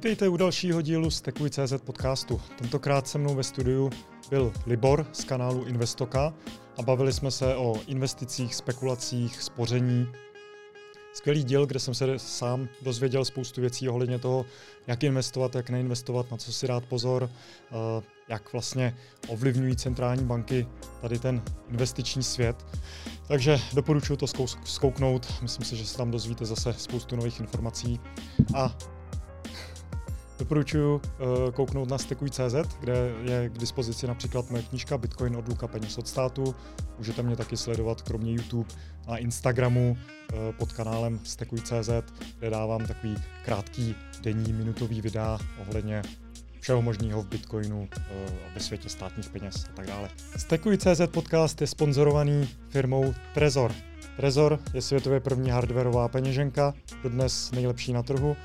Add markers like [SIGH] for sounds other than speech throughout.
Vítejte u dalšího dílu z Tekuj.cz podcastu. Tentokrát se mnou ve studiu byl Libor z kanálu Investoka a bavili jsme se o investicích, spekulacích, spoření. Skvělý díl, kde jsem se sám dozvěděl spoustu věcí ohledně toho, jak investovat, jak neinvestovat, na co si dát pozor, eh, jak vlastně ovlivňují centrální banky tady ten investiční svět. Takže doporučuji to zkouknout, myslím si, že se tam dozvíte zase spoustu nových informací. A Doporučuji uh, kouknout na stekuj.cz, kde je k dispozici například moje knížka Bitcoin od Luka peněz od státu. Můžete mě taky sledovat kromě YouTube na Instagramu uh, pod kanálem stekuj.cz, kde dávám takový krátký denní minutový videa ohledně všeho možného v Bitcoinu uh, a ve světě státních peněz a tak dále. Stekuj.cz podcast je sponzorovaný firmou Trezor. Trezor je světově první hardwareová peněženka, dodnes nejlepší na trhu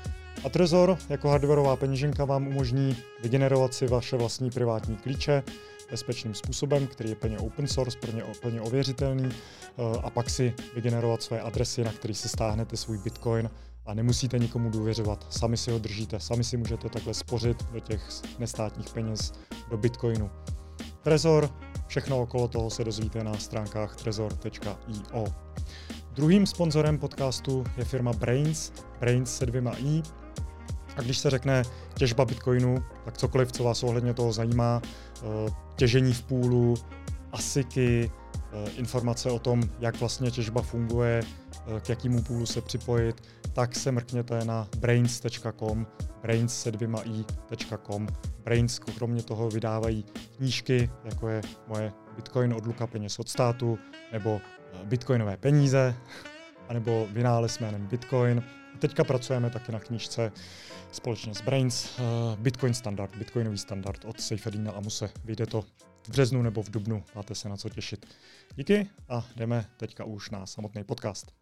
a Trezor jako hardwareová peněženka vám umožní vygenerovat si vaše vlastní privátní klíče bezpečným způsobem, který je plně open source, plně, plně ověřitelný eh, a pak si vygenerovat své adresy, na které si stáhnete svůj Bitcoin a nemusíte nikomu důvěřovat. Sami si ho držíte, sami si můžete takhle spořit do těch nestátních peněz, do Bitcoinu. Trezor, všechno okolo toho se dozvíte na stránkách trezor.io. Druhým sponzorem podcastu je firma Brains, Brains se dvěma i, a když se řekne těžba bitcoinu, tak cokoliv, co vás ohledně toho zajímá, eh, těžení v půlu, asiky, eh, informace o tom, jak vlastně těžba funguje, eh, k jakému půlu se připojit, tak se mrkněte na brains.com, brains se dvěma i.com. Brains kromě toho vydávají knížky, jako je moje Bitcoin od Luka peněz od státu, nebo bitcoinové peníze, [LAUGHS] anebo vynález jménem Bitcoin. Teďka pracujeme taky na knížce společně s Brains, uh, Bitcoin standard, bitcoinový standard od Seyfedina Amuse. Vyjde to v březnu nebo v dubnu, máte se na co těšit. Díky a jdeme teďka už na samotný podcast.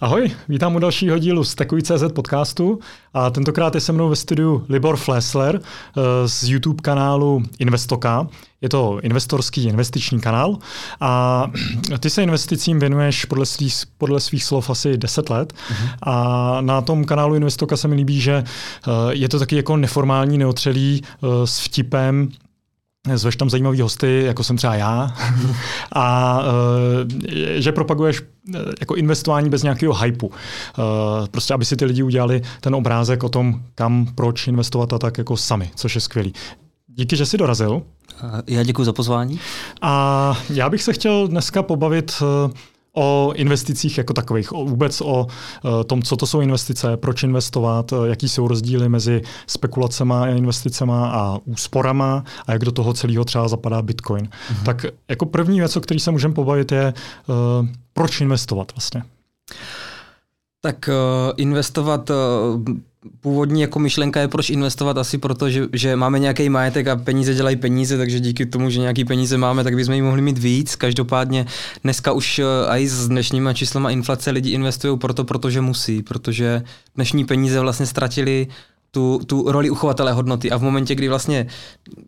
Ahoj, vítám u dalšího dílu z Tekuj.cz podcastu a tentokrát je se mnou ve studiu Libor Flesler uh, z YouTube kanálu Investoka. Je to investorský investiční kanál a ty se investicím věnuješ podle svých, podle svých slov asi 10 let uh-huh. a na tom kanálu Investoka se mi líbí, že uh, je to taky jako neformální, neotřelý uh, s vtipem, zveš tam zajímavý hosty, jako jsem třeba já, [LAUGHS] a e, že propaguješ e, jako investování bez nějakého hypu. E, prostě, aby si ty lidi udělali ten obrázek o tom, kam, proč investovat a tak jako sami, což je skvělý. Díky, že jsi dorazil. Já děkuji za pozvání. A já bych se chtěl dneska pobavit o investicích jako takových, o, vůbec o uh, tom, co to jsou investice, proč investovat, uh, jaký jsou rozdíly mezi spekulacemi a investicemi a úsporama a jak do toho celého třeba zapadá Bitcoin. Mm-hmm. Tak jako první věc, o který se můžeme pobavit, je, uh, proč investovat vlastně. Tak uh, investovat uh, původní jako myšlenka je, proč investovat asi proto, že, že máme nějaký majetek a peníze dělají peníze, takže díky tomu, že nějaký peníze máme, tak bychom jich mohli mít víc. Každopádně dneska už eh, i s dnešníma číslama inflace lidi investují proto, protože musí, protože dnešní peníze vlastně ztratili tu, tu roli uchovatele hodnoty a v momentě, kdy vlastně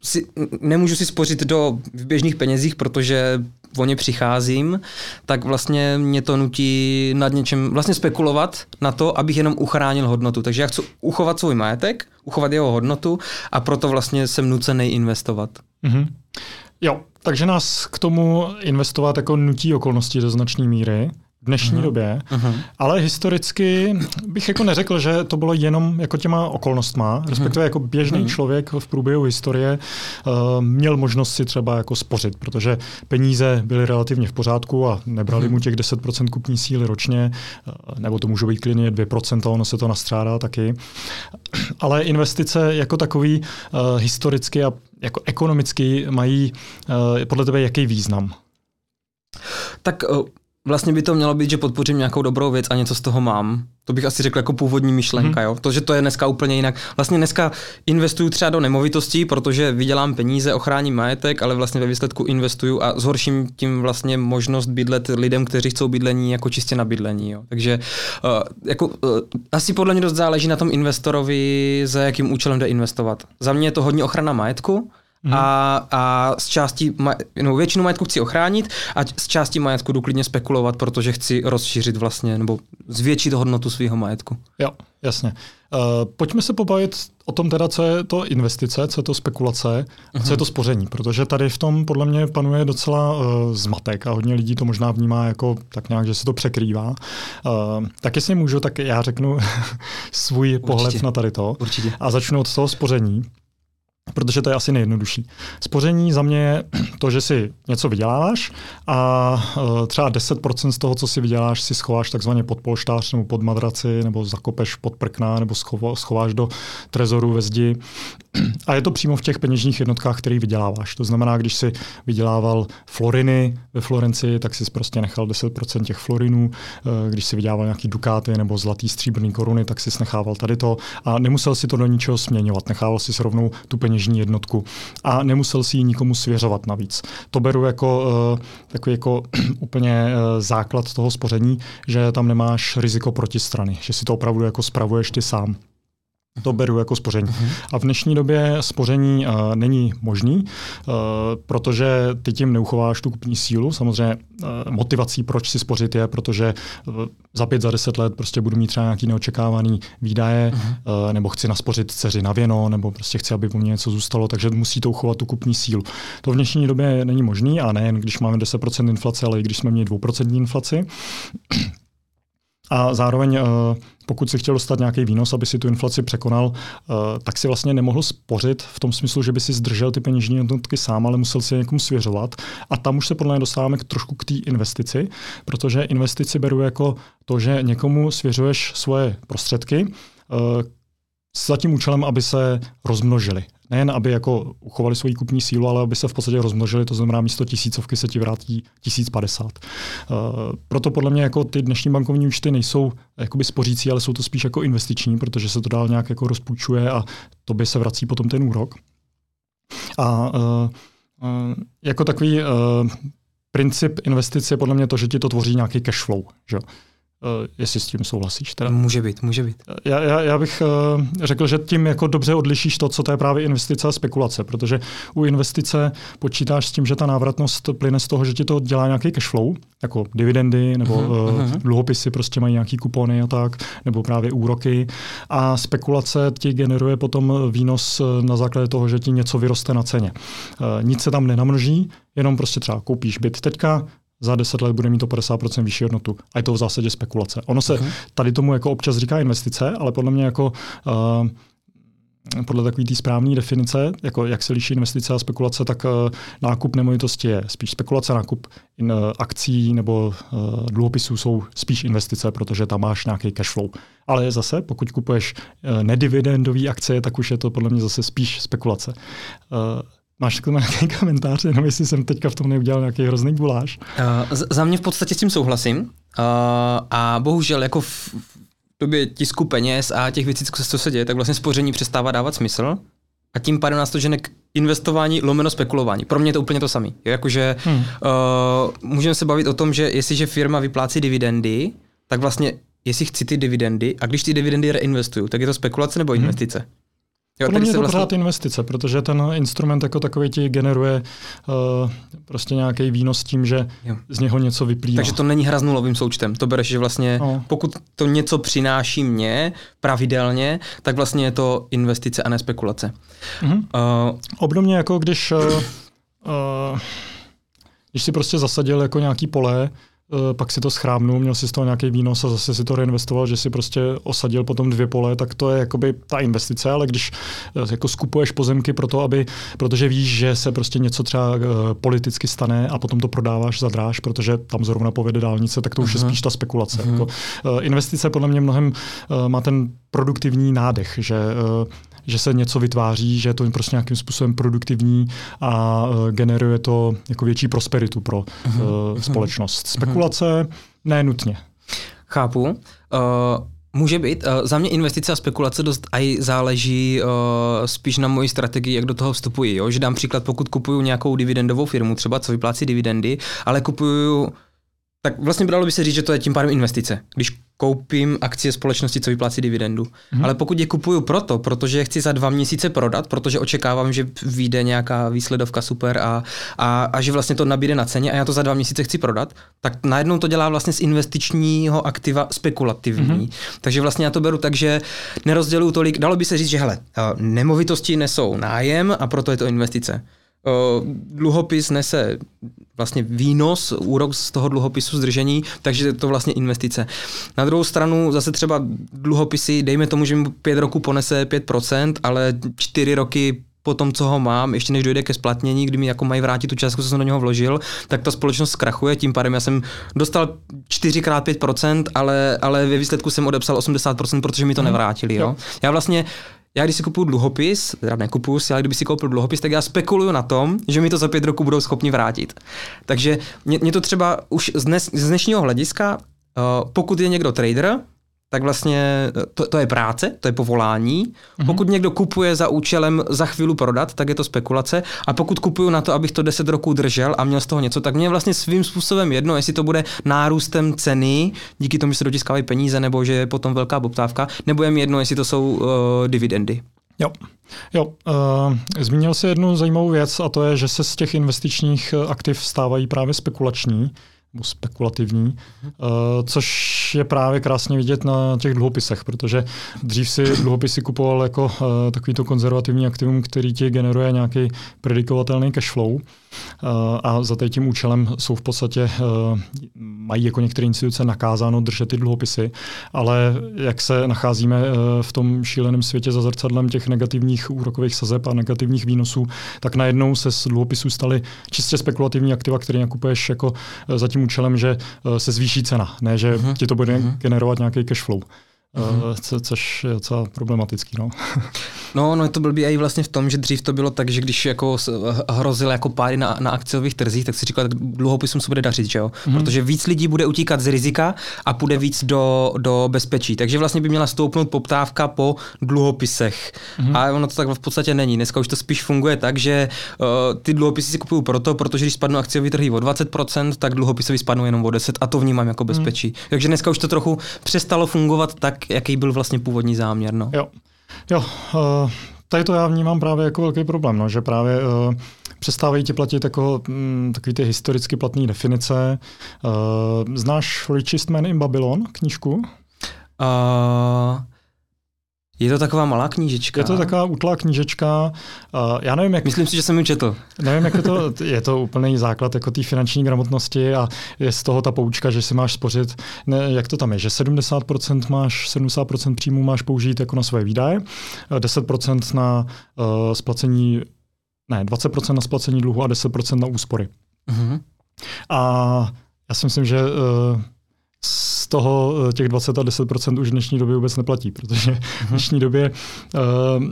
si, nemůžu si spořit do v běžných penězích, protože o ně přicházím, tak vlastně mě to nutí nad něčem vlastně spekulovat na to, abych jenom uchránil hodnotu. Takže já chci uchovat svůj majetek, uchovat jeho hodnotu a proto vlastně jsem nucený investovat. Mm-hmm. Jo, takže nás k tomu investovat jako nutí okolnosti do značné míry v dnešní uh-huh. době, uh-huh. ale historicky bych jako neřekl, že to bylo jenom jako těma okolnostma, uh-huh. respektive jako běžný uh-huh. člověk v průběhu historie uh, měl možnost si třeba jako spořit, protože peníze byly relativně v pořádku a nebrali uh-huh. mu těch 10% kupní síly ročně, uh, nebo to může být klidně 2%, ono se to nastřádá taky. [CLEARS THROAT] Ale investice jako takový uh, historicky a jako ekonomicky mají uh, podle tebe jaký význam? Tak uh Vlastně by to mělo být, že podpořím nějakou dobrou věc a něco z toho mám. To bych asi řekl jako původní myšlenka, mm. jo. To, že to je dneska úplně jinak. Vlastně dneska investuju třeba do nemovitostí, protože vydělám peníze, ochráním majetek, ale vlastně ve výsledku investuju a zhorším tím vlastně možnost bydlet lidem, kteří chcou bydlení jako čistě na bydlení. Jo. Takže uh, jako, uh, asi podle mě dost záleží na tom investorovi, za jakým účelem jde investovat. Za mě je to hodně ochrana majetku, mm. a, a z části, no, většinu majetku chci ochránit a z části majetku jdu klidně spekulovat, protože chci rozšířit vlastně nebo zvětšit hodnotu svého majetku. Jo, jasně. Uh, pojďme se pobavit o tom teda, co je to investice, co je to spekulace a co je to mhm. spoření, protože tady v tom podle mě panuje docela uh, zmatek a hodně lidí to možná vnímá jako tak nějak, že se to překrývá. Uh, tak jestli můžu, tak já řeknu [LAUGHS] svůj Určitě. pohled na tady to Určitě. a začnu od toho spoření protože to je asi nejjednodušší. Spoření za mě je to, že si něco vyděláváš a uh, třeba 10% z toho, co si vyděláš, si schováš takzvaně pod polštář nebo pod madraci, nebo zakopeš pod prkna, nebo schováš do trezoru ve zdi. A je to přímo v těch peněžních jednotkách, který vyděláváš. To znamená, když si vydělával floriny ve Florenci, tak si prostě nechal 10% těch florinů. Uh, když si vydělával nějaký dukáty nebo zlatý stříbrný koruny, tak si nechával tady to a nemusel si to do ničeho směňovat. Nechával si rovnou tu peněžní peněžní jednotku a nemusel si ji nikomu svěřovat navíc. To beru jako uh, takový jako [CLEARS THROAT] úplně uh, základ toho spoření, že tam nemáš riziko protistrany, že si to opravdu jako spravuješ ty sám. To beru jako spoření. Uh-huh. A v dnešní době spoření uh, není možný, uh, protože ty tím neuchováš tu kupní sílu. Samozřejmě uh, motivací, proč si spořit je, protože uh, za pět, za deset let prostě budu mít třeba nějaký neočekávaný výdaje, uh-huh. uh, nebo chci naspořit dceři na věno, nebo prostě chci, aby u mě něco zůstalo, takže musí to uchovat tu kupní sílu. To v dnešní době není možný a nejen když máme 10% inflace, ale i když jsme měli 2% inflaci. [CLEARS THROAT] A zároveň, uh, pokud si chtěl dostat nějaký výnos, aby si tu inflaci překonal, uh, tak si vlastně nemohl spořit v tom smyslu, že by si zdržel ty peněžní jednotky sám, ale musel si je někomu svěřovat. A tam už se podle mě dostáváme k trošku k té investici, protože investici beru jako to, že někomu svěřuješ svoje prostředky, uh, za tím účelem, aby se rozmnožili nejen aby jako uchovali svoji kupní sílu, ale aby se v podstatě rozmnožili, to znamená místo tisícovky se ti vrátí 1050. Uh, eh, proto podle mě jako ty dnešní bankovní účty nejsou jakoby spořící, ale jsou to spíš jako investiční, protože se to dál nějak jako rozpůjčuje a to by se vrací potom ten úrok. A uh, uh, jako takový uh, princip investice je podle mě to, že ti to tvoří nějaký cash flow. Že? Uh, jestli s tím souhlasíš. Teda. Může být, může být. Já, já, já bych uh, řekl, že tím jako dobře odlišíš to, co to je právě investice a spekulace, protože u investice počítáš s tím, že ta návratnost plyne z toho, že ti to dělá nějaký cash flow, jako dividendy nebo uh-huh, uh, dluhopisy prostě mají nějaký kupony a tak, nebo právě úroky. A spekulace ti generuje potom výnos na základě toho, že ti něco vyroste na ceně. Uh, nic se tam nenamnoží, jenom prostě třeba koupíš byt teďka, za 10 let bude mít to 50% vyšší hodnotu. A je to v zásadě spekulace. Ono se uh-huh. tady tomu jako občas říká investice, ale podle mě jako uh, podle takové té správné definice, jako jak se liší investice a spekulace, tak uh, nákup nemovitosti je spíš spekulace, nákup in, uh, akcí nebo uh, dluhopisů jsou spíš investice, protože tam máš nějaký cash flow. Ale zase, pokud kupuješ uh, nedividendové akcie, tak už je to podle mě zase spíš spekulace. Máš k tomu nějaký komentář, jenom jestli jsem teďka v tom neudělal nějaký hrozný guláš? Uh, za mě v podstatě s tím souhlasím. Uh, a bohužel jako v, v době tisku peněz a těch věcí, co se děje, tak vlastně spoření přestává dávat smysl. A tím pádem nás to žene k investování lomeno spekulování. Pro mě je to úplně to samé. Jakože hmm. uh, můžeme se bavit o tom, že jestliže firma vyplácí dividendy, tak vlastně jestli chci ty dividendy a když ty dividendy reinvestuju, tak je to spekulace nebo hmm. investice? Hmm. Jo, Podle mě je to vlastně... pořád investice, protože ten instrument jako takový ti generuje uh, prostě nějaký výnos tím, že jo. z něho něco vyplývá. Takže to není hra s nulovým součtem. To bereš, že vlastně no. pokud to něco přináší mně pravidelně, tak vlastně je to investice a ne spekulace. Mhm. Uh, Obdobně jako když, uh, uh, když si prostě zasadil jako nějaký pole, pak si to schrábnul, měl si z toho nějaký výnos a zase si to reinvestoval, že si prostě osadil potom dvě pole, tak to je jakoby ta investice, ale když eh, jako skupuješ pozemky pro to, aby, protože víš, že se prostě něco třeba uh, politicky stane a potom to prodáváš za dráž, protože tam zrovna povede dálnice, tak to už uh-huh. je spíš ta spekulace. Uh-huh. Jako, investice podle mě mnohem má ten produktivní nádech, že uh, že se něco vytváří, že je to prostě nějakým způsobem produktivní a uh, generuje to jako větší prosperitu pro uh, společnost. Spekulace uh-huh. ne nutně. Chápu. Uh, Může být. Uh, za mě investice a spekulace dost aj záleží uh, spíš na mojí strategii, jak do toho vstupuji. Jo? Že dám příklad, pokud kupuju nějakou dividendovou firmu, třeba co vyplácí dividendy, ale kupuju tak vlastně dalo by se říct, že to je tím pádem investice. Když koupím akcie společnosti, co vyplácí dividendu. Hmm. Ale pokud je kupuju proto, protože je chci za dva měsíce prodat, protože očekávám, že vyjde nějaká výsledovka super a, a, a že vlastně to nabíde na ceně a já to za dva měsíce chci prodat, tak najednou to dělá vlastně z investičního aktiva spekulativní. Hmm. Takže vlastně já to beru tak, že nerozděluju tolik, dalo by se říct, že hele, eh, nemovitosti nesou nájem a proto je to investice. Uh, dluhopis nese vlastně výnos, úrok z toho dluhopisu zdržení, takže je to vlastně investice. Na druhou stranu zase třeba dluhopisy, dejme tomu, že mi pět roku ponese 5%, ale čtyři roky po tom, co ho mám, ještě než dojde ke splatnění, kdy mi jako mají vrátit tu částku, co jsem do něho vložil, tak ta společnost zkrachuje, tím pádem já jsem dostal 4x5%, ale, ale ve výsledku jsem odepsal 80%, protože mi to mhm. nevrátili. Jo? Já vlastně já když si kupuju dluhopis, teda nekupuju si, ale kdyby si koupil dluhopis, tak já spekuluju na tom, že mi to za pět roků budou schopni vrátit. Takže mě, mě to třeba už z, dnes, z dnešního hlediska, uh, pokud je někdo trader, tak vlastně eh, to, to je práce, to je povolání. Mm-hmm. Pokud někdo kupuje za účelem za chvíli prodat, tak je to spekulace. A pokud kupuju na to, abych to 10 roků držel a měl z toho něco, tak mě je vlastně svým způsobem jedno, jestli to bude nárůstem ceny, díky tomu, že se dotiskávají peníze, nebo že je potom velká poptávka, nebo je mi jedno, jestli to jsou uh, dividendy. Jo, jo. Uh, zmínil si jednu zajímavou věc a to je, že se z těch investičních aktiv stávají právě spekulační nebo spekulativní, uh, což je právě krásně vidět na těch dluhopisech, protože dřív si dluhopisy kupoval jako uh, takovýto konzervativní aktivum, který ti generuje nějaký predikovatelný cash flow. Eh, a za tím účelem jsou v podstatě, eh, mají jako některé instituce nakázáno držet ty dluhopisy, ale jak se nacházíme eh, v tom šíleném světě za zrcadlem těch negativních úrokových sazeb a negativních výnosů, tak najednou se z dluhopisů staly čistě spekulativní aktiva, které nakupuješ jako za tím účelem, že se zvýší cena, ne že uh-huh. ti to bude uh-huh. generovat nějaký cash flow. Mm-hmm. Co, což je docela problematický. No. [LAUGHS] no, no je to blbý i vlastně v tom, že dřív to bylo tak, že když jako hrozil jako pády na, na akciových trzích, tak si říkal, tak dluhopisům se bude dařit, že jo? Mm-hmm. Protože víc lidí bude utíkat z rizika a půjde víc do, do bezpečí. Takže vlastně by měla stoupnout poptávka po dluhopisech. Mm-hmm. A ono to tak v podstatě není. Dneska už to spíš funguje tak, že uh, ty dluhopisy si kupují proto, protože když spadnou akciový trhy o 20%, tak dluhopisový spadnou jenom o 10% a to vnímám jako bezpečí. Mm. Takže dneska už to trochu přestalo fungovat tak, jaký byl vlastně původní záměr. No. Jo, jo uh, tady to já vnímám právě jako velký problém, no, že právě uh, přestávají ti platit jako mm, takový ty historicky platné definice. Uh, znáš Richest Man in Babylon, knížku? Uh, je to taková malá knížečka. Je to taková útlá knížečka. Uh, já nevím, jak... Myslím si, že jsem ji četl. Nevím, jak je to, [LAUGHS] je to úplný základ jako té finanční gramotnosti a je z toho ta poučka, že si máš spořit, ne, jak to tam je, že 70% máš, 70% příjmů máš použít jako na svoje výdaje, 10% na uh, splacení, ne, 20% na splacení dluhu a 10% na úspory. Uh-huh. A já si myslím, že uh, z toho eh, těch 20 a 10% už v dnešní době vůbec neplatí, protože v dnešní době uh,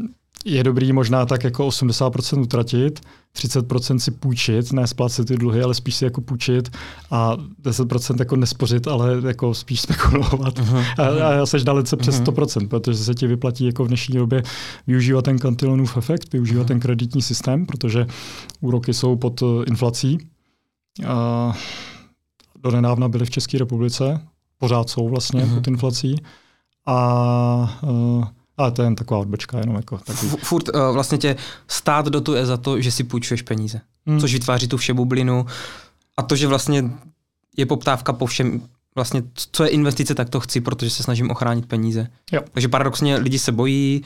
je dobrý možná tak jako 80% utratit, 30% si půjčit, ne splácet ty dluhy, ale spíš si jako půjčit a 10% jako nespořit, ale jako spíš [LAUGHS] spekulovat. Uh-huh. A, a seš dalece přes uh-huh. 100%, protože se ti vyplatí jako v dnešní době využívat ten kantilonův efekt, využívat uh-huh. ten kreditní systém, protože úroky jsou pod uh, inflací. Uh, do nedávna byly v České republice, pořád jsou vlastně mm-hmm. pod inflací. A uh, ale to je jen taková odbočka, jenom jako takový. Furt uh, vlastně tě stát dotuje za to, že si půjčuješ peníze, mm. což vytváří tu všebublinu a to, že vlastně je poptávka po všem, vlastně co je investice, tak to chci, protože se snažím ochránit peníze. Jo. Takže paradoxně lidi se bojí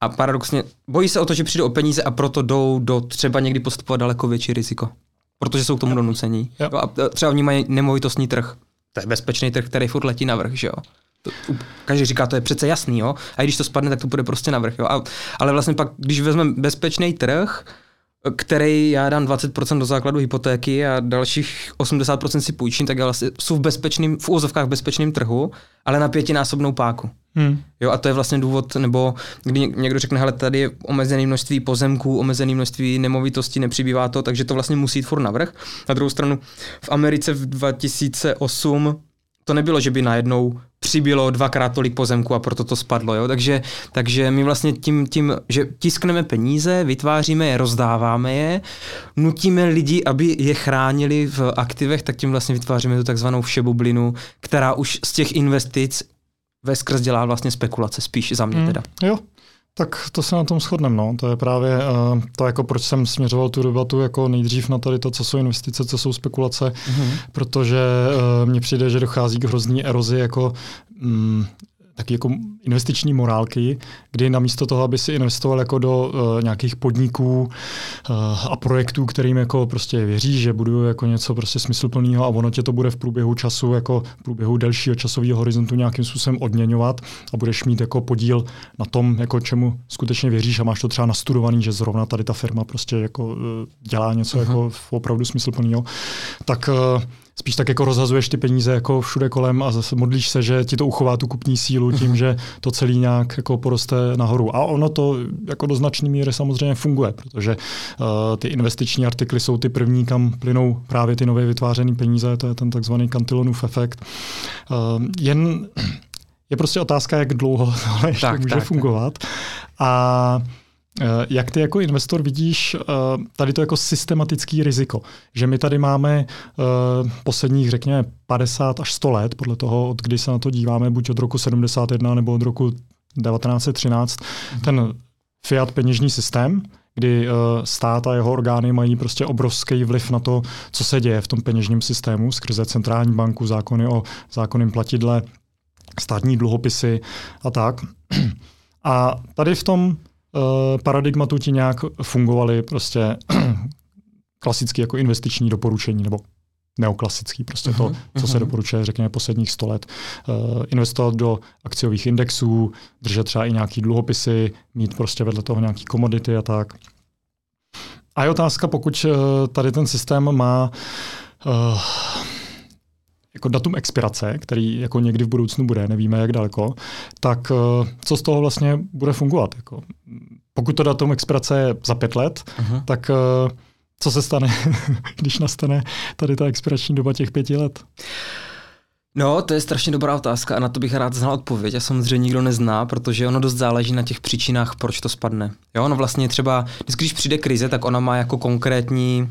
a paradoxně bojí se o to, že přijde o peníze a proto jdou do třeba někdy postupovat daleko větší riziko protože jsou k tomu donucení. A třeba oni mají nemovitostní trh. To je bezpečný trh, který furt letí navrh, že jo. To, každý říká, to je přece jasný, jo. A když to spadne, tak to bude prostě navrh, jo. A, ale vlastně pak, když vezmeme bezpečný trh, který já dám 20% do základu hypotéky a dalších 80% si půjčím, tak vlastně jsou v bezpečným, v úzovkách bezpečným trhu, ale na pětinásobnou páku. Hmm. Jo, a to je vlastně důvod, nebo kdy někdo řekne, hele, tady je omezené množství pozemků, omezené množství nemovitostí, nepřibývá to, takže to vlastně musí jít furt navrh. Na druhou stranu, v Americe v 2008 to nebylo, že by najednou přibylo dvakrát tolik pozemku a proto to spadlo. Jo? Takže, takže my vlastně tím, tím, že tiskneme peníze, vytváříme je, rozdáváme je, nutíme lidi, aby je chránili v aktivech, tak tím vlastně vytváříme tu takzvanou všebublinu, která už z těch investic ve skrz dělá vlastně spekulace, spíš za mě hmm. teda. Jo, tak to se na tom shodneme. No. To je právě uh, to, jako proč jsem směřoval tu debatu jako nejdřív na tady to, co jsou investice, co jsou spekulace, mm-hmm. protože uh, mně přijde, že dochází k hrozný erozi jako um, taky jako investiční morálky, kdy namísto toho, aby si investoval jako do uh, nějakých podniků uh, a projektů, kterým jako prostě věří, že budou jako něco prostě smysluplného a ono tě to bude v průběhu času, jako v průběhu delšího časového horizontu nějakým způsobem odměňovat a budeš mít jako podíl na tom, jako čemu skutečně věříš a máš to třeba nastudovaný, že zrovna tady ta firma prostě jako uh, dělá něco uh-huh. jako opravdu smysluplného, tak uh, spíš tak jako rozhazuješ ty peníze jako všude kolem a zase modlíš se, že ti to uchová tu kupní sílu tím, mhm. že to celý nějak jako poroste nahoru. A ono to jako do značné míry samozřejmě funguje, protože uh, ty investiční artikly jsou ty první, kam plynou právě ty nově vytvářené peníze, to je ten takzvaný Cantillonův efekt. Uh, jen je prostě otázka, jak dlouho [LAUGHS] tohle ještě tak, může tak, fungovat. Tak. A jak ty jako investor vidíš eh, tady to jako systematický riziko? Že my tady máme eh, posledních, řekněme, 50 až 100 let, podle toho, od kdy se na to díváme, buď od roku 71 nebo od roku 1913, mm-hmm. ten fiat peněžní systém, kdy stát a jeho orgány mají prostě obrovský vliv na to, co se děje v tom peněžním systému skrze centrální banku, zákony o zákonném platidle, státní dluhopisy a tak. [CLEARS THROAT] A tady v tom Eh, paradigmatu ti nějak fungovaly prostě [CLEARS THROAT] klasické jako investiční doporučení nebo neoklasický, prostě to, uh-huh, co se doporučuje, řekněme, posledních 100 let. Uh, investovat do akciových indexů, držet třeba i nějaký dluhopisy, mít prostě vedle toho nějaký komodity a tak. A je otázka, pokud uh, tady ten systém má uh, jako datum expirace, který jako někdy v budoucnu bude, nevíme jak daleko, tak eh, co z toho vlastně bude fungovat? Jako, pokud to datum expirace je za pět let, uh-huh. tak eh, co se stane, [LAUGHS] když nastane tady ta expirační doba těch pěti let? No, to je strašně dobrá otázka a na to bych rád znal odpověď a samozřejmě nikdo nezná, protože ono dost záleží na těch příčinách, proč to spadne. Jo, ono vlastně třeba, když přijde krize, tak ona má jako konkrétní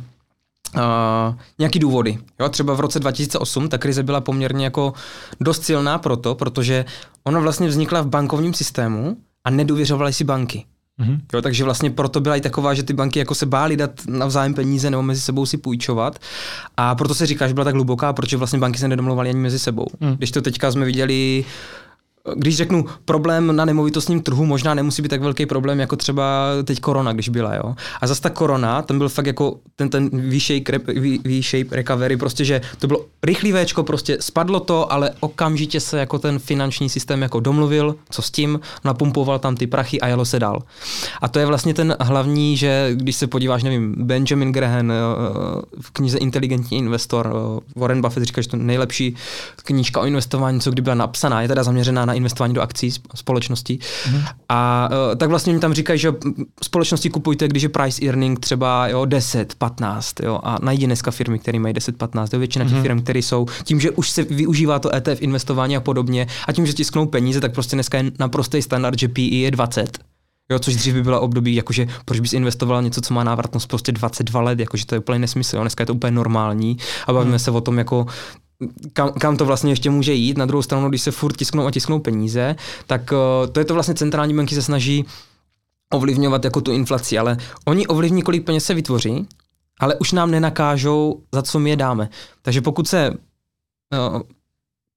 Uh, nějaký důvody. Jo, třeba v roce 2008 ta krize byla poměrně jako dost silná proto, protože ona vlastně vznikla v bankovním systému a nedůvěřovaly si banky. Mm-hmm. Jo, takže vlastně proto byla i taková, že ty banky jako se bály dát navzájem peníze nebo mezi sebou si půjčovat. A proto se říká, že byla tak hluboká, protože vlastně banky se nedomlouvaly ani mezi sebou. Mm. Když to teďka jsme viděli když řeknu problém na nemovitostním trhu, možná nemusí být tak velký problém jako třeba teď korona, když byla, jo. A zase ta korona, ten byl fakt jako ten, ten V-shape, V-shape recovery, prostě, že to bylo rychlý Včko, prostě spadlo to, ale okamžitě se jako ten finanční systém jako domluvil, co s tím, napumpoval tam ty prachy a jelo se dál. A to je vlastně ten hlavní, že když se podíváš, nevím, Benjamin Graham eh, v knize Inteligentní investor, eh, Warren Buffett říká, že to nejlepší knížka o investování, co kdy byla napsaná, je teda zaměřená na investování do akcí společností. Mm. A uh, tak vlastně mi tam říkají, že společnosti kupujte, když je price earning třeba jo, 10, 15. Jo, a najdi dneska firmy, které mají 10, 15. Jo, většina těch mm. firm, které jsou tím, že už se využívá to ETF investování a podobně, a tím, že tisknou peníze, tak prostě dneska je naprostý standard, že PE je 20. Jo, což dřív by byla období, jakože proč bys investoval něco, co má návratnost prostě 22 let, jakože to je úplně nesmysl. Jo. Dneska je to úplně normální a bavíme hmm. se o tom, jako kam, kam to vlastně ještě může jít. Na druhou stranu, když se furt tisknou a tisknou peníze, tak uh, to je to vlastně centrální banky se snaží ovlivňovat jako tu inflaci, ale oni ovlivní, kolik peněz se vytvoří, ale už nám nenakážou, za co my je dáme. Takže pokud se uh,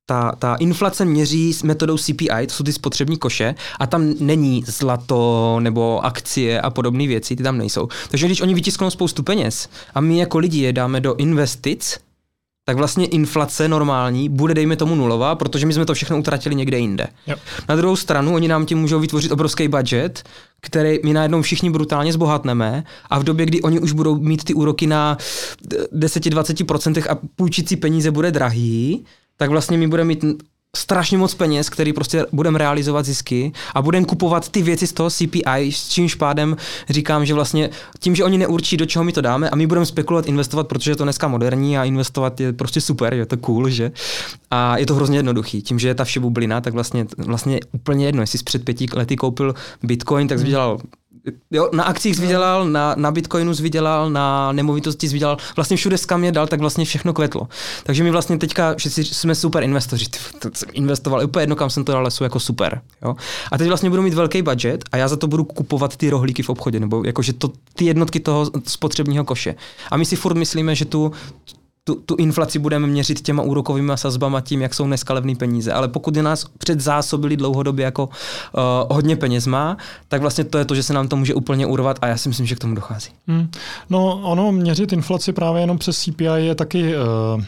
ta, ta inflace měří s metodou CPI, to jsou ty spotřební koše, a tam není zlato nebo akcie a podobné věci, ty tam nejsou. Takže když oni vytisknou spoustu peněz a my jako lidi je dáme do investic, tak vlastně inflace normální bude, dejme tomu, nulová, protože my jsme to všechno utratili někde jinde. Jo. Na druhou stranu, oni nám tím můžou vytvořit obrovský budget, který my najednou všichni brutálně zbohatneme a v době, kdy oni už budou mít ty úroky na 10-20% a půjčící peníze bude drahý, tak vlastně my budeme mít strašně moc peněz, který prostě budeme realizovat zisky a budeme kupovat ty věci z toho CPI, s čímž pádem říkám, že vlastně tím, že oni neurčí, do čeho my to dáme a my budeme spekulovat, investovat, protože je to dneska moderní a investovat je prostě super, je to cool, že? A je to hrozně jednoduchý. Tím, že je ta vše bublina, tak vlastně, vlastně úplně jedno, jestli jsi před pěti lety koupil Bitcoin, tak jsi Jo, na akcích jsi vydělal, na, na Bitcoinu jsi vydělal, na nemovitosti jsi vydělal, vlastně všude kam je dal, tak vlastně všechno kvetlo. Takže my vlastně teďka všichni jsme super investoři, to jsem investoval, úplně jedno, kam jsem to dal, jsou jako super. Jo? A teď vlastně budu mít velký budget a já za to budu kupovat ty rohlíky v obchodě, nebo jakože to, ty jednotky toho spotřebního koše. A my si furt myslíme, že tu, tu, tu inflaci budeme měřit těma úrokovými sazbama tím, jak jsou dneska levné peníze. Ale pokud je nás předzásobili dlouhodobě jako uh, hodně peněz má, tak vlastně to je to, že se nám to může úplně urvat a já si myslím, že k tomu dochází. Hmm. No ono měřit inflaci právě jenom přes CPI je taky uh,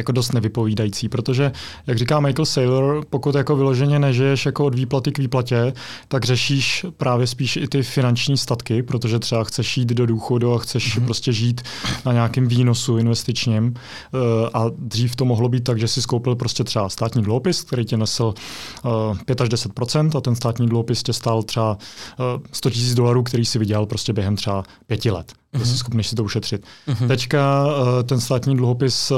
jako dost nevypovídající, protože, jak říká Michael Saylor, pokud jako vyloženě nežiješ jako od výplaty k výplatě, tak řešíš právě spíš i ty finanční statky, protože třeba chceš jít do důchodu a chceš mm-hmm. prostě žít na nějakém výnosu investičním. Eh, a dřív to mohlo být tak, že si skoupil prostě třeba státní dluhopis, který tě nesl 5 eh, až 10 a ten státní dluhopis tě stál třeba 100 eh, 000 dolarů, který si vydělal prostě během třeba pěti let. Mm-hmm. Jsi schopný si to ušetřit. Mm-hmm. Teďka ten státní dluhopis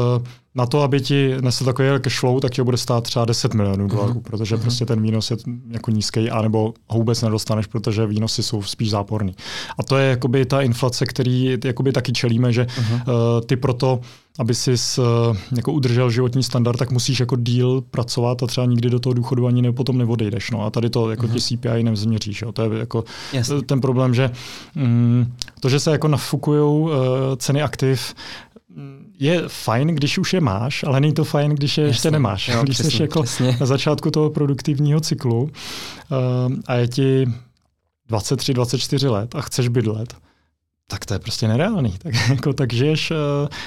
na to, aby ti nesl takový cash flow, tak tě bude stát třeba 10 milionů dolarů, uh-huh. protože uh-huh. prostě ten výnos je jako nízký, anebo ho vůbec nedostaneš, protože výnosy jsou spíš záporný. A to je jakoby ta inflace, který jakoby taky čelíme, že uh-huh. uh, ty proto aby si uh, jako udržel životní standard, tak musíš jako díl pracovat a třeba nikdy do toho důchodu ani ne, potom neodejdeš. No. A tady to jako uh-huh. ti CPI nezměříš. Jo. To je jako Jasně. ten problém, že mm, to, že se jako nafukují uh, ceny aktiv, je fajn, když už je máš, ale není to fajn, když je jasně, ještě nemáš. Jo, když jsi jako na začátku toho produktivního cyklu uh, a je ti 23, 24 let a chceš bydlet, tak to je prostě nereálný. [LAUGHS] Tak, jako, tak žiješ uh,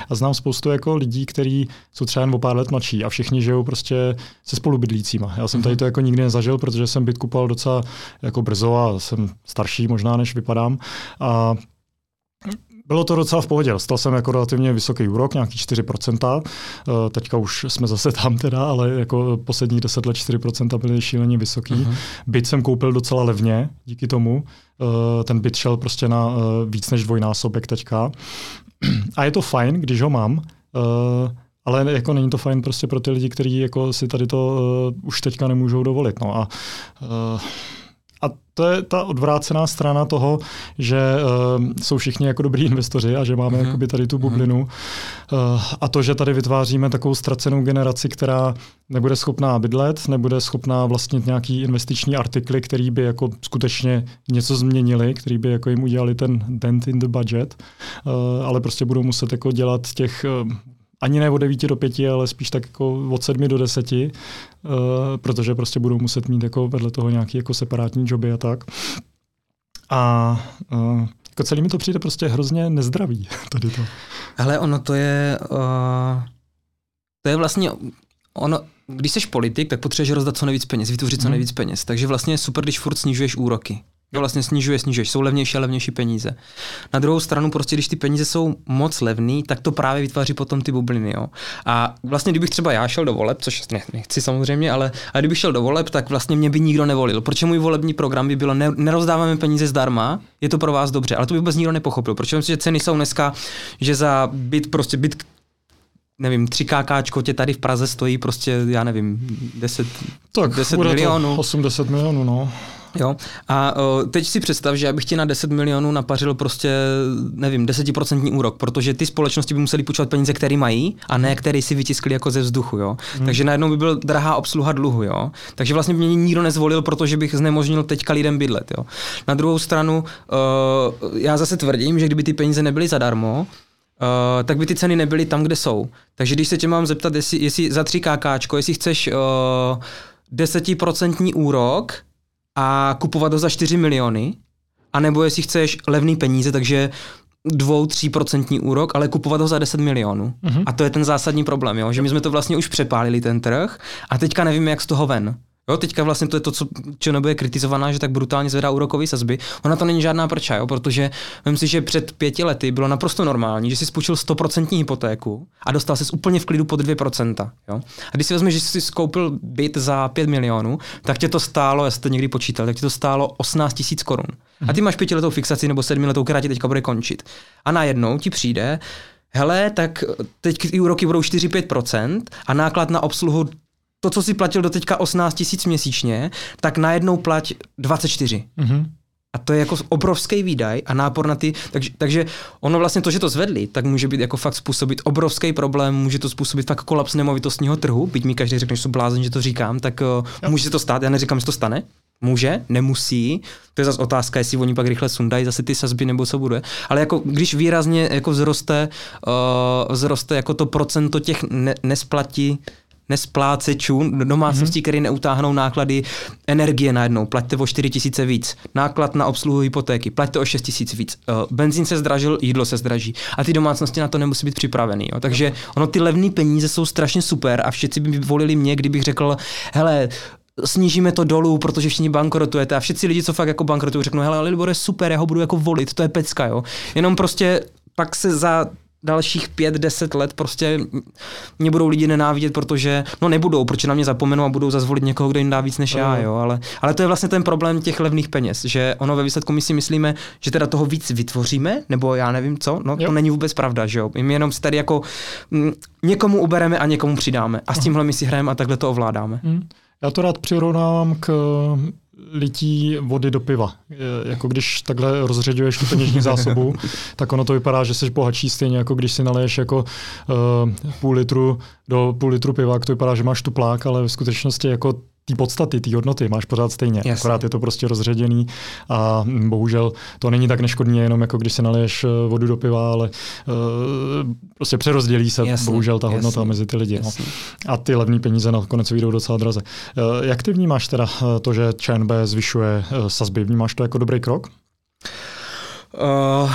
a znám spoustu jako lidí, kteří jsou třeba jen o pár let mladší a všichni žijou prostě se spolubydlícíma. Já jsem tady to jako nikdy nezažil, protože jsem byt kupoval docela jako brzo a jsem starší možná, než vypadám. A bylo to docela v pohodě. Dostal jsem jako relativně vysoký úrok, nějaký 4%. Eh, teďka už jsme zase tam teda, ale jako posledních 10 let 4% byly šíleně vysoký. Uh-huh. Byt jsem koupil docela levně díky tomu. Eh, ten byt šel prostě na eh, víc než dvojnásobek teďka. [CLEARS THROAT] A je to fajn, když ho mám, ale jako není to fajn prostě pro ty lidi, kteří jako si tady to už teďka nemůžou dovolit. No a a to je ta odvrácená strana toho, že uh, jsou všichni jako dobrý investoři a že máme uh-huh. jakoby tady tu mhm. bublinu. Uh, a to, že tady vytváříme takovou ztracenou generaci, která nebude schopná bydlet, nebude schopná vlastnit nějaký investiční artikly, který by jako skutečně něco změnili, který by jako jim udělali ten dent in the budget, uh, ale prostě budou muset jako dělat těch uh, ani ne od 9 do 5, ale spíš tak jako od 7 do 10, uh, protože prostě budou muset mít jako vedle toho nějaký jako separátní joby a tak. A uh, jako celý mi to přijde prostě hrozně nezdravý [LAUGHS] tady to. Hele, ono to je, uh, to je vlastně, ono, když jsi politik, tak potřebuješ rozdat co nejvíc peněz, vytvořit co mhm. nejvíc peněz. Takže vlastně je super, když furt snižuješ úroky. Jo, vlastně snižuje, snižuješ, jsou levnější a levnější peníze. Na druhou stranu, prostě když ty peníze jsou moc levný, tak to právě vytváří potom ty bubliny. Jo. A vlastně, kdybych třeba já šel do voleb, což ne, nechci samozřejmě, ale, ale kdybych šel do voleb, tak vlastně mě by nikdo nevolil. Proč můj volební program by bylo, ne, nerozdáváme peníze zdarma, je to pro vás dobře, ale to by vůbec nikdo nepochopil. Proč myslím, že ceny jsou dneska, že za byt, prostě byt, nevím, 3 KKčko tě tady v Praze stojí prostě, já nevím, 10, tak, 10 milionů. 8-10 milionů, no. Jo. A o, teď si představ, že já bych ti na 10 milionů napařil prostě, nevím, 10% úrok, protože ty společnosti by museli půjčovat peníze, které mají, a ne které si vytiskli jako ze vzduchu. Jo. Hmm. Takže najednou by byl drahá obsluha dluhu. Jo. Takže vlastně mě nikdo nezvolil, protože bych znemožnil teďka lidem bydlet. Jo. Na druhou stranu, o, já zase tvrdím, že kdyby ty peníze nebyly zadarmo, Uh, tak by ty ceny nebyly tam, kde jsou. Takže když se tě mám zeptat, jestli, jestli za 3 KKčko, jestli chceš uh, desetiprocentní úrok, a kupovat ho za 4 miliony, anebo jestli chceš levný peníze, takže dvou, tří procentní úrok, ale kupovat ho za 10 milionů. Uh-huh. A to je ten zásadní problém, jo? že my jsme to vlastně už přepálili ten trh a teďka nevíme, jak z toho ven. Jo, teďka vlastně to je to, co, čo nebude kritizovaná, že tak brutálně zvedá úrokové sazby. Ona to není žádná prča, jo, protože myslím si, že před pěti lety bylo naprosto normální, že si spůjčil 100% hypotéku a dostal se úplně v klidu pod 2%. Jo? A když si vezmeš, že jsi skoupil byt za 5 milionů, tak tě to stálo, já jsem to někdy počítal, tak tě to stálo 18 tisíc korun. A ty máš pětiletou fixaci nebo sedmiletou, která ti teďka bude končit. A najednou ti přijde, hele, tak teď ty úroky budou 4-5% a náklad na obsluhu to, co si platil do teďka 18 tisíc měsíčně, tak najednou plať 24. Mm-hmm. A to je jako obrovský výdaj a nápor na ty, takže, takže ono vlastně to, že to zvedli, tak může být jako fakt způsobit obrovský problém, může to způsobit fakt kolaps nemovitostního trhu, byť mi každý řekne, že jsou blázen, že to říkám, tak uh, může se to stát, já neříkám, že to stane, Může, nemusí. To je zase otázka, jestli oni pak rychle sundají zase ty sazby nebo co bude. Ale jako když výrazně jako vzroste, uh, vzroste jako to procento těch ne- nesplatí nesplácečů, domácností, mm-hmm. které neutáhnou náklady energie najednou, plaťte o 4 tisíce víc, náklad na obsluhu hypotéky, plaťte o 6 tisíc víc, uh, benzín se zdražil, jídlo se zdraží a ty domácnosti na to nemusí být připravený. Jo. Takže ono ty levné peníze jsou strašně super a všichni by volili mě, kdybych řekl, hele, snížíme to dolů, protože všichni bankrotujete a všichni lidi, co fakt jako bankrotují, řeknou, hele, Libor je super, já ho budu jako volit, to je pecka, jo. Jenom prostě pak se za dalších pět, deset let prostě mě budou lidi nenávidět, protože, no nebudou, protože na mě zapomenou a budou zazvolit někoho, kdo jim dá víc než no. já, jo, ale, ale to je vlastně ten problém těch levných peněz, že ono ve výsledku my si myslíme, že teda toho víc vytvoříme, nebo já nevím co, no jo. to není vůbec pravda, že jo, my jenom si tady jako m, mm, někomu ubereme a někomu přidáme a s tímhle my si hrajeme a takhle to ovládáme. Hmm. Já to rád přirovnávám k lití vody do piva. Jako když takhle rozředuješ tu peněžní zásobu, [LAUGHS] tak ono to vypadá, že jsi bohatší stejně, jako když si naleješ jako uh, půl litru do půl litru piva, to vypadá, že máš tuplák, ale v skutečnosti jako té podstaty, té hodnoty máš pořád stejně. Jasně. Akorát je to prostě rozředěný a bohužel to není tak neškodně, jenom jako když si naliješ eh, vodu do piva, ale uh, prostě přerozdělí se jasně. bohužel ta hodnota jasně. mezi ty lidi. No. A ty levné peníze nakonec vyjdou docela draze. Uh, jak ty vnímáš teda to, že ČNB zvyšuje uh, sazby? Vnímáš to jako dobrý krok? Uh...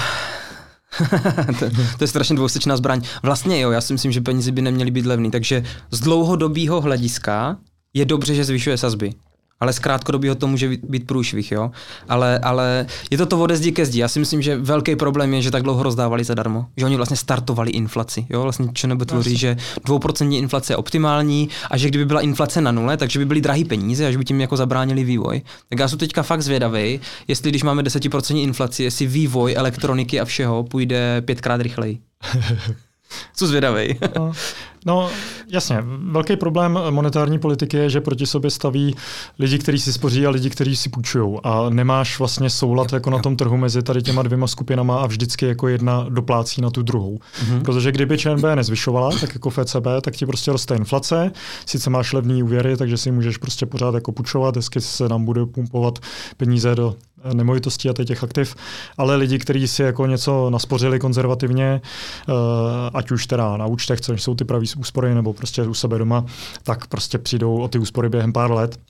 [LAUGHS] to, to je strašně dvousečná zbraň. Vlastně jo, já si myslím, že peníze by neměly být levný, takže z dlouhodobého hlediska je dobře, že zvyšuje sazby. Ale z krátkodobého to může být průšvih, jo. Ale, ale je to to ode zdi ke zdi. Já si myslím, že velký problém je, že tak dlouho rozdávali zadarmo. Že oni vlastně startovali inflaci. Jo? Vlastně nebo tvoří, že dvouprocentní inflace je optimální a že kdyby byla inflace na nule, takže by byly drahé peníze a že by tím jako zabránili vývoj. Tak já jsem teďka fakt zvědavý, jestli když máme 10% inflaci, jestli vývoj elektroniky a všeho půjde pětkrát rychleji. [LAUGHS] Co zvědavej. no, no, jasně. Velký problém monetární politiky je, že proti sobě staví lidi, kteří si spoří a lidi, kteří si půjčují. A nemáš vlastně soulad jako na tom trhu mezi tady těma dvěma skupinama a vždycky jako jedna doplácí na tu druhou. Mm-hmm. Protože kdyby ČNB nezvyšovala, tak jako FCB, tak ti prostě roste inflace. Sice máš levný úvěry, takže si můžeš prostě pořád jako půjčovat, hezky se nám bude pumpovat peníze do nemovitostí a těch aktiv, ale lidi, kteří si jako něco naspořili konzervativně, uh, ať už teda na účtech, což jsou ty pravý úspory, nebo prostě u sebe doma, tak prostě přijdou o ty úspory během pár let.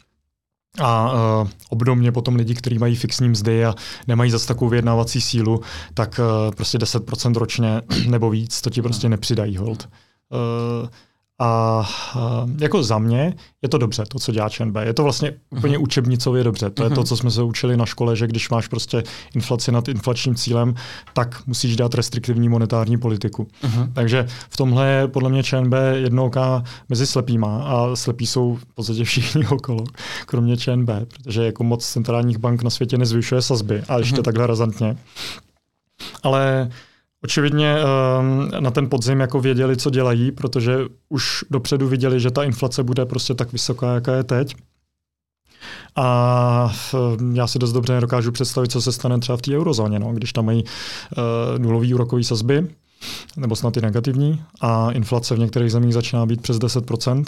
A uh, obdobně potom lidi, kteří mají fixní mzdy a nemají zase takovou vyjednávací sílu, tak uh, prostě 10% ročně [CLEARS THROAT] nebo víc, to ti prostě nepřidají hold. Uh, a jako za mě je to dobře, to, co dělá ČNB. Je to vlastně úplně uh-huh. učebnicově dobře. To uh-huh. je to, mhm. co jsme se učili na škole, že když máš prostě inflaci nad inflačním cílem, tak musíš dát restriktivní monetární politiku. Uh-huh. Takže v tomhle je podle mě ČNB jednouká mezi slepýma a slepí jsou v podstatě všichni okolo, kromě ČNB, protože jako moc centrálních bank na světě nezvyšuje sazby a ještě uh-huh. takhle razantně. Ale Očividně ehm, na ten podzim jako věděli, co dělají, protože už dopředu viděli, že ta inflace bude prostě tak vysoká, jaká je teď. A ehm, já si dost dobře nedokážu představit, co se stane třeba v té eurozóně, no, když tam mají uh, nulový úrokový sazby, nebo snad i negativní, a inflace v některých zemích začíná být přes 10%.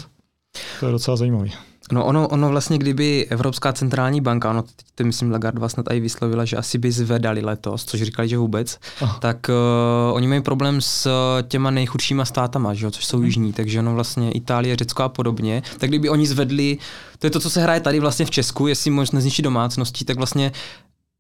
To je docela zajímavý. No ono, ono vlastně, kdyby Evropská centrální banka, ono teď to myslím Lagarde snad i vyslovila, že asi by zvedali letos, což říkali, že vůbec, oh. tak uh, oni mají problém s těma nejchudšíma státama, že jo, což jsou hmm. jižní, takže ono vlastně Itálie, Řecko a podobně, tak kdyby oni zvedli, to je to, co se hraje tady vlastně v Česku, jestli možná zničit domácnosti, tak vlastně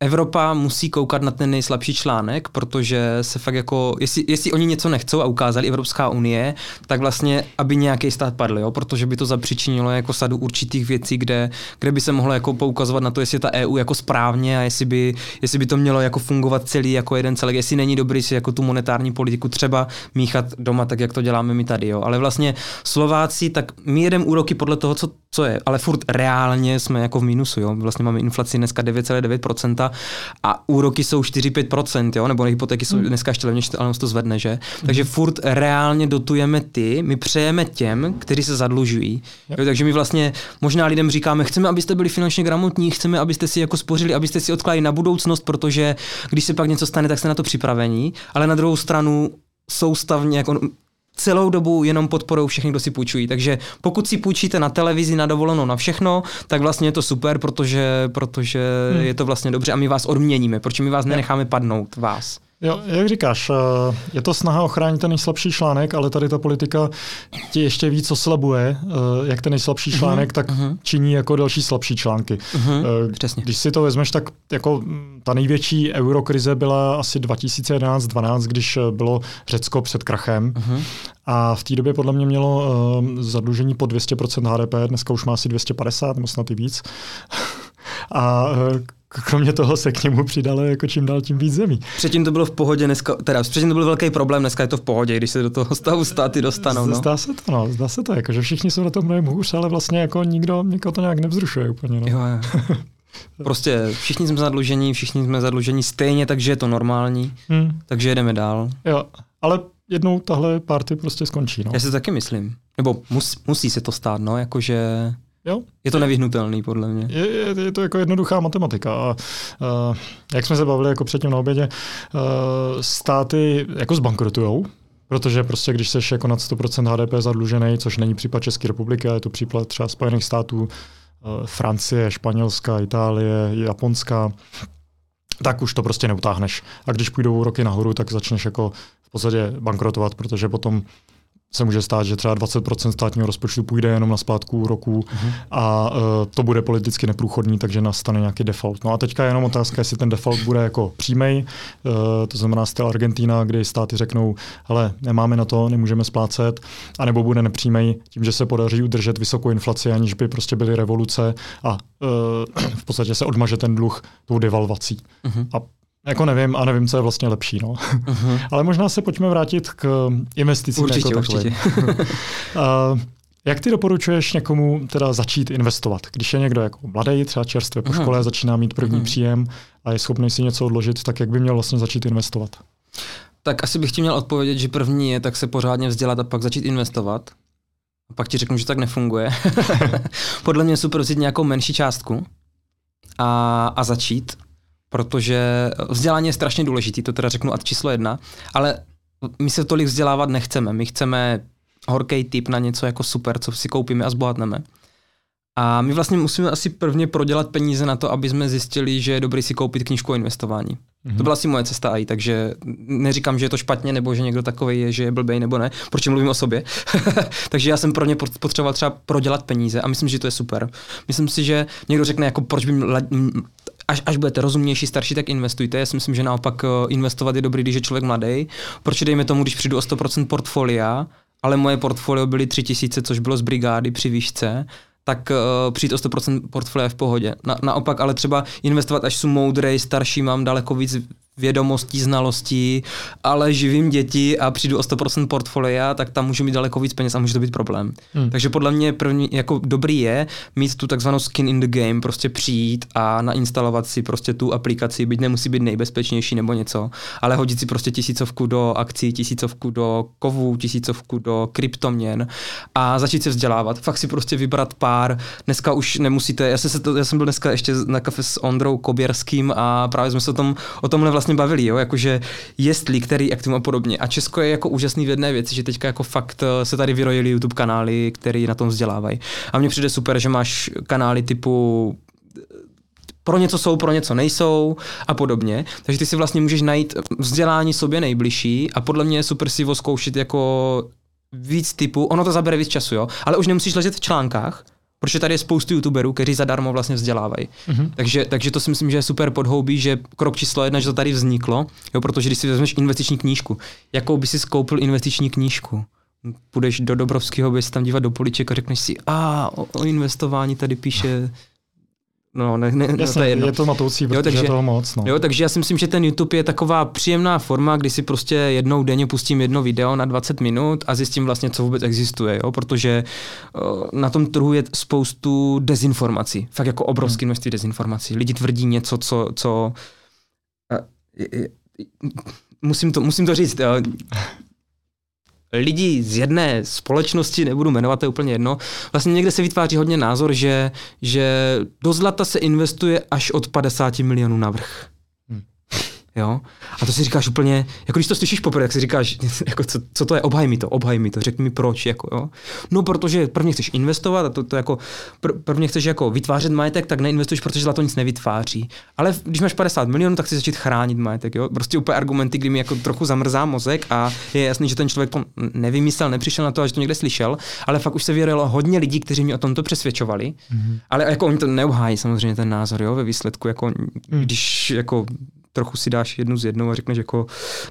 Evropa musí koukat na ten nejslabší článek, protože se fakt jako, jestli, jestli oni něco nechcou a ukázali Evropská unie, tak vlastně, aby nějaký stát padl, jo? protože by to zapříčinilo jako sadu určitých věcí, kde, kde by se mohlo jako poukazovat na to, jestli je ta EU jako správně a jestli by, jestli by to mělo jako fungovat celý jako jeden celek, jestli není dobrý si jako tu monetární politiku třeba míchat doma, tak jak to děláme my tady. Jo? Ale vlastně Slováci, tak my jedeme úroky podle toho, co, co je, ale furt reálně jsme jako v minusu. Jo? Vlastně máme inflaci dneska 9,9% a úroky jsou 4-5%, jo? nebo hypotéky jsou hmm. dneska ještě levnější, ale to zvedne, že? Takže furt reálně dotujeme ty, my přejeme těm, kteří se zadlužují. Jo? Takže my vlastně možná lidem říkáme, chceme, abyste byli finančně gramotní, chceme, abyste si jako spořili, abyste si odkládali na budoucnost, protože když se pak něco stane, tak jste na to připravení, ale na druhou stranu soustavně jako celou dobu jenom podporou všechny, kdo si půjčují. Takže pokud si půjčíte na televizi, na dovolenou, na všechno, tak vlastně je to super, protože, protože hmm. je to vlastně dobře a my vás odměníme, protože my vás nenecháme padnout, vás. Jo, jak říkáš, eh, je to snaha ochránit ten nejslabší článek, ale tady ta politika ti ještě víc oslabuje, eh, jak ten nejslabší mhm, článek, uh-huh, tak uh-huh. činí jako další slabší články. Uh-huh, přesně. Když si to vezmeš, tak jako mm, ta největší eurokrize byla asi 2011-12, když bylo Řecko před krachem. Uh-huh. A v té době podle mě mělo zadlužení po 200% HDP, dneska už má asi 250 nebo snad i víc. [LAUGHS] A kromě toho se k němu přidalo jako čím dál tím víc zemí. Předtím to bylo v pohodě, dneska, teda předtím to byl velký problém, dneska je to v pohodě, když se do toho stavu státy dostanou. No. Zdá se to, no, zdá se to, jako, že všichni jsou na tom mnohem hůř, ale vlastně jako nikdo, nikdo to nějak nevzrušuje úplně. No. Jo, jo. [LAUGHS] Prostě všichni jsme zadlužení, všichni jsme zadlužení stejně, takže je to normální, hmm. takže jedeme dál. Jo, ale jednou tahle party prostě skončí. No. Já si to taky myslím. Nebo mus, musí se to stát, no, jakože Jo? Je to nevyhnutelný, podle mě. Je, je, je to jako jednoduchá matematika. A, uh, jak jsme se bavili jako předtím na obědě, uh, státy jako zbankrotujou, protože prostě když jsi jako nad 100% HDP zadlužený, což není případ České republiky, ale je to případ třeba Spojených států, Francie, Španělska, Itálie, Japonska, tak už to prostě neutáhneš. A když půjdou roky nahoru, tak začneš jako v podstatě bankrotovat, protože potom se může stát, že třeba 20% státního rozpočtu půjde jenom na splátku úroků uh-huh. a uh, to bude politicky neprůchodný, takže nastane nějaký default. No a teďka je jenom otázka, jestli ten default bude jako přímej, uh, to znamená styl Argentina, kdy státy řeknou, ale nemáme na to, nemůžeme splácet, anebo bude nepřímej tím, že se podaří udržet vysokou inflaci, aniž by prostě byly revoluce a uh, [CLEARS THROAT] v podstatě se odmaže ten dluh tou devalvací. Uh-huh. A jako nevím a nevím, co je vlastně lepší. No. Uh-huh. [LAUGHS] Ale možná se pojďme vrátit k investicím. Určitě, jako určitě. uh, [LAUGHS] jak ty doporučuješ někomu teda začít investovat? Když je někdo jako mladý, třeba čerstvě po uh-huh. škole, začíná mít první uh-huh. příjem a je schopný si něco odložit, tak jak by měl vlastně začít investovat? Tak asi bych ti měl odpovědět, že první je tak se pořádně vzdělat a pak začít investovat. A pak ti řeknu, že tak nefunguje. [LAUGHS] Podle mě je super vzít nějakou menší částku a, a začít protože vzdělání je strašně důležitý, to teda řeknu ad číslo jedna, ale my se tolik vzdělávat nechceme. My chceme horký typ na něco jako super, co si koupíme a zbohatneme. A my vlastně musíme asi prvně prodělat peníze na to, aby jsme zjistili, že je dobrý si koupit knížku o investování. Mm-hmm. To byla asi moje cesta i, takže neříkám, že je to špatně, nebo že někdo takový je, že je blbej nebo ne, proč mluvím o sobě. [LAUGHS] takže já jsem pro ně potřeboval třeba prodělat peníze a myslím, že to je super. Myslím si, že někdo řekne, jako proč by až, až budete rozumnější, starší, tak investujte. Já si myslím, že naopak eh, investovat je dobrý, když je člověk mladý. Proč dejme tomu, když přijdu o 100% portfolia, ale moje portfolio byly 3000, což bylo z brigády při výšce, tak uh, přijít o 100% portfolia v pohodě. Na, naopak ale třeba investovat, až jsou moudrej, starší, mám daleko víc vědomostí, znalostí, ale živím děti a přijdu o 100% portfolia, tak tam můžu mít daleko víc peněz a může to být problém. Hmm. Takže podle mě první, jako dobrý je mít tu takzvanou skin in the game, prostě přijít a nainstalovat si prostě tu aplikaci, byť nemusí být nejbezpečnější nebo něco, ale hodit si prostě tisícovku do akcí, tisícovku do kovů, tisícovku do kryptoměn a začít se vzdělávat. Fakt si prostě vybrat pár. Dneska už nemusíte, já, se to, já jsem byl dneska ještě na kafe s Ondrou Koběrským a právě jsme se o, tom, o tomhle vlastně vlastně bavili, jo, jakože jestli, který aktivum a podobně. A Česko je jako úžasný v jedné věci, že teďka jako fakt eh, se tady vyrojili YouTube kanály, které na tom vzdělávají. A mně přijde super, že máš kanály typu eh, pro něco jsou, pro něco nejsou a podobně. Takže ty si vlastně můžeš najít vzdělání sobě nejbližší a podle mě je super si zkoušet jako víc typu, ono to zabere víc času, jo, ale už nemusíš ležet v článkách, Protože tady je spoustu youtuberů, kteří zadarmo vlastně vzdělávají. Mm-hmm. Takže, takže to si myslím, že je super podhoubí, že krok číslo jedna, že to tady vzniklo, jo, protože když si vezmeš investiční knížku, jakou by si skoupil investiční knížku? Půjdeš do Dobrovského, bys tam dívat do poliček a řekneš si, a o, o investování tady píše No, ne, ne, Jasně, to je, jedno. je to matoucí, protože jo, takže, je toho moc. No. Jo, takže já si myslím, že ten YouTube je taková příjemná forma, kdy si prostě jednou denně pustím jedno video na 20 minut a zjistím vlastně, co vůbec existuje, jo? protože uh, na tom trhu je spoustu dezinformací, fakt jako obrovské hmm. množství dezinformací. Lidi tvrdí něco, co, co uh, je, je, musím, to, musím to říct, uh, lidí z jedné společnosti, nebudu jmenovat, to je úplně jedno, vlastně někde se vytváří hodně názor, že, že do zlata se investuje až od 50 milionů na vrch. Jo? A to si říkáš úplně, jako když to slyšíš poprvé, tak si říkáš, [LAUGHS] jako co, co, to je, obhaj mi to, obhaj mi to, řekni mi proč, jako jo. No, protože prvně chceš investovat a to, to jako, pr- prvně chceš jako vytvářet majetek, tak neinvestuješ, protože zlato nic nevytváří. Ale když máš 50 milionů, tak si začít chránit majetek, jo. Prostě úplně argumenty, kdy mi jako trochu zamrzá mozek a je jasný, že ten člověk to nevymyslel, nepřišel na to, že to někde slyšel, ale fakt už se věřilo hodně lidí, kteří mě o tomto přesvědčovali. Mm-hmm. Ale jako oni to neobhájí samozřejmě ten názor, jo, ve výsledku, jako mm. když jako trochu si dáš jednu z jednou a řekneš jako,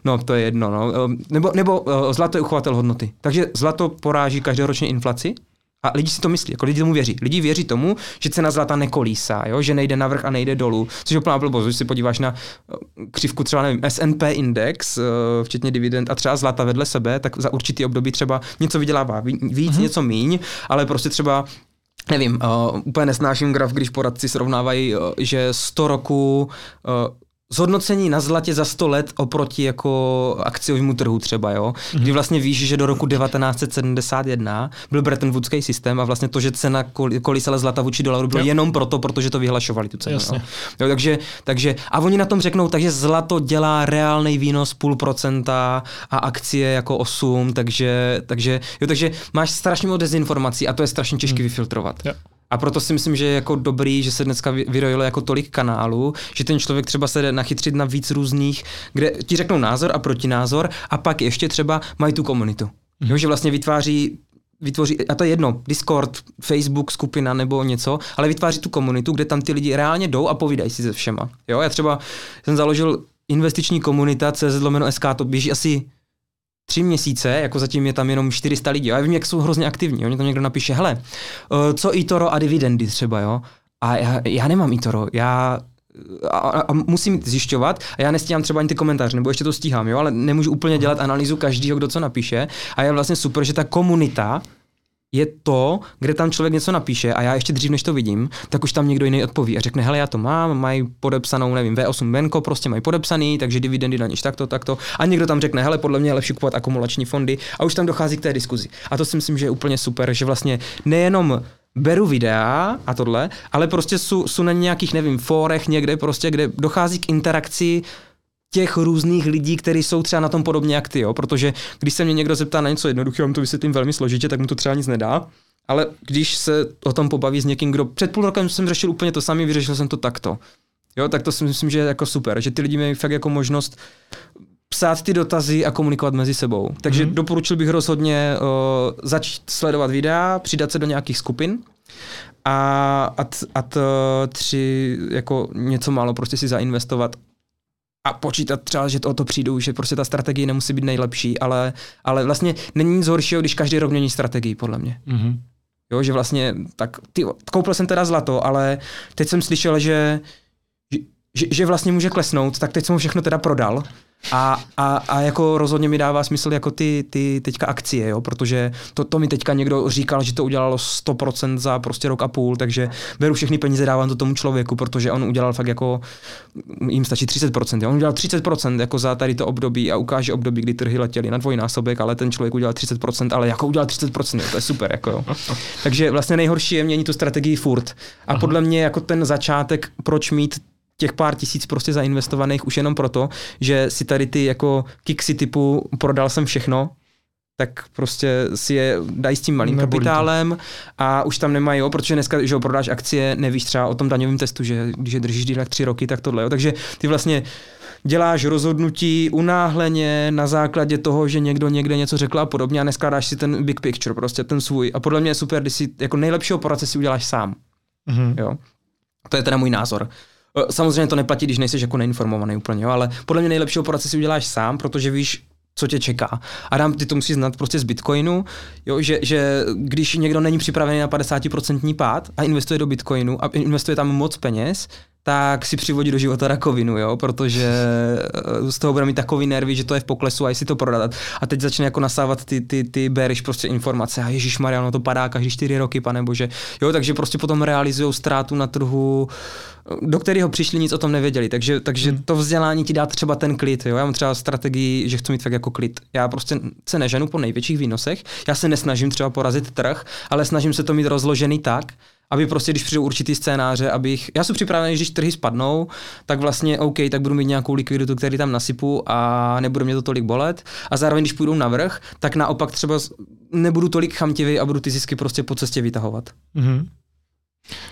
no to je jedno, no. Ehm, nebo, nebo eh, zlato je uchovatel hodnoty. Takže zlato poráží každoročně inflaci, a lidi si to myslí, jako lidi tomu věří. Lidi věří tomu, že cena zlata nekolísá, jo? že nejde navrh a nejde dolů. Což je úplná blbost, když si podíváš na eh, křivku třeba, nevím, S&P index, eh, včetně dividend a třeba zlata vedle sebe, tak za určitý období třeba něco vydělává víc, mm-hmm. něco míň, ale prostě třeba nevím, uh, úplně nesnáším graf, když poradci srovnávají, uh, že 100 roku uh, zhodnocení na zlatě za 100 let oproti jako akciovému trhu třeba, jo? Kdy mhm. vlastně víš, že do roku 1971 byl Bretton Woodský systém a vlastně to, že cena kolísala zlata vůči dolaru bylo jo. jenom proto, protože to vyhlašovali tu cenu. Jo? Jo, takže, takže, a oni na tom řeknou, takže zlato dělá reálný výnos půl procenta a akcie jako 8, takže, takže, jo, takže máš strašně moc dezinformací a to je strašně těžké hmm. vyfiltrovat. Jo. A proto si myslím, že je jako dobrý, že se dneska vyrojilo jako tolik kanálů, že ten člověk třeba se jde nachytřit na víc různých, kde ti řeknou názor a protinázor a pak ještě třeba mají tu komunitu. Mm. Jo, že vlastně vytváří vytvoří, a to je jedno, Discord, Facebook, skupina nebo něco, ale vytváří tu komunitu, kde tam ty lidi reálně jdou a povídají si se všema. Jo, já třeba jsem založil investiční komunita CZ SK, to běží asi tři měsíce, jako zatím je tam jenom 400 lidí. A já vím, jak jsou hrozně aktivní. Oni tam někdo napíše, hele, eh, co eToro a dividendy třeba, jo? A já, já nemám eToro, já a, a musím zjišťovat a já nestíhám třeba ani ty komentáře, nebo ještě to stíhám, jo, ale nemůžu úplně dělat analýzu každého, kdo co napíše a je vlastně super, že ta komunita je to, kde tam člověk něco napíše a já ještě dřív, než to vidím, tak už tam někdo jiný odpoví a řekne, hele, já to mám, mají podepsanou, nevím, V8 Benko, prostě mají podepsaný, takže dividendy na něč takto, takto. A někdo tam řekne, hele, podle mě je lepší kupovat akumulační fondy a už tam dochází k té diskuzi. A to si myslím, že je úplně super, že vlastně nejenom beru videa a tohle, ale prostě jsou, jsou na nějakých, nevím, fórech někde prostě, kde dochází k interakci těch různých lidí, kteří jsou třeba na tom podobně jak ty, jo? protože když se mě někdo zeptá na něco jednoduchého, vám to vysvětlím velmi složitě, tak mu to třeba nic nedá. Ale když se o tom pobaví s někým, kdo před půl rokem jsem řešil úplně to samé, vyřešil jsem to takto. Jo, tak to si myslím, že je jako super, že ty lidi mají fakt jako možnost psát ty dotazy a komunikovat mezi sebou. Takže mm-hmm. doporučil bych rozhodně uh, začít sledovat videa, přidat se do nějakých skupin a, a, t, a t, tři, jako něco málo prostě si zainvestovat a počítat třeba, že to o to přijdu, že prostě ta strategie nemusí být nejlepší, ale, ale vlastně není nic horšího, když každý rok mění strategii, podle mě. Mm-hmm. Jo, že vlastně, tak ty, koupil jsem teda zlato, ale teď jsem slyšel, že, že, že vlastně může klesnout, tak teď jsem ho všechno teda prodal a, a, a jako rozhodně mi dává smysl jako ty, ty teďka akcie, jo, protože to, to mi teďka někdo říkal, že to udělalo 100% za prostě rok a půl, takže beru všechny peníze, dávám to tomu člověku, protože on udělal fakt jako, jim stačí 30%, jo. on udělal 30% jako za tady to období a ukáže období, kdy trhy letěly na dvojnásobek, ale ten člověk udělal 30%, ale jako udělal 30%, jo, to je super, jako jo. Takže vlastně nejhorší je měnit tu strategii furt. A podle mě jako ten začátek, proč mít těch pár tisíc prostě zainvestovaných už jenom proto, že si tady ty jako kiksy typu prodal jsem všechno, tak prostě si je dají s tím malým Nebolí kapitálem to. a už tam nemají, jo, protože dneska, že jo, prodáš akcie, nevíš třeba o tom daňovém testu, že když je držíš dílek tři roky, tak tohle, jo. takže ty vlastně děláš rozhodnutí unáhleně na základě toho, že někdo někde něco řekl a podobně a neskládáš si ten big picture, prostě ten svůj. A podle mě je super, když si jako nejlepšího poradce si uděláš sám. Mm-hmm. Jo. To je teda můj názor. E, samozřejmě to neplatí, když nejsi jako neinformovaný úplně, jo, ale podle mě nejlepšího poradce si uděláš sám, protože víš, co tě čeká. A dám, ty to musíš znát prostě z Bitcoinu, jo, že, že když někdo není připravený na 50% pád a investuje do Bitcoinu a investuje tam moc peněz, tak si přivodí do života rakovinu, jo, protože eh, z toho bude mít takový nervy, že to je v poklesu a jestli to prodat. A teď začne jako nasávat ty, ty, ty beriš prostě informace a Ježíš Maria, no to padá každý čtyři roky, pane bože. Jo, takže prostě potom realizují ztrátu na trhu, do kterého přišli, nic o tom nevěděli. Takže, takže hmm. to vzdělání ti dá třeba ten klid. Jo? Já mám třeba strategii, že chci mít tak jako klid. Já prostě se neženu po největších výnosech. Já se nesnažím třeba porazit trh, ale snažím se to mít rozložený tak, aby prostě, když přijdou určitý scénáře, abych, já jsem připravený, když trhy spadnou, tak vlastně OK, tak budu mít nějakou likviditu, který tam nasypu a nebude mě to tolik bolet. A zároveň, když půjdou navrh, tak naopak třeba nebudu tolik chamtivý a budu ty zisky prostě po cestě vytahovat. Mm-hmm.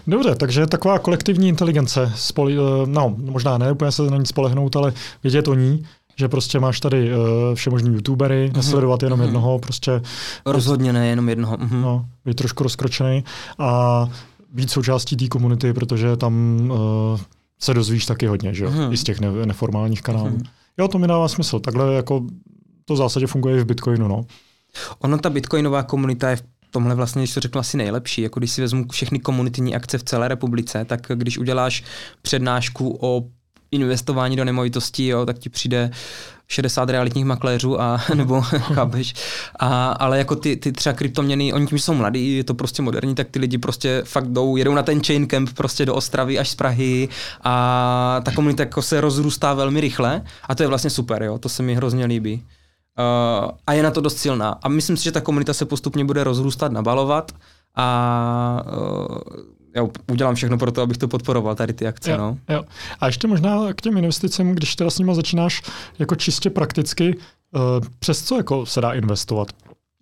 Dobře, takže taková kolektivní inteligence, spoli, eh, no možná ne úplně se na ní spolehnout, ale vědět o ní, že prostě máš tady uh, všemožní youtubery, uh-huh. nesledovat jenom uh-huh. jednoho, prostě... Rozhodně ne jenom jednoho. Uh-huh. No, být trošku rozkročený a být součástí té komunity, protože tam uh, se dozvíš taky hodně, že jo, uh-huh. i z těch ne- neformálních kanálů. Uh-huh. Jo, to mi dává smysl. Takhle jako to v zásadě funguje i v Bitcoinu, no. Ono, ta bitcoinová komunita je v tomhle vlastně, když to řeknu, asi nejlepší. Jako když si vezmu všechny komunitní akce v celé republice, tak když uděláš přednášku o investování do nemovitostí, jo, tak ti přijde 60 realitních makléřů a [LAUGHS] nebo [LAUGHS] chápeš. A, ale jako ty, ty třeba kryptoměny, oni tím, jsou mladí, je to prostě moderní, tak ty lidi prostě fakt jdou, jedou na ten chain camp prostě do Ostravy až z Prahy a ta komunita jako se rozrůstá velmi rychle a to je vlastně super, jo, to se mi hrozně líbí. Uh, a je na to dost silná. A myslím si, že ta komunita se postupně bude rozrůstat, nabalovat a uh, já udělám všechno pro to, abych to podporoval, tady ty akce. Jo, no. jo. A ještě možná k těm investicím, když teda s nimi začínáš jako čistě prakticky, uh, přes co jako se dá investovat?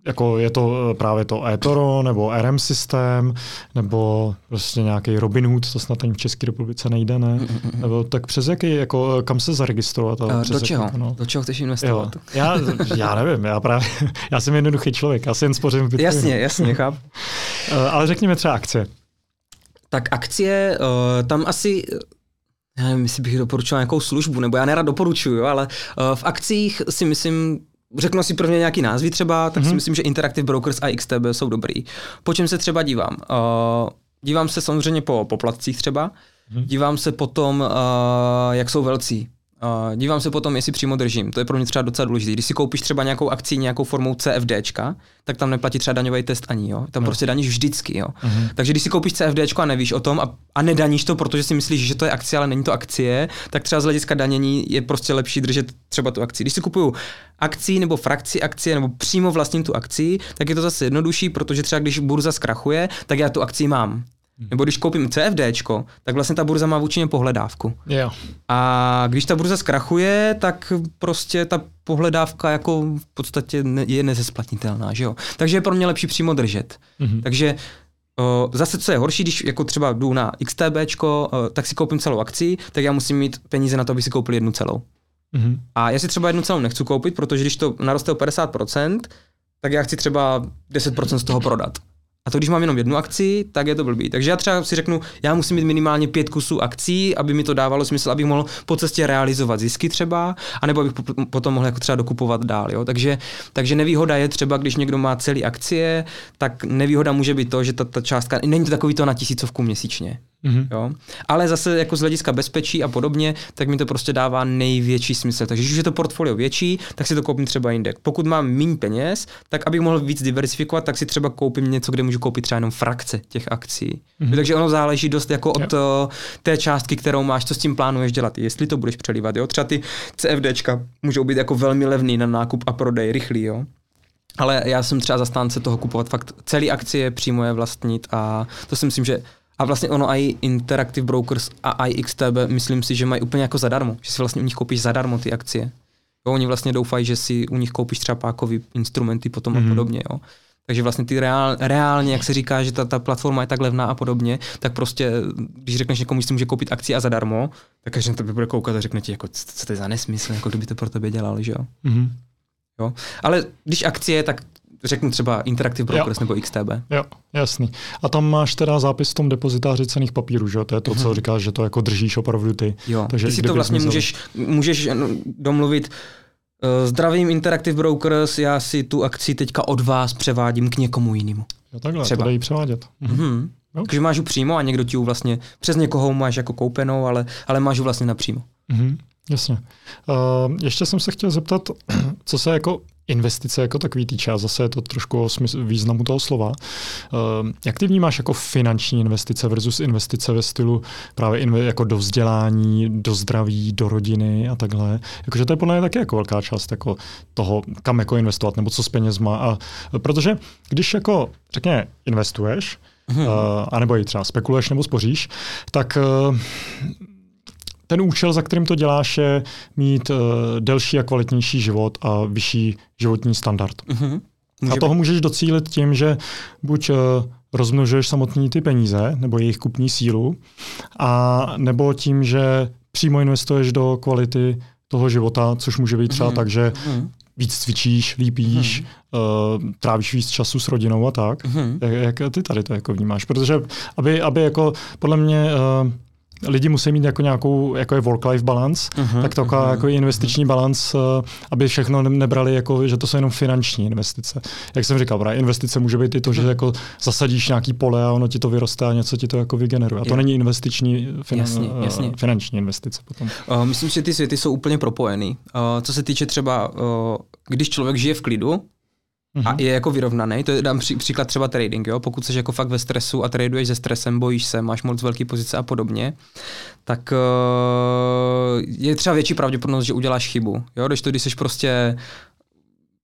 Jako je to eh, právě to eToro, nebo RM systém, nebo prostě nějaký Robinhood, to snad ani v České republice nejde, ne? Mm-mm. Nebo tak přes jaký, jako kam se zaregistrovat? Ale přes do čeho? Jaký, no? Do čeho chceš investovat? Jo. Já, já nevím, já právě, [LAUGHS] já jsem jednoduchý člověk, já si jen spořím v Bitcoinu. Jasně, jasně, cháp. [LAUGHS] Eh, ale řekněme třeba akcie. Tak akcie, uh, tam asi já nevím, jestli bych doporučoval nějakou službu, nebo já nerad doporučuju, ale uh, v akcích si myslím, řeknu si prvně nějaký názvy třeba, tak mm-hmm. si mhm. myslím, že Interactive Brokers a XTB jsou dobrý. Po čem se třeba dívám? Uh, dívám se samozřejmě po poplatcích třeba, mm-hmm. dívám se potom, uh, jak jsou velcí. Uh, dívám se potom, jestli přímo držím. To je pro mě třeba docela důležité. Když si koupíš třeba nějakou akci nějakou formou CFDčka, tak tam neplatí třeba daňový test ani, jo. Tam no. prostě daníš vždycky, jo. Uh-huh. Takže když si koupíš CFDčko a nevíš o tom a, a nedaníš to, protože si myslíš, že to je akcie, ale není to akcie, tak třeba z hlediska danění je prostě lepší držet třeba tu akci. Když si kupuju akci nebo frakci akcie nebo přímo vlastním tu akci, tak je to zase jednodušší, protože třeba když burza zkrachuje, tak já tu akci mám. Hmm. Nebo když koupím CFDčko, tak vlastně ta burza má vůči pohledávku. Jo. A když ta burza zkrachuje, tak prostě ta pohledávka jako v podstatě je nezesplatnitelná, že jo. Takže je pro mě lepší přímo držet. Mm-hmm. Takže o, zase co je horší, když jako třeba jdu na XTBčko, tak si koupím celou akci, tak já musím mít peníze na to, aby si koupil jednu celou. Mm-hmm. A já si třeba jednu celou nechci koupit, protože když to naroste o 50%, tak já chci třeba 10% z toho prodat. A to, když mám jenom jednu akci, tak je to blbý. Takže já třeba si řeknu, já musím mít minimálně pět kusů akcí, aby mi to dávalo smysl, abych mohl po cestě realizovat zisky třeba, anebo abych potom mohl jako třeba dokupovat dál. Jo? Takže, takže nevýhoda je třeba, když někdo má celý akcie, tak nevýhoda může být to, že ta, ta částka, není to takový to na tisícovku měsíčně. Mm-hmm. Jo? Ale zase jako z hlediska bezpečí a podobně, tak mi to prostě dává největší smysl. Takže když už je to portfolio větší, tak si to koupím třeba jinde. Pokud mám méně peněz, tak abych mohl víc diversifikovat, tak si třeba koupím něco, kde můžu koupit třeba jenom frakce těch akcí. Mm-hmm. Takže ono záleží dost jako od uh, té částky, kterou máš, co s tím plánuješ dělat. Jestli to budeš přelívat. Jo? Třeba ty CFDčka můžou být jako velmi levný na nákup a prodej, rychlý. Jo? Ale já jsem třeba zastánce toho kupovat fakt celý akcie, přímo je vlastnit a to si myslím, že a vlastně ono i Interactive Brokers a i XTB, myslím si, že mají úplně jako zadarmo, že si vlastně u nich koupíš zadarmo ty akcie. Jo, oni vlastně doufají, že si u nich koupíš třeba pákový instrumenty potom mm-hmm. a podobně. Jo. Takže vlastně ty reál, reálně, jak se říká, že ta, ta platforma je tak levná a podobně, tak prostě, když řekneš někomu, že si může koupit akci a zadarmo, tak každý na tebe bude koukat a řekne ti, jako, co to je za nesmysl, jako kdyby to pro tebe dělali, že jo. Mm-hmm. jo. Ale když akcie, tak řeknu třeba Interactive Brokers jo. nebo XTB. Jo, jasný. A tam máš teda zápis v tom depozitáři cených papírů, že jo? To je to, co mm-hmm. říkáš, že to jako držíš opravdu ty. Jo, Takže ty si to vlastně můžeš, můžeš no, domluvit, uh, zdravím Interactive Brokers, já si tu akci teďka od vás převádím k někomu jinému. Jo, takhle, třeba. to dají převádět. Mm-hmm. Jo. Takže máš ju přímo a někdo ti ju vlastně, přes někoho máš jako koupenou, ale, ale máš ju vlastně napřímo. Mm-hmm. Jasně. Uh, ještě jsem se chtěl zeptat, [CLEARS THROAT] co se jako investice jako takový týče, a zase je to trošku o smysl, významu toho slova. Uh, jak ty vnímáš jako finanční investice versus investice ve stylu právě inve, jako do vzdělání, do zdraví, do rodiny a takhle? Jakože to je podle mě taky jako velká část jako toho, kam jako investovat, nebo co s penězma. A, protože když jako, řekně, investuješ, hmm. uh, anebo i třeba spekuluješ nebo spoříš, tak uh, ten účel, za kterým to děláš, je mít uh, delší a kvalitnější život a vyšší životní standard. Mm-hmm. Může a toho být. můžeš docílit tím, že buď uh, rozmnožuješ samotný ty peníze nebo jejich kupní sílu, a nebo tím, že přímo investuješ do kvality toho života, což může být třeba mm-hmm. tak, že mm-hmm. víc cvičíš, líp jíš, mm-hmm. uh, trávíš víc času s rodinou a tak. Mm-hmm. Jak, jak ty tady to jako vnímáš? Protože aby, aby jako podle mě uh, lidi musí mít jako nějakou, jako je work-life balance, uh-huh, tak taková uh-huh, jako investiční uh-huh. balance, eh, aby všechno nebrali jako, že to jsou jenom finanční investice. Jak jsem říkal, právě investice může být i to, že jako zasadíš nějaký pole a ono ti to vyroste a něco ti to jako vygeneruje. A to je. není investiční finan, jasně, eh, jasně. finanční investice potom. Uh, myslím, že ty světy jsou úplně propojený. Uh, co se týče třeba, uh, když člověk žije v klidu, a mhm. je jako vyrovnaný. To je, dám pří, příklad třeba trading, jo? pokud jsi jako fakt ve stresu a traduješ se stresem, bojíš se, máš moc velký pozice a podobně, tak uh, je třeba větší pravděpodobnost, že uděláš chybu. Jo? Když to, když jsi prostě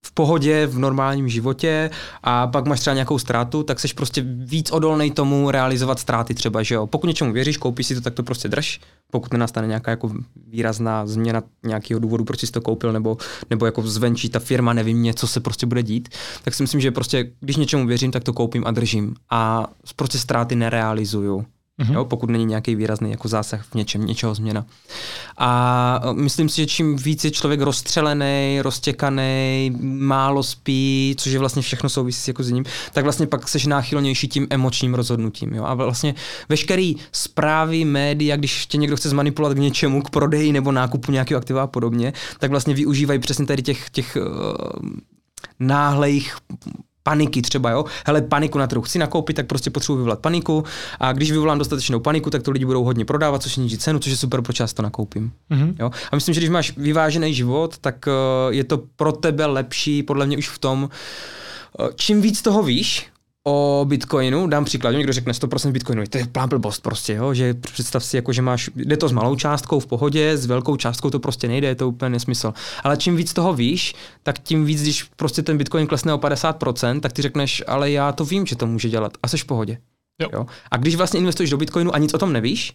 v pohodě, v normálním životě a pak máš třeba nějakou ztrátu, tak jsi prostě víc odolný tomu realizovat ztráty třeba, že jo. Pokud něčemu věříš, koupíš si to, tak to prostě drž. Pokud nenastane nějaká jako výrazná změna nějakého důvodu, proč jsi to koupil, nebo, nebo jako zvenčí ta firma, nevím, něco se prostě bude dít, tak si myslím, že prostě, když něčemu věřím, tak to koupím a držím. A prostě ztráty nerealizuju. Mm-hmm. Jo, pokud není nějaký výrazný jako zásah v něčem, něčeho změna. A e, myslím si, že čím víc je člověk rozstřelený, roztěkaný, málo spí, což je vlastně všechno souvisí jako s ním, tak vlastně pak seš náchylnější tím emočním rozhodnutím. Jo? A vlastně veškerý zprávy, média, když tě někdo chce zmanipulovat k něčemu, k prodeji nebo nákupu nějakého aktiva a podobně, tak vlastně využívají přesně tady těch, těch uh, náhlejch paniky třeba, jo. Hele, paniku na trhu chci nakoupit, tak prostě potřebuji vyvolat paniku a když vyvolám dostatečnou paniku, tak to lidi budou hodně prodávat, což sníží cenu, což je super, proč já to nakoupím. Mm-hmm. Jo? A myslím, že když máš vyvážený život, tak uh, je to pro tebe lepší, podle mě už v tom, uh, čím víc toho víš, o Bitcoinu, dám příklad, někdo řekne 100% Bitcoinu, to je plán blbost prostě, jo? že představ si, jako, že máš, jde to s malou částkou v pohodě, s velkou částkou to prostě nejde, je to úplně nesmysl. Ale čím víc toho víš, tak tím víc, když prostě ten Bitcoin klesne o 50%, tak ty řekneš, ale já to vím, že to může dělat a jsi v pohodě. Jo. Jo? A když vlastně investuješ do Bitcoinu a nic o tom nevíš,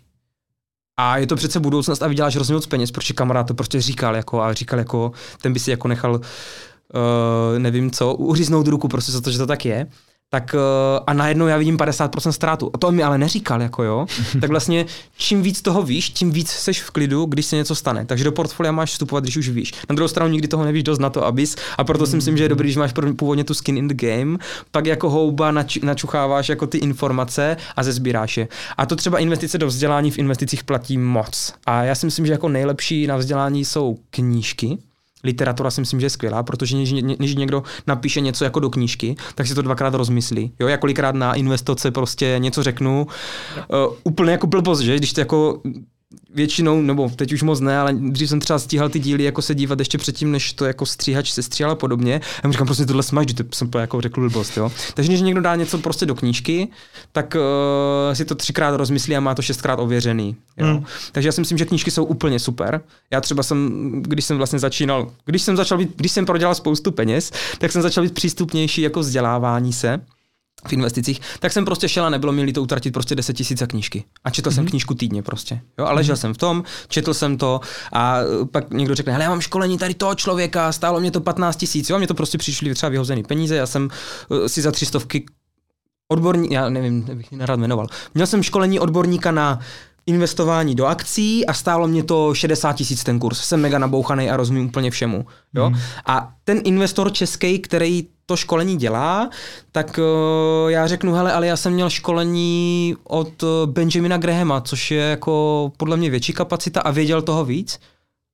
a je to přece budoucnost a vyděláš hrozně moc peněz, protože kamarád to prostě říkal jako a říkal jako, ten by si jako nechal uh, nevím co, uříznout ruku prostě za to, že to tak je, tak uh, a najednou já vidím 50% ztrátu. A to on mi ale neříkal, jako jo. [LAUGHS] tak vlastně čím víc toho víš, tím víc seš v klidu, když se něco stane. Takže do portfolia máš vstupovat, když už víš. Na druhou stranu nikdy toho nevíš dost na to, abys. A proto si myslím, že je dobrý, když máš původně tu skin in the game, pak jako houba nač- načucháváš jako ty informace a zezbíráš je. A to třeba investice do vzdělání v investicích platí moc. A já si myslím, že jako nejlepší na vzdělání jsou knížky, literatura si myslím, že je skvělá, protože než, než někdo napíše něco jako do knížky, tak si to dvakrát rozmyslí. Jo, já kolikrát na investoce prostě něco řeknu, uh, úplně jako blbost, že? Když to jako většinou, nebo teď už moc ne, ale dřív jsem třeba stíhal ty díly jako se dívat ještě předtím, než to jako stříhač se stříhal a podobně. A já říkám, prostě tohle smaž, to jsem jako řekl blbost, jo. Takže když někdo dá něco prostě do knížky, tak uh, si to třikrát rozmyslí a má to šestkrát ověřený. Jo. Mm. Takže já si myslím, že knížky jsou úplně super. Já třeba jsem, když jsem vlastně začínal, když jsem začal být, když jsem prodělal spoustu peněz, tak jsem začal být přístupnější jako vzdělávání se v investicích, tak jsem prostě šel a nebylo mi to utratit prostě 10 tisíc za knížky. A četl mm-hmm. jsem mhm. knížku týdně prostě. Jo, a ležel mm-hmm. jsem v tom, četl jsem to a pak někdo řekne, hele, já mám školení tady toho člověka, stálo mě to 15 tisíc, jo, a mě to prostě přišly třeba vyhozený peníze, já jsem uh, si za 300 odborník, já nevím, bych nerad jmenoval. Měl jsem školení odborníka na investování do akcí a stálo mě to 60 tisíc ten kurz. Jsem mega nabouchaný a rozumím úplně všemu. Jo? Mm. A ten investor český, který to školení dělá, tak uh, já řeknu, hele, ale já jsem měl školení od Benjamina Grahama, což je jako podle mě větší kapacita a věděl toho víc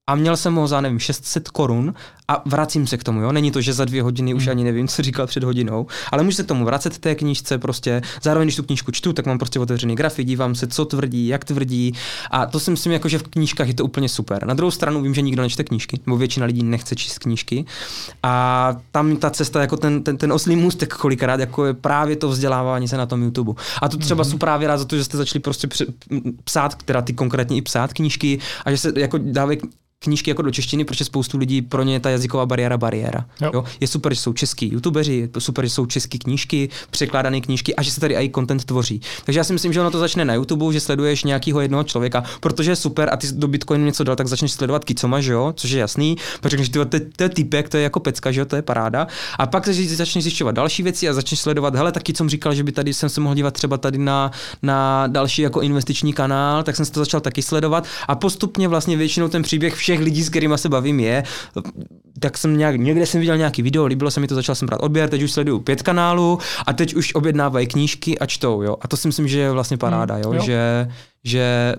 a měl jsem ho za, nevím, 600 korun a vracím se k tomu, jo. Není to, že za dvě hodiny už hmm. ani nevím, co říkal před hodinou, ale můžu se k tomu vracet té knížce prostě. Zároveň, když tu knížku čtu, tak mám prostě otevřený grafy, dívám se, co tvrdí, jak tvrdí. A to si myslím, jako, že v knížkách je to úplně super. Na druhou stranu vím, že nikdo nečte knížky, nebo většina lidí nechce číst knížky. A tam ta cesta, jako ten, ten, ten oslý můstek kolikrát, jako je právě to vzdělávání se na tom YouTube. A to třeba mm-hmm. jsou právě rád za to, že jste začali prostě psát, teda ty konkrétně i psát knížky a že se jako dávají knížky jako do češtiny, protože spoustu lidí pro ně je ta jazyková bariéra bariéra. Jo. Jo? Je super, že jsou český youtubeři, je super, že jsou české knížky, překládané knížky a že se tady i content tvoří. Takže já si myslím, že ono to začne na YouTube, že sleduješ nějakého jednoho člověka, protože je super a ty do Bitcoinu něco dal, tak začneš sledovat Kicoma, že jo, což je jasný, protože řekneš, to, to, je typek, to je jako pecka, že jo, to je paráda. A pak začneš zjišťovat další věci a začneš sledovat, hele, taky jsem říkal, že by tady jsem se mohl dívat třeba tady na, na další jako investiční kanál, tak jsem se to začal taky sledovat a postupně vlastně většinou ten příběh všech lidí, s kterými se bavím, je, tak jsem nějak, někde jsem viděl nějaký video, líbilo se mi to, začal jsem brát odběr, teď už sleduju pět kanálů a teď už objednávají knížky a čtou, jo. A to si myslím, že je vlastně paráda, jo, hmm, jo. že, že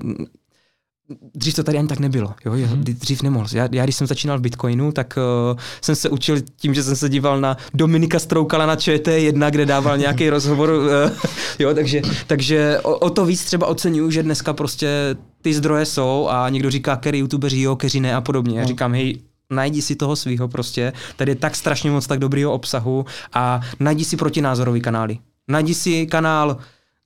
Dřív to tady ani tak nebylo, jo, mm-hmm. dřív nemohl. Já, já, když jsem začínal v Bitcoinu, tak uh, jsem se učil tím, že jsem se díval na Dominika Stroukala na ČT1, kde dával nějaký rozhovor, uh, [LAUGHS] jo, takže, takže o, o to víc třeba oceňuju, že dneska prostě ty zdroje jsou a někdo říká, který youtubeři jo, keří ne a podobně. Já mhm. říkám, hej, najdi si toho svého prostě, tady je tak strašně moc tak dobrýho obsahu a najdi si protinázorový kanály. Najdi si kanál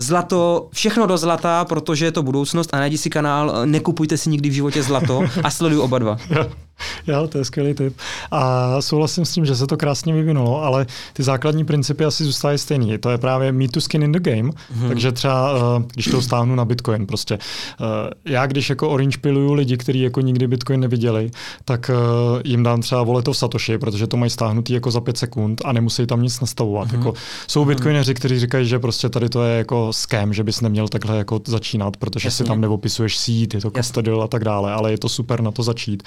Zlato, všechno do zlata, protože je to budoucnost a najdi si kanál Nekupujte si nikdy v životě zlato a sleduj oba dva. [LAUGHS] [LAUGHS] Jo, to je skvělý tip. A souhlasím s tím, že se to krásně vyvinulo, ale ty základní principy asi zůstávají stejný. To je právě me to skin in the game, mm-hmm. takže třeba, uh, když to stáhnu na Bitcoin, prostě uh, já, když jako orange piluju lidi, kteří jako nikdy Bitcoin neviděli, tak uh, jim dám třeba voleto v Satoshi, protože to mají stáhnutý jako za pět sekund a nemusí tam nic nastavovat. Mm-hmm. Jako, jsou mhm. bitcoineři, kteří říkají, že prostě tady to je jako scam, že bys neměl takhle jako začínat, protože Jasně. si tam neopisuješ sít, je to custodial a tak dále, ale je to super na to začít.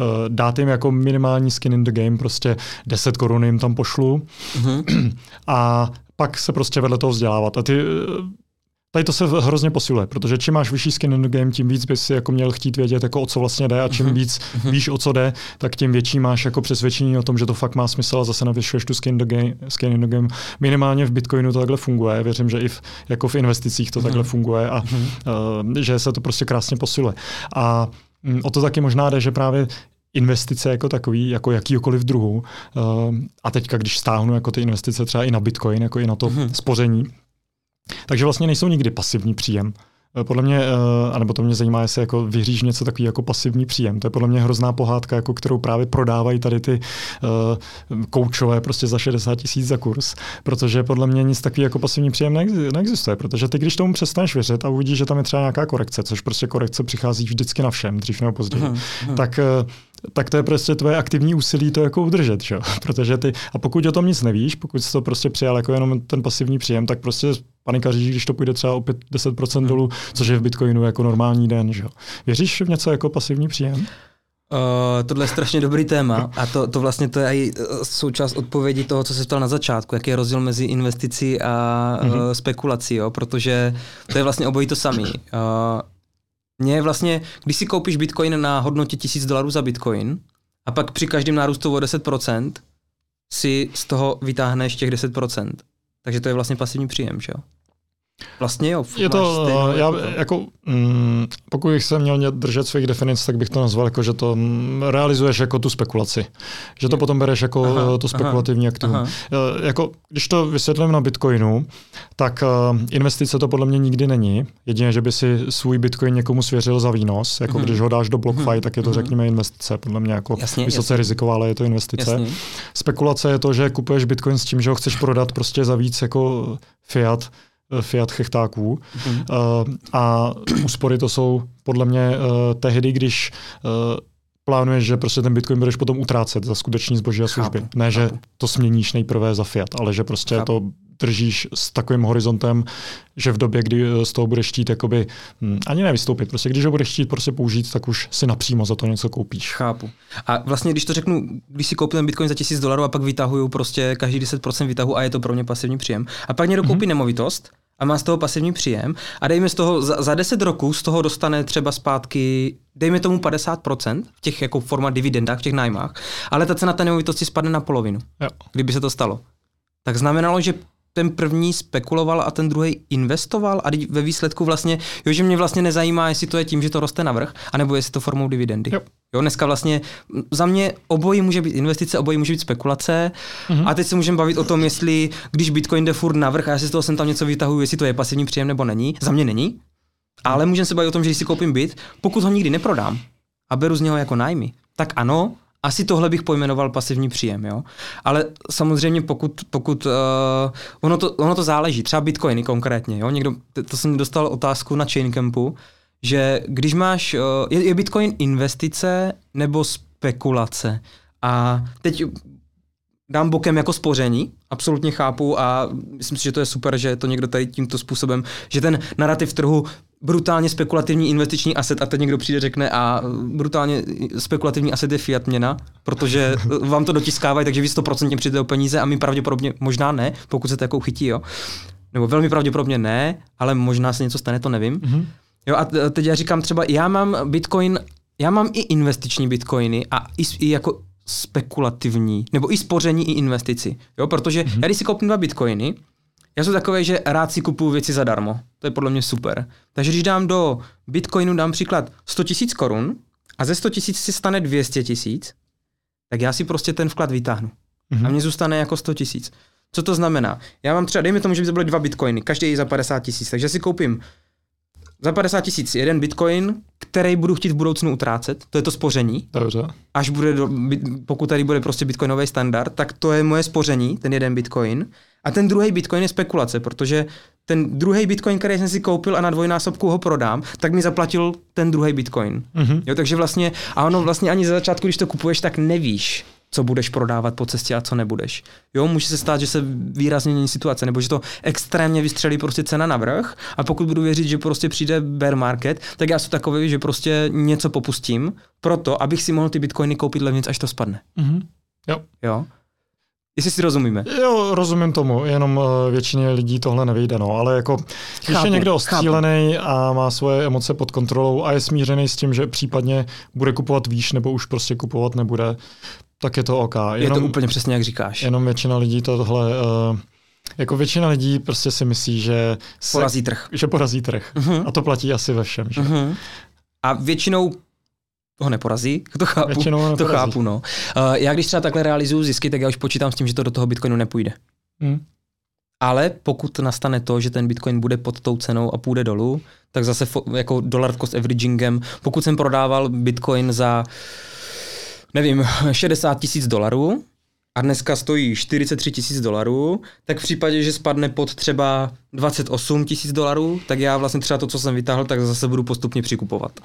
Uh, dát jim jako minimální skin in the game, prostě 10 korun jim tam pošlu mm-hmm. [CLEARS THROAT] a pak se prostě vedle toho vzdělávat. A ty Tady to se hrozně posiluje, protože čím máš vyšší skin in the game, tím víc bys si jako měl chtít vědět, jako o co vlastně jde a čím mhm. víc mhm. víš, o co jde, tak tím větší máš jako přesvědčení o tom, že to fakt má smysl a zase navyšuješ tu skin, the game, skin in the game. Minimálně v Bitcoinu to takhle funguje, věřím, že i v, jako v investicích to takhle funguje a uh, že se to prostě krásně posiluje. A um, o to taky možná jde, že právě investice jako takový, jako jakýkoliv druhu. Uh, a teďka, když stáhnu jako ty investice třeba i na Bitcoin, jako i na to mm-hmm. spoření, takže vlastně nejsou nikdy pasivní příjem. Eh, podle mě, eh, anebo to mě zajímá, jestli jako vyříš něco takový jako pasivní příjem. To je podle mě hrozná pohádka, jako kterou právě prodávají tady ty uh, koučové prostě za 60 tisíc za kurz, protože podle mě nic takový jako pasivní příjem neexistuje, protože ty, když tomu přestaneš věřit a uvidíš, že tam je třeba nějaká korekce, což prostě korekce přichází vždycky na všem, dřív nebo později, uh-huh. tak uh, tak to je prostě tvoje aktivní úsilí to jako udržet, že? [LAUGHS] protože ty, a pokud o tom nic nevíš, pokud jsi to prostě přijal jako jenom ten pasivní příjem, tak prostě panikaří, když to půjde třeba o 5, 10% hmm. dolů, což je v Bitcoinu jako normální den. Že? Věříš v něco jako pasivní příjem? Uh, tohle je strašně dobrý téma a to, to vlastně to je i eh, součást odpovědi toho, co se ptal na začátku, jaký je rozdíl mezi investicí a mm-hmm. uh, spekulací, jo? protože to je vlastně obojí to samý. Uh, mně vlastně, když si koupíš bitcoin na hodnotě 1000 dolarů za bitcoin a pak při každém nárůstu o 10% si z toho vytáhneš těch 10%. Takže to je vlastně pasivní příjem, že jo? Vlastně jo. Je to, já, jako, jako mm, pokud bych se měl držet svých definic, tak bych to nazval jako, že to mm, realizuješ jako tu spekulaci. Že to potom bereš jako aha, to spekulativní aha, aktivum. Aha. Jako, když to vysvětlím na Bitcoinu, tak uh, investice to podle mě nikdy není. Jedině, že by si svůj Bitcoin někomu svěřil za výnos. Jako uh-huh. když ho dáš do BlockFi, uh-huh. tak je to, uh-huh. řekněme, investice. Podle mě jako jasně, vysoce jasně. riziková, ale je to investice. Jasně. Spekulace je to, že kupuješ Bitcoin s tím, že ho chceš prodat prostě za víc jako fiat Eh, fiat chechtáků. Mm. Uh, a úspory to jsou podle mě uh, tehdy, když uh, plánuješ, že prostě ten Bitcoin budeš potom utrácet za skuteční zboží a služby. Chápu, ne, že chápu. to směníš nejprve za fiat, ale že prostě chápu. to držíš s takovým horizontem, že v době, kdy z toho budeš chtít jakoby, hm, ani nevystoupit, prostě když ho budeš chtít prostě použít, tak už si napřímo za to něco koupíš. Chápu. A vlastně, když to řeknu, když si koupím ten Bitcoin za tisíc dolarů a pak vytahuju prostě každý 10% vytahu a je to pro mě pasivní příjem. A pak někdo koupí mm-hmm. nemovitost, a má z toho pasivní příjem a dejme z toho, za, za 10 roků z toho dostane třeba zpátky, dejme tomu 50% v těch jako forma dividendách, v těch nájmách, ale ta cena té nemovitosti spadne na polovinu, jo. kdyby se to stalo. Tak znamenalo, že ten první spekuloval a ten druhý investoval a ve výsledku vlastně, jo, že mě vlastně nezajímá, jestli to je tím, že to roste navrh, anebo jestli to formou dividendy. Jo. jo dneska vlastně za mě obojí může být investice, obojí může být spekulace mm-hmm. a teď se můžeme bavit o tom, jestli když Bitcoin jde furt navrh a já si z toho sem tam něco vytahuji, jestli to je pasivní příjem nebo není. Za mě není. Ale můžeme se bavit o tom, že když si koupím byt, pokud ho nikdy neprodám a beru z něho jako nájmy, tak ano, asi tohle bych pojmenoval pasivní příjem, jo. Ale samozřejmě pokud, pokud uh, ono, to, ono to záleží, třeba bitcoiny konkrétně, jo. Někdo, to jsem dostal otázku na Chaincampu, že když máš, uh, je, je bitcoin investice nebo spekulace? A teď dám bokem jako spoření, absolutně chápu a myslím si, že to je super, že to někdo tady tímto způsobem, že ten narrativ trhu brutálně spekulativní investiční aset a teď někdo přijde řekne a brutálně spekulativní aset je fiat měna, protože vám to dotiskávají, takže vy 100% přijde o peníze a my pravděpodobně možná ne, pokud se to jako chytí, jo. Nebo velmi pravděpodobně ne, ale možná se něco stane, to nevím. Mm-hmm. Jo a teď já říkám třeba, já mám bitcoin, já mám i investiční bitcoiny a i, i jako spekulativní, nebo i spoření, i investici. Jo, protože mm-hmm. já když si koupím dva bitcoiny, já jsem takový, že rád si kupuju věci zadarmo. To je podle mě super. Takže když dám do bitcoinu, dám příklad 100 tisíc korun a ze 100 tisíc si stane 200 tisíc, tak já si prostě ten vklad vytáhnu. Mm-hmm. A mně zůstane jako 100 tisíc. Co to znamená? Já mám třeba, dejme tomu, že by to byly dva bitcoiny, každý za 50 tisíc, takže si koupím za 50 tisíc jeden bitcoin, který budu chtít v budoucnu utrácet, to je to spoření. Dobře. Až bude, do, pokud tady bude prostě bitcoinový standard, tak to je moje spoření, ten jeden bitcoin. A ten druhý bitcoin je spekulace, protože ten druhý bitcoin, který jsem si koupil a na dvojnásobku ho prodám, tak mi zaplatil ten druhý bitcoin. Mm-hmm. Jo, takže vlastně, a ono vlastně ani za začátku, když to kupuješ, tak nevíš, co budeš prodávat po cestě a co nebudeš. Jo, může se stát, že se výrazně mění situace, nebo že to extrémně vystřelí prostě cena na vrch a pokud budu věřit, že prostě přijde bear market, tak já jsem takový, že prostě něco popustím proto, abych si mohl ty bitcoiny koupit levnic, až to spadne. Mm-hmm. Jo. Jo. Jestli si rozumíme. Jo, rozumím tomu, jenom uh, většině lidí tohle nevyjde, no, ale jako, když chápu, je někdo ostřílený a má svoje emoce pod kontrolou a je smířený s tím, že případně bude kupovat výš nebo už prostě kupovat nebude, tak je to OK. Jenom, je to úplně přesně, jak říkáš. Jenom většina lidí tohle... Uh, jako většina lidí prostě si myslí, že... Se, porazí trh. Že porazí trh. Uh-huh. A to platí asi ve všem. Že? Uh-huh. A většinou ho neporazí, to chápu, Většinou to chápu, no. Uh, já když třeba takhle realizuju zisky, tak já už počítám s tím, že to do toho Bitcoinu nepůjde. Hmm. Ale pokud nastane to, že ten Bitcoin bude pod tou cenou a půjde dolů, tak zase fo- jako dollar cost averagingem, pokud jsem prodával Bitcoin za nevím, [LAUGHS] 60 tisíc dolarů a dneska stojí 43 tisíc dolarů, tak v případě, že spadne pod třeba 28 tisíc dolarů, tak já vlastně třeba to, co jsem vytáhl, tak zase budu postupně přikupovat.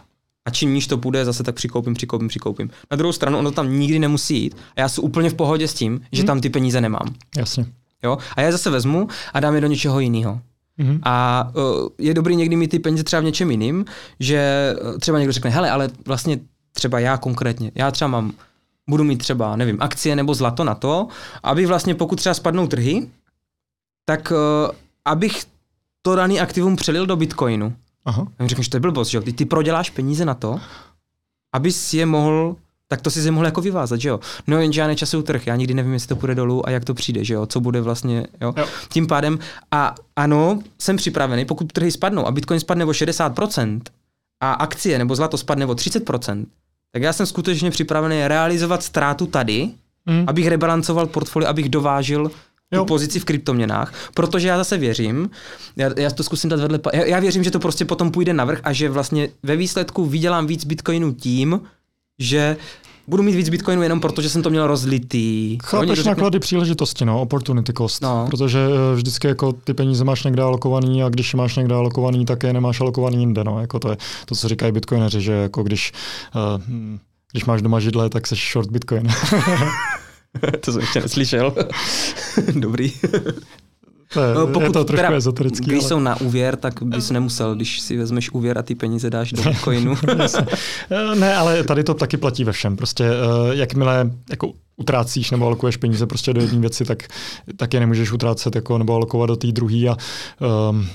A čím níž to půjde, zase tak přikoupím, přikoupím, přikoupím. Na druhou stranu, ono tam nikdy nemusí jít a já jsem úplně v pohodě s tím, že hmm. tam ty peníze nemám. Jasně. Jo? A já zase vezmu a dám je do něčeho jiného. Mm-hmm. A uh, je dobrý někdy mít ty peníze třeba v něčem jiným, že uh, třeba někdo řekne, hele, ale vlastně třeba já konkrétně, já třeba mám, budu mít třeba, nevím, akcie nebo zlato na to, aby vlastně pokud třeba spadnou trhy, tak uh, abych to daný aktivum přelil do Bitcoinu. Aha. A řekneš, to je blbost, že ty, ty proděláš peníze na to, abys je mohl tak to si si mohl jako vyvázat, že jo. No jenže já nečasuju trh, já nikdy nevím, jestli to půjde dolů a jak to přijde, že jo, co bude vlastně, jo. jo. Tím pádem, a ano, jsem připravený, pokud trhy spadnou a Bitcoin spadne o 60% a akcie nebo zlato spadne o 30%, tak já jsem skutečně připravený realizovat ztrátu tady, mm. abych rebalancoval portfolio, abych dovážil tu pozici v kryptoměnách, protože já zase věřím, já, já to zkusím dát vedle, já, já věřím, že to prostě potom půjde navrh a že vlastně ve výsledku vydělám víc bitcoinů tím, že budu mít víc bitcoinů jenom proto, že jsem to měl rozlitý. Chápeš řekne... náklady příležitosti, no, opportunity cost. No. Protože eh, vždycky jako ty peníze máš někde alokovaný a když je máš někde alokovaný, tak je nemáš alokovaný jinde. No. Jako to je to, co říkají bitcoineři, že jako když, uh, když máš doma židle, tak jsi short bitcoin. [LAUGHS] to jsem ještě neslyšel. [LAUGHS] Dobrý. To je, no, pokud je to trošku teda, ezoterický. Když ale... jsou na úvěr, tak bys nemusel, když si vezmeš úvěr a ty peníze dáš do bitcoinu. [LAUGHS] ne, ale tady to taky platí ve všem. Prostě uh, jakmile jako utrácíš nebo alokuješ peníze prostě do jedné věci, tak, tak je nemůžeš utrácet jako, nebo alokovat do té druhé a um,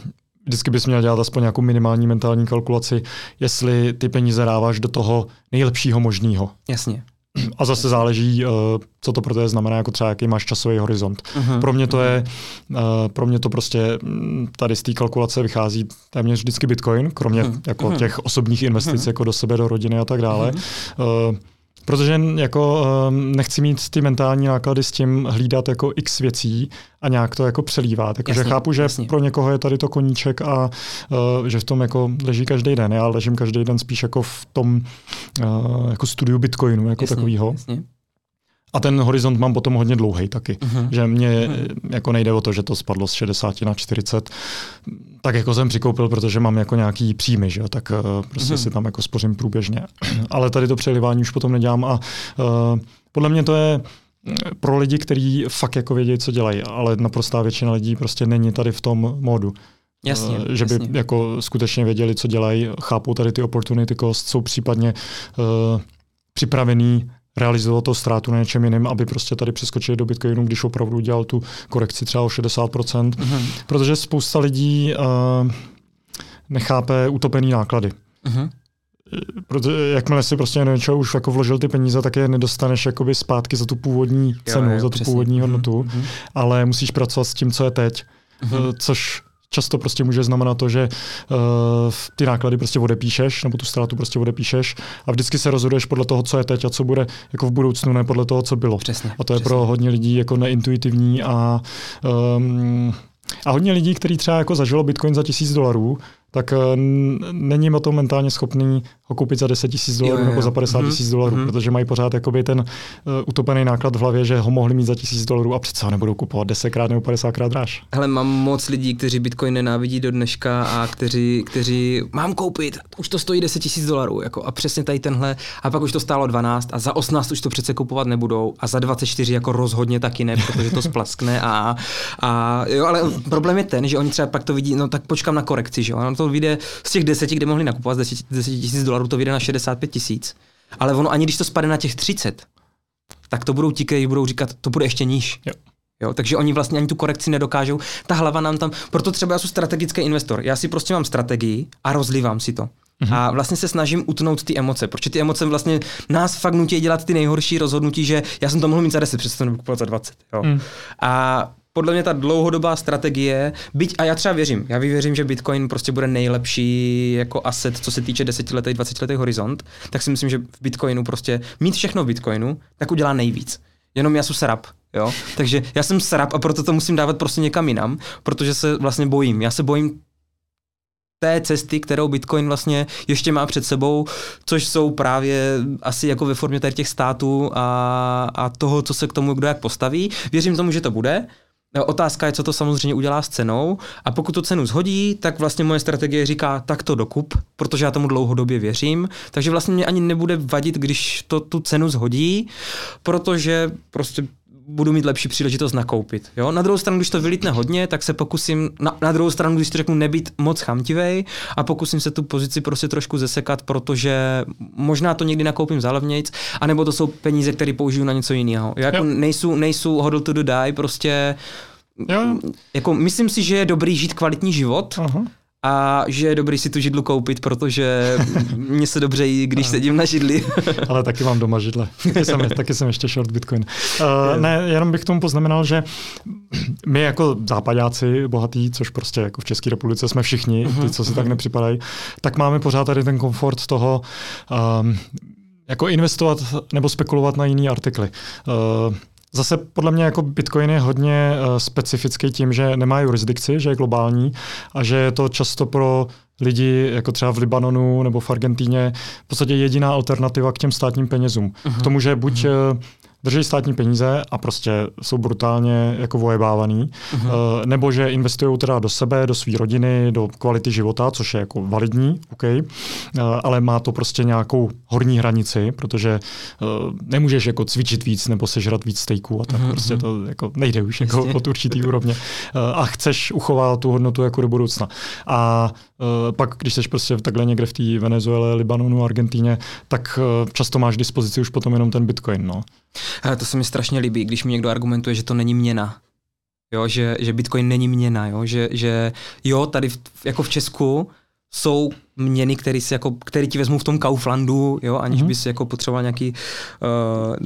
vždycky bys měl dělat aspoň nějakou minimální mentální kalkulaci, jestli ty peníze dáváš do toho nejlepšího možného. Jasně. A zase záleží, eh, co to pro tebe znamená, jako třeba jaký máš časový horizont. Uh-huh. Pro mě to je, uh, pro mě to prostě mm, tady z té kalkulace vychází téměř vždycky Bitcoin, kromě uh-huh. jako uh-huh. těch osobních investic uh-huh. jako do sebe, do rodiny a tak dále. Uh-huh. Protože jako um, nechci mít ty mentální náklady s tím hlídat jako x věcí a nějak to jako přelívat. Jako, jasně, že chápu, že jasně. pro někoho je tady to koníček a uh, že v tom jako leží každý den. Já ležím každý den spíš jako v tom uh, jako studiu Bitcoinu jako takového. A ten horizont mám potom hodně dlouhý taky. Uh-huh. Že mě uh-huh. jako nejde o to, že to spadlo z 60 na 40. Tak jako jsem přikoupil, protože mám jako nějaký příjmy, že tak uh, prostě uh-huh. si tam jako spořím průběžně. [CLEARS THROAT] Ale tady to přelivání už potom nedělám a uh, podle mě to je pro lidi, kteří fakt jako vědí, co dělají, ale naprostá většina lidí prostě není tady v tom módu. Jasně, že by jasně. jako skutečně věděli, co dělají, chápou tady ty opportunity cost, jsou případně uh, připravený realizovat to ztrátu na něčem jiném, aby prostě tady přeskočili do Bitcoinu, když opravdu dělal tu korekci třeba o 60%. Mm-hmm. Protože spousta lidí uh, nechápe utopený náklady. Mm-hmm. Protože jakmile si prostě do něčeho už jako vložil ty peníze, tak je nedostaneš jakoby zpátky za tu původní cenu, jo, jo, za tu přesně. původní hodnotu, mm-hmm. ale musíš pracovat s tím, co je teď. Mm-hmm. Což často prostě může znamenat to, že uh, ty náklady prostě odepíšeš, nebo tu ztrátu prostě odepíšeš a vždycky se rozhoduješ podle toho, co je teď a co bude jako v budoucnu, ne podle toho, co bylo. Přesně, a to je pro hodně lidí jako neintuitivní a um, a hodně lidí, kteří třeba jako zažilo Bitcoin za tisíc dolarů, tak uh, není o to mentálně schopný ho koupit za 10 tisíc dolarů nebo za 50 mhm, tisíc mm-hmm. dolarů, mm-hmm. protože mají pořád jakoby ten uh, utopený náklad v hlavě, že ho mohli mít za tisíc dolarů a přece ho nebudou kupovat 10krát nebo 50krát dráž. Hele, mám moc lidí, kteří Bitcoin nenávidí do dneška a kteří, kteří mám koupit, už to stojí 10 tisíc dolarů jako, a přesně tady tenhle a pak už to stálo 12 a za 18 už to přece kupovat nebudou a za 24 jako rozhodně taky ne, protože to splaskne a, a jo, ale problém je ten, že oni třeba pak to vidí, no tak počkám na korekci, že jo, no to vyjde z těch 10, kde mohli nakupovat z 10 tisíc dolarů to vyjde na 65 tisíc. Ale ono ani když to spadne na těch 30, tak to budou ti, kteří budou říkat, to bude ještě níž. Jo. Jo, takže oni vlastně ani tu korekci nedokážou. Ta hlava nám tam, proto třeba já jsem strategický investor. Já si prostě mám strategii a rozlívám si to. Mm-hmm. A vlastně se snažím utnout ty emoce, protože ty emoce vlastně nás fakt nutí dělat ty nejhorší rozhodnutí, že já jsem to mohl mít za 10, přesto to kupovat za 20. Jo. Mm. A podle mě ta dlouhodobá strategie, byť, a já třeba věřím, já věřím, že Bitcoin prostě bude nejlepší jako asset, co se týče desetiletý, 20 letý horizont, tak si myslím, že v Bitcoinu prostě mít všechno v Bitcoinu, tak udělá nejvíc. Jenom já jsem srap, jo. Takže já jsem srap a proto to musím dávat prostě někam jinam, protože se vlastně bojím. Já se bojím té cesty, kterou Bitcoin vlastně ještě má před sebou, což jsou právě asi jako ve formě těch států a, a toho, co se k tomu kdo jak postaví. Věřím tomu, že to bude, Otázka je, co to samozřejmě udělá s cenou. A pokud to cenu zhodí, tak vlastně moje strategie říká, tak to dokup, protože já tomu dlouhodobě věřím, takže vlastně mě ani nebude vadit, když to tu cenu zhodí, protože prostě budu mít lepší příležitost nakoupit. Jo? Na druhou stranu, když to vylítne hodně, tak se pokusím, na, na druhou stranu, když to řeknu, nebýt moc chamtivej a pokusím se tu pozici prostě trošku zesekat, protože možná to někdy nakoupím za levnějc, anebo to jsou peníze, které použiju na něco jiného. Já jako nejsou, nejsou hodl to do die, prostě jo. jako myslím si, že je dobrý žít kvalitní život, Aha a že je dobrý si tu židlu koupit, protože mě se dobře jí, když sedím na židli. [LAUGHS] Ale taky mám doma židle. Taky jsem, taky jsem ještě short Bitcoin. Uh, ne, jenom bych tomu poznamenal, že my jako západáci bohatí, což prostě jako v České republice jsme všichni, ty, co si uh-huh. tak nepřipadají, tak máme pořád tady ten komfort toho um, jako investovat nebo spekulovat na jiný artikly. Uh, Zase podle mě jako Bitcoin je hodně uh, specifický tím, že nemá jurisdikci, že je globální a že je to často pro lidi, jako třeba v Libanonu nebo v Argentíně, v podstatě jediná alternativa k těm státním penězům. Uh-huh. K tomu, že buď uh-huh drží státní peníze a prostě jsou brutálně jako vojebávaný, uh-huh. uh, nebo že investují teda do sebe, do své rodiny, do kvality života, což je jako validní, OK, uh, ale má to prostě nějakou horní hranici, protože uh, nemůžeš jako cvičit víc nebo sežrat víc stejků a tak uh-huh. prostě to jako nejde už jako od určitý úrovně uh, a chceš uchovat tu hodnotu jako do budoucna. A pak, když jsi prostě takhle někde v té Venezuele, Libanonu, Argentíně, tak uh, často máš dispozici už potom jenom ten Bitcoin, no. To se mi strašně líbí, když mi někdo argumentuje, že to není měna. Jo, že, že Bitcoin není měna, jo, že, že jo, tady v, jako v Česku jsou měny, které si jako, který ti vezmou v tom Kauflandu, jo, aniž mm-hmm. bys jako potřeboval nějaký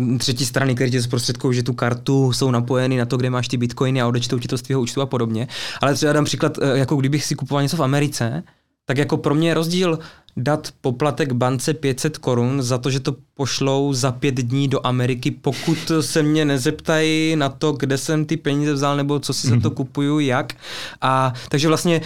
uh, třetí strany, které ti zprostředkují, že tu kartu jsou napojeny na to, kde máš ty bitcoiny a odečtou ti to z tvého účtu a podobně. Ale třeba dám příklad, uh, jako kdybych si kupoval něco v Americe, tak jako pro mě je rozdíl dát poplatek bance 500 korun za to, že to pošlou za pět dní do Ameriky, pokud se mě nezeptají na to, kde jsem ty peníze vzal, nebo co si mm-hmm. za to mhm. kupuju, jak. A takže vlastně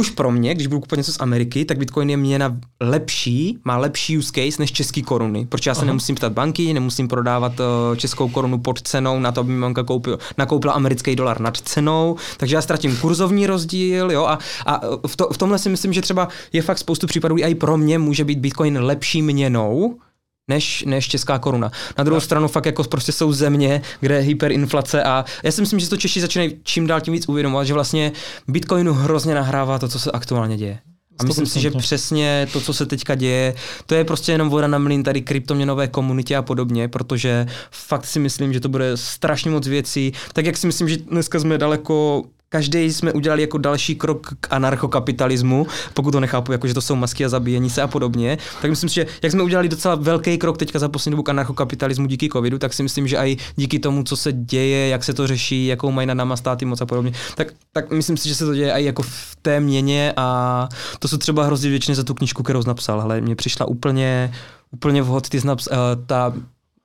už pro mě, když budu kupovat něco z Ameriky, tak Bitcoin je měna lepší, má lepší use case než český koruny, protože já se Aha. nemusím ptát banky, nemusím prodávat uh, českou korunu pod cenou na to, aby mi banka koupil, nakoupila americký dolar nad cenou, takže já ztratím kurzovní rozdíl, jo, a, a v, to, v tomhle si myslím, že třeba je fakt spoustu případů, i pro mě může být Bitcoin lepší měnou, než, než česká koruna. Na druhou no. stranu fakt jako prostě jsou země, kde je hyperinflace a já si myslím, že to Češi začínají čím dál tím víc uvědomovat, že vlastně Bitcoinu hrozně nahrává to, co se aktuálně děje. A myslím si, že přesně to, co se teďka děje, to je prostě jenom voda na mlin tady kryptoměnové komunitě a podobně, protože fakt si myslím, že to bude strašně moc věcí. Tak jak si myslím, že dneska jsme daleko každý jsme udělali jako další krok k anarchokapitalismu, pokud to nechápu, jako že to jsou masky a zabíjení se a podobně, tak myslím si, že jak jsme udělali docela velký krok teďka za poslední dobu k anarchokapitalismu díky covidu, tak si myslím, že i díky tomu, co se děje, jak se to řeší, jakou mají na náma státy moc a podobně, tak, tak myslím si, že se to děje i jako v té měně a to jsou třeba hrozně většině za tu knižku, kterou napsal, ale mně přišla úplně úplně vhod, ty jsi uh, ta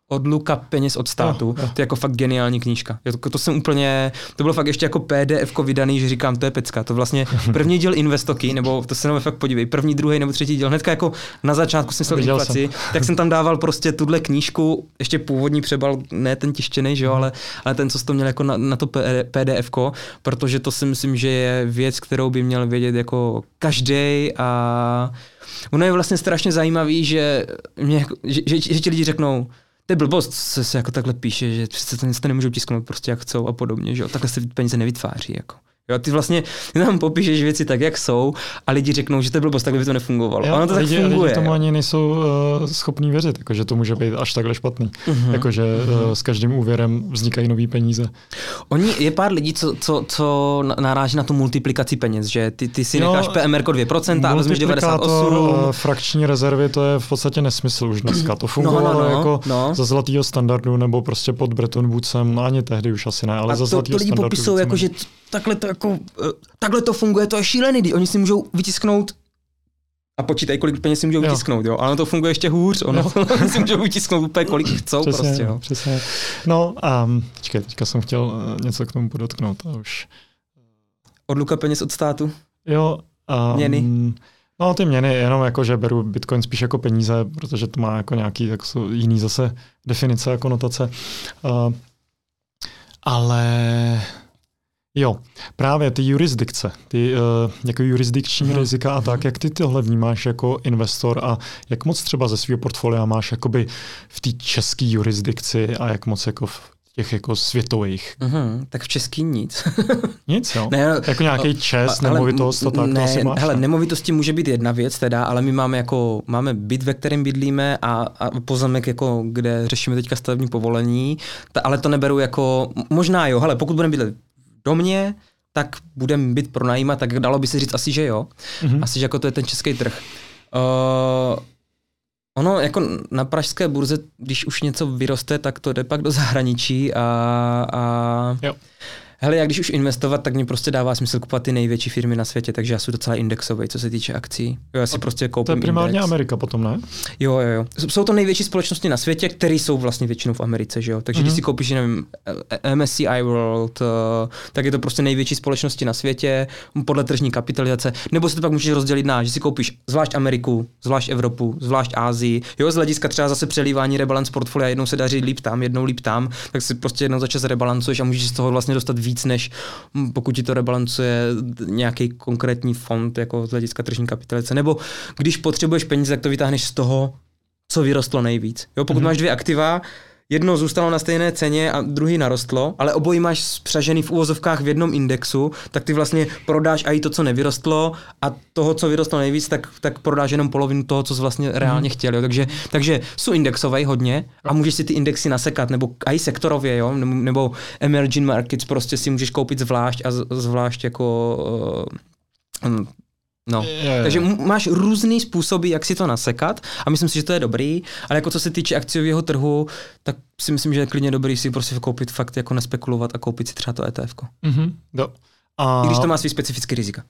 odluka peněz od státu, oh, oh. to je jako fakt geniální knížka. To, to jsem úplně, to bylo fakt ještě jako PDF vydaný, že říkám, to je pecka. To vlastně [LAUGHS] první díl Investoky, nebo to se jenom fakt podívej, první, druhý nebo třetí díl, hnedka jako na začátku jsem myslel inflaci, jsem. tak jsem tam [LAUGHS] dával prostě tuhle knížku, ještě původní přebal, ne ten tištěný, že jo, ale, ale ten, co jsi to měl jako na, na to PDF, protože to si myslím, že je věc, kterou by měl vědět jako každý a ono je vlastně strašně zajímavý, že, mě, že, že, že ti lidi řeknou, to je blbost, se, se jako takhle píše, že přece to, nemůžou tisknout prostě jak chcou a podobně, že jo, takhle se peníze nevytváří, jako. Jo, ty vlastně tam popíšeš věci tak, jak jsou a lidi řeknou, že to blbost, tak by to nefungovalo. Jo, ono to lidi, tak funguje. Lidi tomu ani nejsou uh, schopní věřit, jako, že to může být až takhle špatný. Uh-huh. Jako, že uh, s každým úvěrem vznikají nové peníze. Oni, je pár lidí, co, co, co naráží na tu multiplikaci peněz, že ty, ty si jo, necháš PMR 2% a vezmeš 98. Uh, frakční rezervy, to je v podstatě nesmysl už dneska. To fungovalo no, no, no, jako no. za zlatého standardu nebo prostě pod Bretton Woodsem, no ani tehdy už asi ne, ale a za zlatého standardu. to lidi popisují jako, že takhle to jako, eh, takhle to funguje, to je šílený, kdy oni si můžou vytisknout a počítají, kolik peněz si můžou jo. vytisknout, jo. Ale to funguje ještě hůř, ono no. [LAUGHS] si můžou vytisknout úplně kolik chcou přesně, prostě, jo. Přesně. No a um, počkej, teďka jsem chtěl uh, něco k tomu podotknout a už. Odluka peněz od státu? Jo. Um, Měny? No ty měny, jenom jako, že beru Bitcoin spíš jako peníze, protože to má jako nějaký tak jsou jiný zase definice a konotace. Uh, ale Jo, právě ty jurisdikce, ty uh, jako jurisdikční hmm. rizika a tak, jak ty tohle vnímáš jako investor a jak moc třeba ze svého portfolia máš jakoby v té české jurisdikci a jak moc jako v těch jako světových. Mm-hmm, tak v český nic. [LAUGHS] nic, jo? Ne, jako nějaký čes, nemovitost, to tak, ne, to asi máš. Hele, nemovitosti může být jedna věc teda, ale my máme jako, máme byt, ve kterém bydlíme a, a pozemek, jako, kde řešíme teďka stavební povolení, ta, ale to neberu jako, možná jo, hele, pokud budeme bydlet domě, tak budeme být pronajímat, tak dalo by se říct asi, že jo. Mm-hmm. Asi, že jako to je ten český trh. Uh, ono jako na pražské burze, když už něco vyroste, tak to jde pak do zahraničí a, a jo. Hele, jak když už investovat, tak mě prostě dává smysl kupovat ty největší firmy na světě, takže já jsem docela indexový, co se týče akcí. Jo, já si A prostě koupím To je primárně index. Amerika potom, ne? Jo, jo, jo. Jsou to největší společnosti na světě, které jsou vlastně většinou v Americe, že jo. Takže mm-hmm. když Mhm. si koupíš, nevím, MSCI World, eh, tak je to prostě největší společnosti na světě podle tržní kapitalizace. Nebo si to pak můžeš rozdělit na, že si koupíš zvlášť Ameriku, zvlášť Evropu, zvlášť Ázii. Jo, z hlediska třeba zase přelívání rebalance portfolia, jednou se daří líp tam, jednou líp tam, tak si prostě jednou za čas rebalancuješ a můžeš z toho vlastně dostat víc, než hm, pokud ti to rebalancuje nějaký konkrétní fond jako z hlediska tržní kapitalizace. Nebo když potřebuješ peníze, tak to vytáhneš z toho, co vyrostlo nejvíc. Jo, pokud mm-hmm. máš dvě aktiva, jedno zůstalo na stejné ceně a druhý narostlo, ale obojí máš spřažený v úvozovkách v jednom indexu, tak ty vlastně prodáš i to, co nevyrostlo a toho, co vyrostlo nejvíc, tak, tak prodáš jenom polovinu toho, co jsi vlastně reálně chtěl. Jo. Takže, takže jsou indexové hodně a můžeš si ty indexy nasekat, nebo i sektorově, jo, nebo, emerging markets prostě si můžeš koupit zvlášť a zvlášť jako uh, No, Je, je. takže máš různý způsoby, jak si to nasekat a myslím si, že to je dobrý, ale jako co se týče akciového trhu, tak si myslím, že je klidně dobrý si prostě koupit fakt jako nespekulovat a koupit si třeba to ETF. Mhm, jo. A, I když to má svý specifický rizika.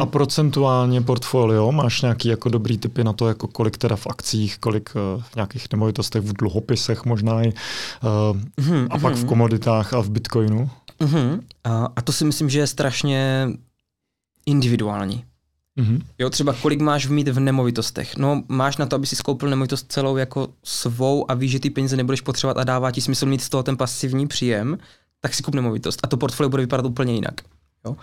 a procentuálně portfolio, máš nějaký jako dobrý typy na to, jako kolik teda v akcích, kolik uh, v nějakých nemovitostech, v dluhopisech možná i, uh, Mhm, a pak v mhm. komoditách a v bitcoinu? Mhm. A, a to si myslím, že je strašně individuální. Mhm. Jo, třeba kolik máš mít v nemovitostech. No, máš na to, aby si skoupil nemovitost celou jako svou a víš, že ty peníze nebudeš potřebovat a dává ti smysl mít z toho ten pasivní příjem, tak si kup nemovitost a to portfolio bude vypadat úplně jinak. Jo?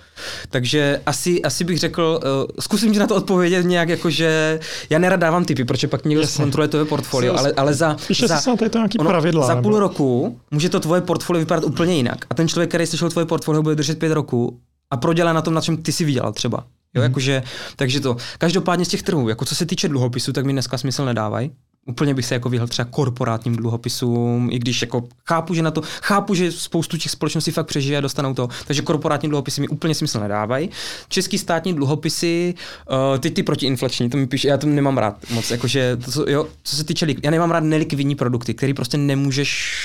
Takže asi, asi bych řekl, uh, zkusím ti na to odpovědět nějak jako, že já nerad dávám typy, protože pak někdo Jasně. kontroluje tvoje portfolio, ale, ale za, Píše za, si snad je to nějaký ono, pravidla. za nebo- půl roku může to tvoje portfolio vypadat úplně jinak. A ten člověk, který slyšel tvoje portfolio, bude držet pět roku a prodělá na tom, na čem ty si vydělal třeba. Jo, Mhm. jakože, takže to. Každopádně z těch trhů, jako co se týče dluhopisů, tak mi dneska smysl nedávají. Úplně bych se jako vyhl třeba korporátním dluhopisům, i když jako chápu, že na to, chápu, že spoustu těch společností fakt přežije a dostanou to, takže korporátní dluhopisy mi úplně smysl nedávají. Český státní dluhopisy, uh, ty ty protiinflační, to mi píše, já to nemám rád moc, jakože, to, co- jo, co se týče, já nemám rád nelikvidní produkty, který prostě nemůžeš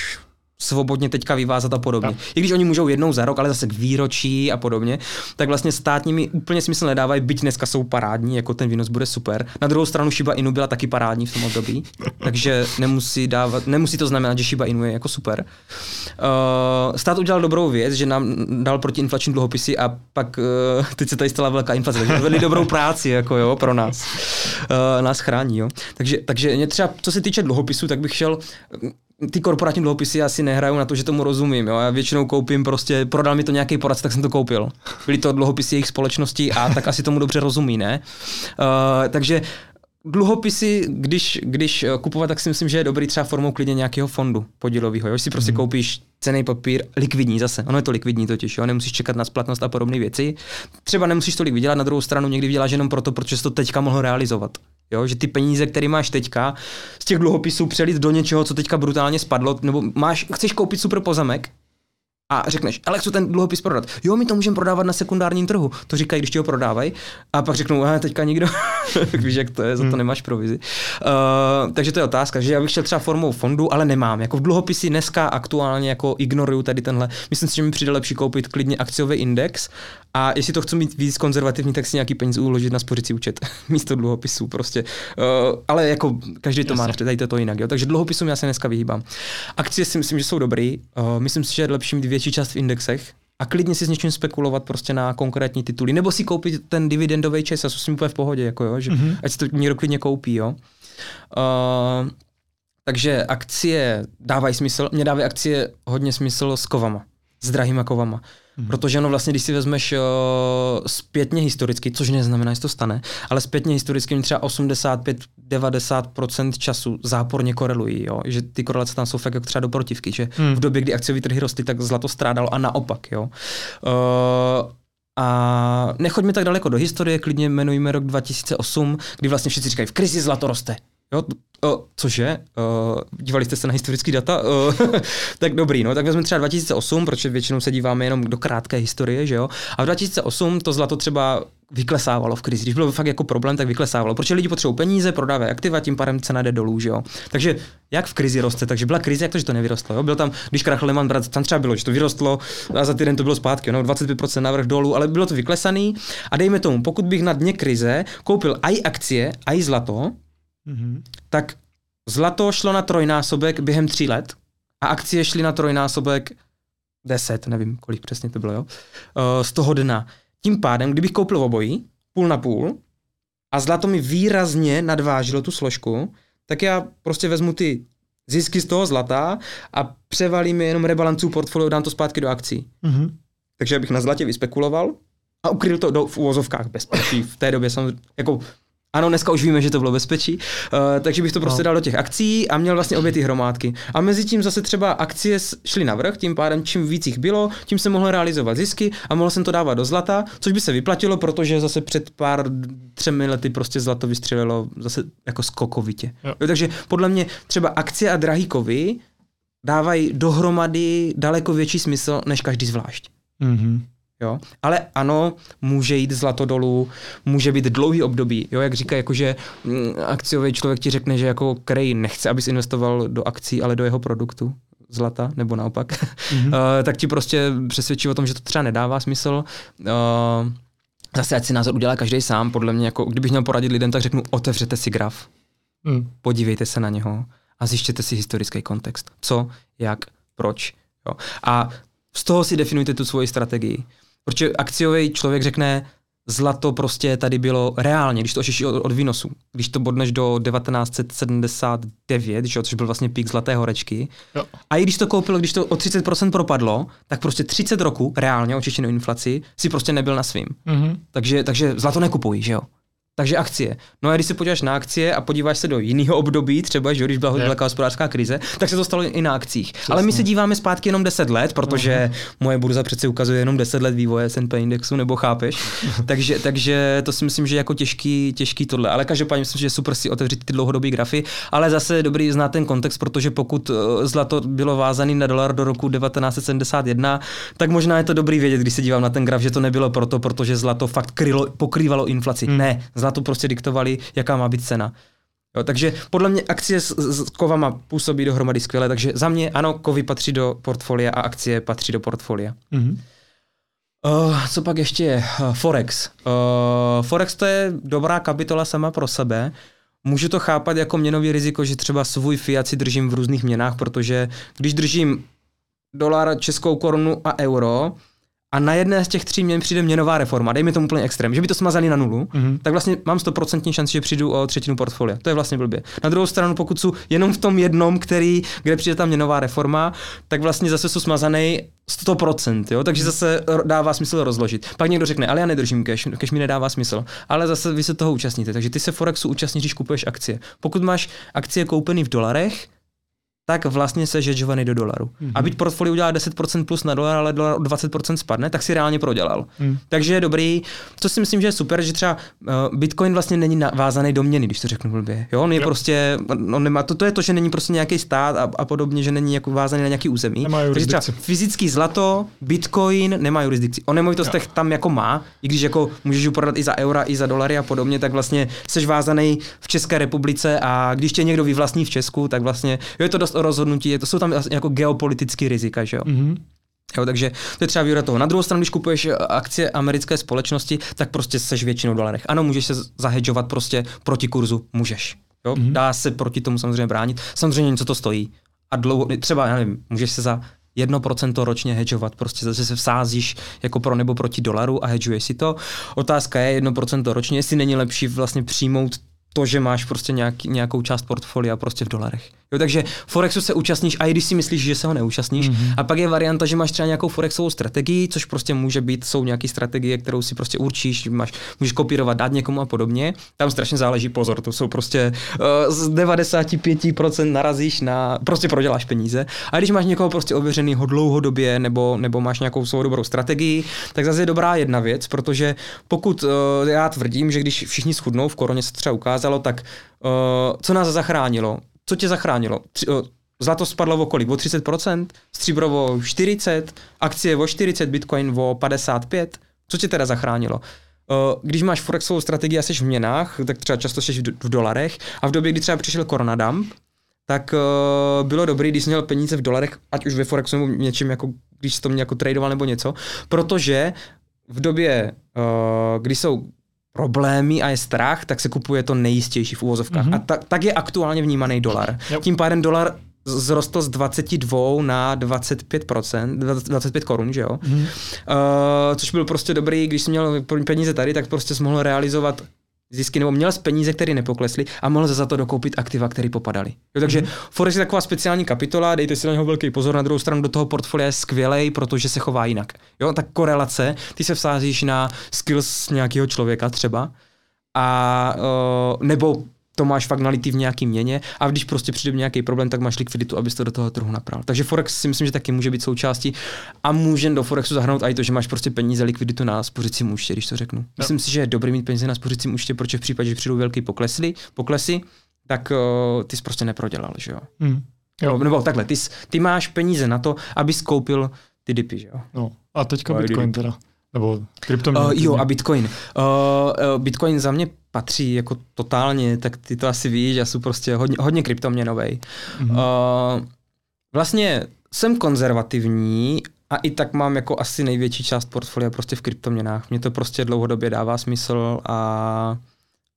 svobodně teďka vyvázat a podobně. Tak. I když oni můžou jednou za rok, ale zase k výročí a podobně, tak vlastně státní mi úplně smysl nedávají, byť dneska jsou parádní, jako ten výnos bude super. Na druhou stranu Shiba Inu byla taky parádní v tom období, [LAUGHS] takže nemusí, dávat, nemusí to znamenat, že Shiba Inu je jako super. Uh, stát udělal dobrou věc, že nám dal protiinflační dluhopisy a pak uh, teď se tady stala velká inflace, takže vedli dobrou práci jako jo, pro nás. Uh, nás chrání, jo. Takže, takže mě třeba, co se týče dluhopisů, tak bych šel ty korporátní dluhopisy asi nehrajou na to, že tomu rozumím. Jo? Já většinou koupím prostě, prodal mi to nějaký poradce, tak jsem to koupil. Byly to dluhopisy jejich společnosti a tak asi tomu dobře rozumí, ne? Uh, takže dluhopisy, když, když eh, kupovat, tak si myslím, že je dobrý třeba formou klidně nějakého fondu podílového. Jo? Si prostě Mhm. koupíš cený papír, likvidní zase. Ono je to likvidní totiž, jo? nemusíš čekat na splatnost a podobné věci. Třeba nemusíš tolik vydělat, na druhou stranu někdy vyděláš jenom proto, protože jsi to teďka mohl realizovat. Jo, že ty peníze, které máš teďka, z těch dluhopisů přelit do něčeho, co teďka brutálně spadlo, nebo máš, chceš koupit super pozemek, a řekneš, ale chci ten dluhopis prodat. Jo, my to můžeme prodávat na sekundárním trhu. To říkají, když ti ho prodávají. A pak řeknou, a teďka nikdo. [LAUGHS] víš, jak to je, za to nemáš provizi. Uh, takže to je otázka, že já bych šel třeba formou fondu, ale nemám. Jako v dluhopisy dneska aktuálně jako ignoruju tady tenhle. Myslím si, že mi přijde lepší koupit klidně akciový index a jestli to chci mít víc konzervativní, tak si nějaký peníze uložit na spořící účet [LAUGHS] místo dluhopisů prostě. Uh, ale jako každý to má, tady to, to jinak. Jo? Takže dluhopisům já se dneska vyhýbám. Akcie si myslím, že jsou dobrý. Uh, myslím si, že je lepší mít větší část v indexech a klidně si s něčím spekulovat prostě na konkrétní tituly. Nebo si koupit ten dividendový čas, a to jsem úplně v pohodě, jako jo, že mm-hmm. ať si to někdo klidně koupí, jo. Uh, takže akcie dávají smysl, mě dávají akcie hodně smysl s kovama, s drahýma kovama. Hmm. Protože ono vlastně, když si vezmeš uh, zpětně historicky, což neznamená, že to stane, ale zpětně historicky třeba 85-90% času záporně korelují, jo? že ty korelace tam jsou fakt jako třeba do protivky, že hmm. v době, kdy akciové trhy rostly, tak zlato strádalo a naopak. Jo? Uh, a nechoďme tak daleko do historie, klidně jmenujeme rok 2008, kdy vlastně všichni říkají, v krizi zlato roste. Jo? Cože? Dívali jste se na historický data? [LAUGHS] Tak dobrý, no, tak vezmeme třeba 2008, protože většinou se díváme jenom do krátké historie, že jo? A v 2008 to zlato třeba vyklesávalo v krizi. Když bylo fakt jako problém, tak vyklesávalo. Protože lidi potřebují peníze, prodávají aktiva, tím pádem cena jde dolů, že jo. Takže jak v krizi roste, takže byla krize, jak to, že to nevyrostlo. Jo? Byl tam, když krachl Lehman Brothers, tam třeba bylo, že to vyrostlo a za týden to bylo zpátky, no, 25% návrh dolů, ale bylo to vyklesaný. A dejme tomu, pokud bych na dně krize koupil i akcie, i zlato, mm-hmm. tak zlato šlo na trojnásobek během tří let a akcie šly na trojnásobek deset, nevím, kolik přesně to bylo, jo, z toho dna. Tím pádem, kdybych koupil obojí, půl na půl, a zlato mi výrazně nadvážilo tu složku, tak já prostě vezmu ty zisky z toho zlata a převalím je jenom rebalancu portfolio, dám to zpátky do akcí. Mm-hmm. Takže abych na zlatě vyspekuloval a ukryl to do, v úvozovkách bezpečí. V té době samozřejmě, jako ano, dneska už víme, že to bylo bezpečí, uh, takže bych to prostě no. dal do těch akcí a měl vlastně obě ty hromádky. A mezi tím zase třeba akcie šly navrh, tím pádem čím víc jich bylo, tím se mohl realizovat zisky a mohl jsem to dávat do zlata, což by se vyplatilo, protože zase před pár třemi lety prostě zlato vystřelilo zase jako skokovitě. Jo. Jo, takže podle mě třeba akcie a drahý kovy dávají dohromady daleko větší smysl než každý zvlášť. Mm-hmm. Jo? Ale ano, může jít zlato dolů, může být dlouhý období. Jo? Jak říká, jakože mm, akciový člověk ti řekne, že jako Krej nechce, abys investoval do akcí, ale do jeho produktu zlata, nebo naopak, mm-hmm. uh, [LAUGHS] tak ti prostě přesvědčí o tom, že to třeba nedává smysl. Uh, zase ať si názor udělá každý sám, podle mě, jako kdybych měl poradit lidem, tak řeknu, otevřete si graf, mm. podívejte se na něho a zjištěte si historický kontext. Co, jak, proč. Jo? A z toho si definujte tu svoji strategii. Protože akciový člověk řekne, zlato prostě tady bylo reálně, když to očištíš od, od výnosu. Když to bodneš do 1979, že, což byl vlastně pík zlaté horečky. Jo. A i když to koupil, když to o 30% propadlo, tak prostě 30 roku reálně očištěnou inflaci si prostě nebyl na svým. Mm-hmm. Takže, takže zlato nekupují, že jo? Takže akcie. No a když se podíváš na akcie a podíváš se do jiného období, třeba, že když byla yeah. velká hospodářská krize, tak se to stalo i na akcích. Přesně. Ale my se díváme zpátky jenom 10 let, protože uh-huh. moje burza přece ukazuje jenom 10 let vývoje S&P indexu, nebo chápeš? [LAUGHS] takže, takže to si myslím, že jako těžký, těžký tohle. Ale každopádně myslím, že je super si otevřít ty dlouhodobé grafy, ale zase dobrý znát ten kontext, protože pokud eh, zlato bylo vázané na dolar do roku 1971, tak možná je to dobrý vědět, když se dívám na ten graf, že to nebylo proto, protože zlato fakt krylo, pokrývalo inflaci. Hmm. Ne, zlato prostě diktovali, jaká má být cena. Jo, takže podle mě akcie s, s kovama působí dohromady skvěle, takže za mě ano, kovy patří do portfolia a akcie patří do portfolia. Mm-hmm. Uh, co pak ještě je? Uh, Forex. Uh, Forex to je dobrá kapitola sama pro sebe. Můžu to chápat jako měnový riziko, že třeba svůj fiat si držím v různých měnách, protože když držím dolar, českou korunu a euro, a na jedné z těch tří měn přijde měnová reforma, dejme tomu úplně extrém, že by to smazali na nulu, mm-hmm. tak vlastně mám 100% šanci, že přijdu o třetinu portfolia. To je vlastně blbě. Na druhou stranu, pokud jsou jenom v tom jednom, který, kde přijde ta měnová reforma, tak vlastně zase jsou smazaný 100%, jo? takže zase dává smysl rozložit. Pak někdo řekne, ale já nedržím cash, cash mi nedává smysl, ale zase vy se toho účastníte, takže ty se Forexu účastníš, když kupuješ akcie. Pokud máš akcie koupený v dolarech, tak vlastně se žedžovaný do dolaru. Mm-hmm. A byť portfolio udělá 10% plus na dolar, ale dolar o 20% spadne, tak si reálně prodělal. Mm. Takže je dobrý. To si myslím, že je super, že třeba uh, Bitcoin vlastně není vázaný do měny, když to řeknu blbě. Jo, on je jo. prostě, on nemá, to, to je to, že není prostě nějaký stát a, a podobně, že není jako vázaný na nějaký území. Nemá Takže třeba fyzický zlato, Bitcoin nemá jurisdikci. O nemovitostech tam jako má, i když jako můžeš ho prodat i za eura, i za dolary a podobně, tak vlastně seš vázaný v České republice a když tě někdo vyvlastní v Česku, tak vlastně jo, je to dost rozhodnutí, to jsou tam jako geopolitické rizika, že jo. Mm-hmm. Jo, takže to je třeba výhoda toho. Na druhou stranu, když kupuješ eh, akcie americké společnosti, tak prostě seš většinou v dolarech. Ano, můžeš se zahedžovat prostě proti kurzu, můžeš. Jo? Mm-hmm. Dá se proti tomu samozřejmě bránit. Samozřejmě něco to stojí. A dlouho, třeba, já nevím, můžeš se za 1% ročně hedžovat, prostě zase se vsázíš jako pro nebo proti dolaru a hedžuješ si to. Otázka je 1% ročně, jestli není lepší vlastně přijmout to, že máš prostě nějaký, nějakou část portfolia prostě v dolarech. Jo, takže Forexu se účastníš, a i když si myslíš, že se ho neúčastníš. Mm-hmm. A pak je varianta, že máš třeba nějakou Forexovou strategii, což prostě může být, jsou nějaké strategie, kterou si prostě určíš, máš, můžeš kopírovat, dát někomu a podobně. Tam strašně záleží pozor, to jsou prostě uh, z 95% narazíš na, prostě proděláš peníze. A když máš někoho prostě ověřenýho dlouhodobě, nebo, nebo máš nějakou svou dobrou strategii, tak zase je dobrá jedna věc, protože pokud uh, já tvrdím, že když všichni schudnou, v koroně se třeba ukázalo, tak uh, co nás zachránilo? Co tě zachránilo? Tři, uh, Zlato spadlo o kolik? O 30%? Stříbro o 40%? Akcie o 40%? Bitcoin o 55%? Co tě teda zachránilo? Když máš forexovou strategii a jsi v měnách, tak třeba často jsi v dolarech a v době, kdy třeba přišel koronadump, tak uh, bylo dobré, když jsi měl peníze v dolarech, ať už ve Forexu nebo něčím, jako, když jsi to mě jako tradoval nebo něco, protože v době, uh, kdy jsou problémy a je strach, tak se kupuje to nejistější v úvozovkách. Mm-hmm. A ta, tak je aktuálně vnímaný dolar. Yep. Tím pádem dolar zrostl z 22 na 25%, 25 korun, že jo? Mm. Uh, což byl prostě dobrý, když jsi měl peníze tady, tak prostě jsi mohl realizovat zisky, nebo měl z peníze, které nepoklesly a mohl za to dokoupit aktiva, které popadaly. Jo, takže mm. Forex je taková speciální kapitola, dejte si na něho velký pozor, na druhou stranu do toho portfolia je skvělej, protože se chová jinak. Jo, tak korelace, ty se vsázíš na skills nějakého člověka třeba, a uh, nebo to máš fakt nalitý v nějaký měně a když prostě přijde nějaký problém, tak máš likviditu, abys to do toho trhu napral. Takže Forex si myslím, že taky může být součástí a může do Forexu zahrnout i to, že máš prostě peníze, likviditu na spořicím účtě, když to řeknu. Myslím si, že je dobrý mít peníze na spořicím účtě, protože v případě, že přijdou velký poklesy, poklesy tak uh, ty jsi prostě neprodělal, že jo. Mm. jo. Nebo takhle, ty, ty máš peníze na to, abys koupil ty dipy, že jo. No. A teďka Bitcoin teda. Nebo kryptoměny. Uh, jo, a Bitcoin. Uh, Bitcoin za mě patří jako totálně, tak ty to asi víš, já jsem prostě hodně, hodně kryptoměnovej. Mm-hmm. Uh, vlastně jsem konzervativní a i tak mám jako asi největší část portfolia prostě v kryptoměnách. Mně to prostě dlouhodobě dává smysl a,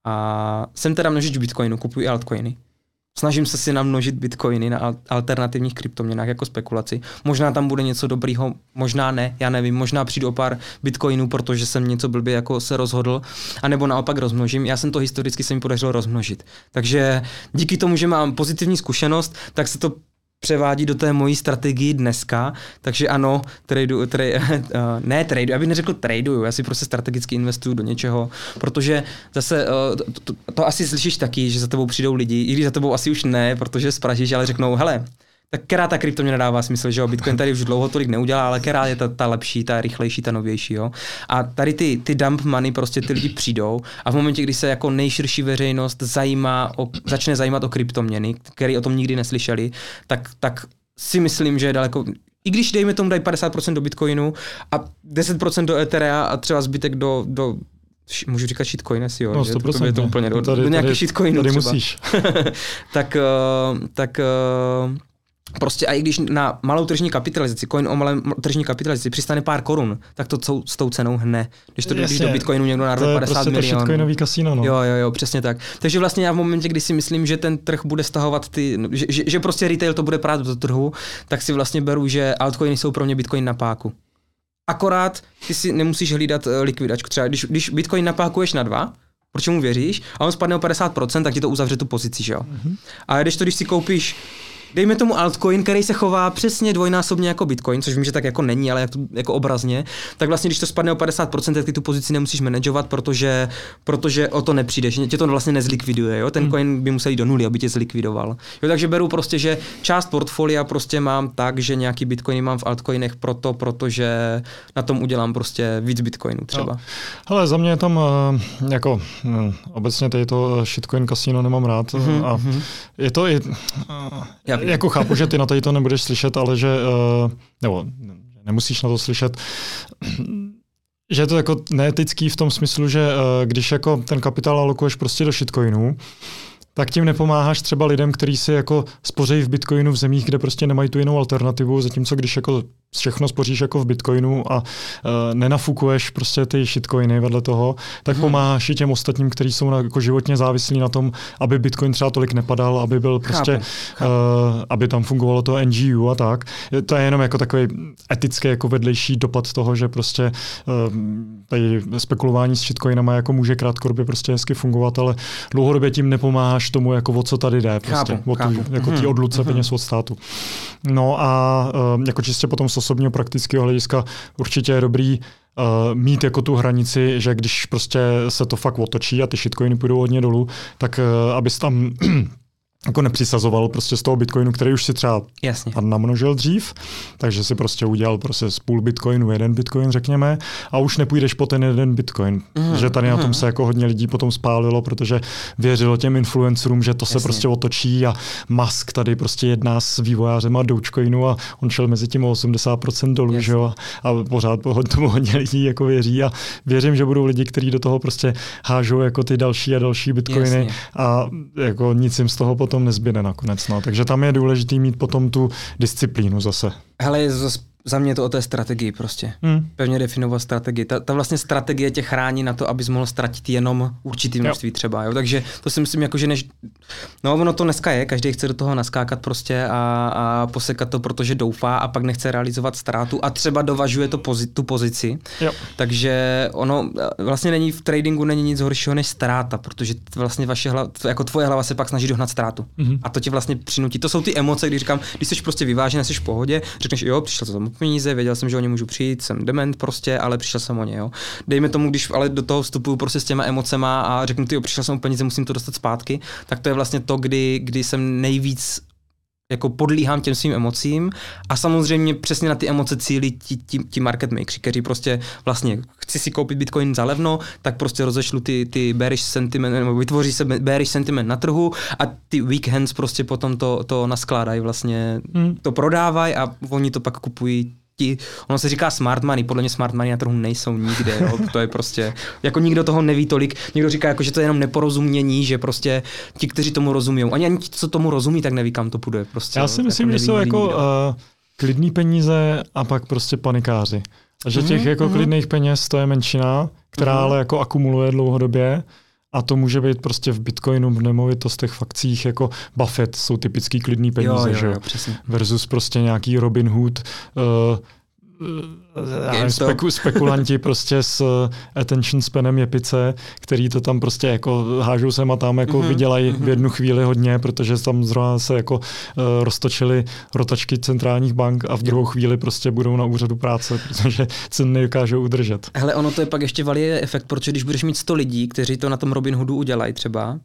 a jsem teda množič Bitcoinu, kupuji altcoiny. Snažím se si namnožit bitcoiny na alternativních kryptoměnách jako spekulaci. Možná tam bude něco dobrýho, možná ne, já nevím, možná přijdu o pár bitcoinů, protože jsem něco blbě jako se rozhodl, anebo naopak rozmnožím. Já jsem to historicky se mi podařilo rozmnožit. Takže díky tomu, že mám pozitivní zkušenost, tak se to převádí do té mojí strategii dneska, takže ano, tradu, tra, [LAUGHS] uh, ne tradu, já bych neřekl traduju, já si prostě strategicky investuju do něčeho, protože zase uh, to, to, to asi slyšíš taky, že za tebou přijdou lidi, i když za tebou asi už ne, protože spražíš, ale řeknou, hele, tak která ta krypto mě nedává smysl, že jo, Bitcoin tady už dlouho tolik neudělá, ale která je ta, ta lepší, ta rychlejší, ta novější, jo. A tady ty, ty dump money prostě ty lidi přijdou a v momentě, kdy se jako nejširší veřejnost zajímá o, začne zajímat o kryptoměny, které o tom nikdy neslyšeli, tak, tak si myslím, že je daleko, i když dejme tomu dají 50% do Bitcoinu a 10% do Etherea a třeba zbytek do, do můžu říkat shitcoines, jo, no, že to, je to úplně do, tady, do nějakých shitcoinů tady musíš. [LAUGHS] tak, uh, tak uh, prostě a i když na malou tržní kapitalizaci, coin o malé tržní kapitalizaci přistane pár korun, tak to co, s tou cenou hne. Když to když do Bitcoinu někdo narve 50 prostě milionů. kasino, no. Jo, jo, jo, přesně tak. Takže vlastně já v momentě, kdy si myslím, že ten trh bude stahovat ty, že, že, že prostě retail to bude prát do trhu, tak si vlastně beru, že altcoiny jsou pro mě Bitcoin na páku. Akorát ty si nemusíš hlídat uh, likvidačku. Třeba když, když Bitcoin napákuješ na dva, proč mu věříš, a on spadne o 50%, tak ti to uzavře tu pozici, že jo. Mm-hmm. A když to, když si koupíš dejme tomu altcoin, který se chová přesně dvojnásobně jako Bitcoin, což vím, že tak jako není, ale jako, jako obrazně, tak vlastně, když to spadne o 50%, tak ty tu pozici nemusíš manažovat, protože, protože o to nepřijdeš, tě to vlastně nezlikviduje, jo? ten hmm. coin by musel jít do nuly, aby tě zlikvidoval. Jo, takže beru prostě, že část portfolia prostě mám tak, že nějaký bitcoiny mám v altcoinech proto, protože na tom udělám prostě víc bitcoinů třeba. No. Hele, za mě je tam uh, jako uh, obecně tady to shitcoin kasino nemám rád mm-hmm, a mm-hmm. je to i, Já jako chápu, že ty na tady to nebudeš slyšet, ale že, uh, nebo nemusíš na to slyšet, [CLEARS THROAT] že je to jako neetický v tom smyslu, že uh, když jako ten kapitál alokuješ prostě do shitcoinů, tak tím nepomáháš třeba lidem, kteří si jako spořejí v bitcoinu v zemích, kde prostě nemají tu jinou alternativu, zatímco když jako všechno spoříš jako v Bitcoinu a uh, nenafukuješ prostě ty shitcoiny vedle toho, tak hmm. pomáháš i těm ostatním, kteří jsou na, jako životně závislí na tom, aby Bitcoin třeba tolik nepadal, aby byl prostě, chápu, chápu. Uh, aby tam fungovalo to NGU a tak. To je jenom jako takový etický jako vedlejší dopad toho, že prostě uh, tady spekulování s shitcoinama jako může krátkodobě prostě hezky fungovat, ale dlouhodobě tím nepomáháš tomu, jako o co tady jde, prostě, chápu, o tu, chápu. jako hmm. odluce hmm. peněz od státu. No a uh, jako čistě potom osobního praktického hlediska určitě je dobrý uh, mít jako tu hranici, že když prostě se to fakt otočí a ty shitcoiny půjdou hodně dolů, tak uh, abys tam jako nepřisazoval prostě z toho bitcoinu, který už si třeba Jasně. namnožil dřív, takže si prostě udělal prostě z půl bitcoinu jeden bitcoin, řekněme, a už nepůjdeš po ten jeden bitcoin. Mm. Že tady mm. na tom mhm. se jako hodně lidí potom spálilo, protože věřilo těm influencerům, že to Jasně. se prostě otočí a Musk tady prostě jedná s vývojářem a Dogecoinu a on šel mezi tím 80% dolů, že jo, a pořád tomu hodně lidí jako věří a věřím, že budou lidi, kteří do toho prostě hážou jako ty další a další bitcoiny Jasně. a jako nic jim z toho potom nezbyde nakonec. No. Takže tam je důležité mít potom tu disciplínu zase. Hele, za mě je to o té strategii prostě. Hmm. Pevně definovat strategii. Ta, ta vlastně strategie tě chrání na to, abys mohl ztratit jenom určitý množství jo. třeba. Jo? Takže to si myslím, jako, že než... No ono to dneska je, každý chce do toho naskákat prostě a, a posekat to, protože doufá a pak nechce realizovat ztrátu a třeba dovažuje to pozi, tu pozici. Jo. Takže ono vlastně není v tradingu není nic horšího než ztráta, protože vlastně vaše hlava, jako tvoje hlava se pak snaží dohnat ztrátu. Mm-hmm. A to tě vlastně přinutí. To jsou ty emoce, když říkám, když jsi prostě vyvážený, jsi v pohodě, řekneš, jo, přišel jsem peníze, věděl jsem, že o ně můžu přijít, jsem dement prostě, ale přišel jsem o ně, jo. Dejme tomu, když ale do toho vstupuju prostě s těma emocema a řeknu, ty, přišel jsem o peníze, musím to dostat zpátky, tak to je vlastně to, kdy, kdy jsem nejvíc jako podlíhám těm svým emocím a samozřejmě přesně na ty emoce cílí ti, ti, ti market makers, kteří prostě vlastně chci si koupit bitcoin za levno, tak prostě rozešlu ty, ty bearish sentiment, nebo vytvoří se bearish sentiment na trhu a ty weekends prostě potom to, to naskládají vlastně, hmm. to prodávají a oni to pak kupují ti, ono se říká smart money, podle mě smart money na trhu nejsou nikde, jo? [LAUGHS] to je prostě, jako nikdo toho neví tolik, někdo říká, jako, že to je jenom neporozumění, že prostě ti, kteří tomu rozumí, ani, ani ti, co tomu rozumí, tak neví, kam to půjde. Prostě, Já si myslím, jako že jsou jako uh, klidní peníze a pak prostě panikáři. A že těch mm-hmm. jako mhm. klidných peněz to je menšina, která mm-hmm. ale jako akumuluje dlouhodobě a to může být prostě v bitcoinu, v nemovitostech, v akcích, jako Buffett jsou typický klidný peníze, jo, jo, že jo? Přesně. Versus prostě nějaký Robin Hood, uh, speku, spekulanti [LAUGHS] prostě s eh, attention spanem jepice, který to tam prostě jako hážou sem a tam jako mm-hmm. vydělají mm-hmm. v jednu chvíli hodně, protože tam zrovna se jako uh, roztočily rotačky centrálních bank a v druhou chvíli prostě budou na úřadu práce, [LAUGHS] protože ceny nedokážou udržet. Hele, ono to je pak ještě valý efekt, protože když budeš mít 100 lidí, kteří to na tom Robin Hoodu udělají třeba,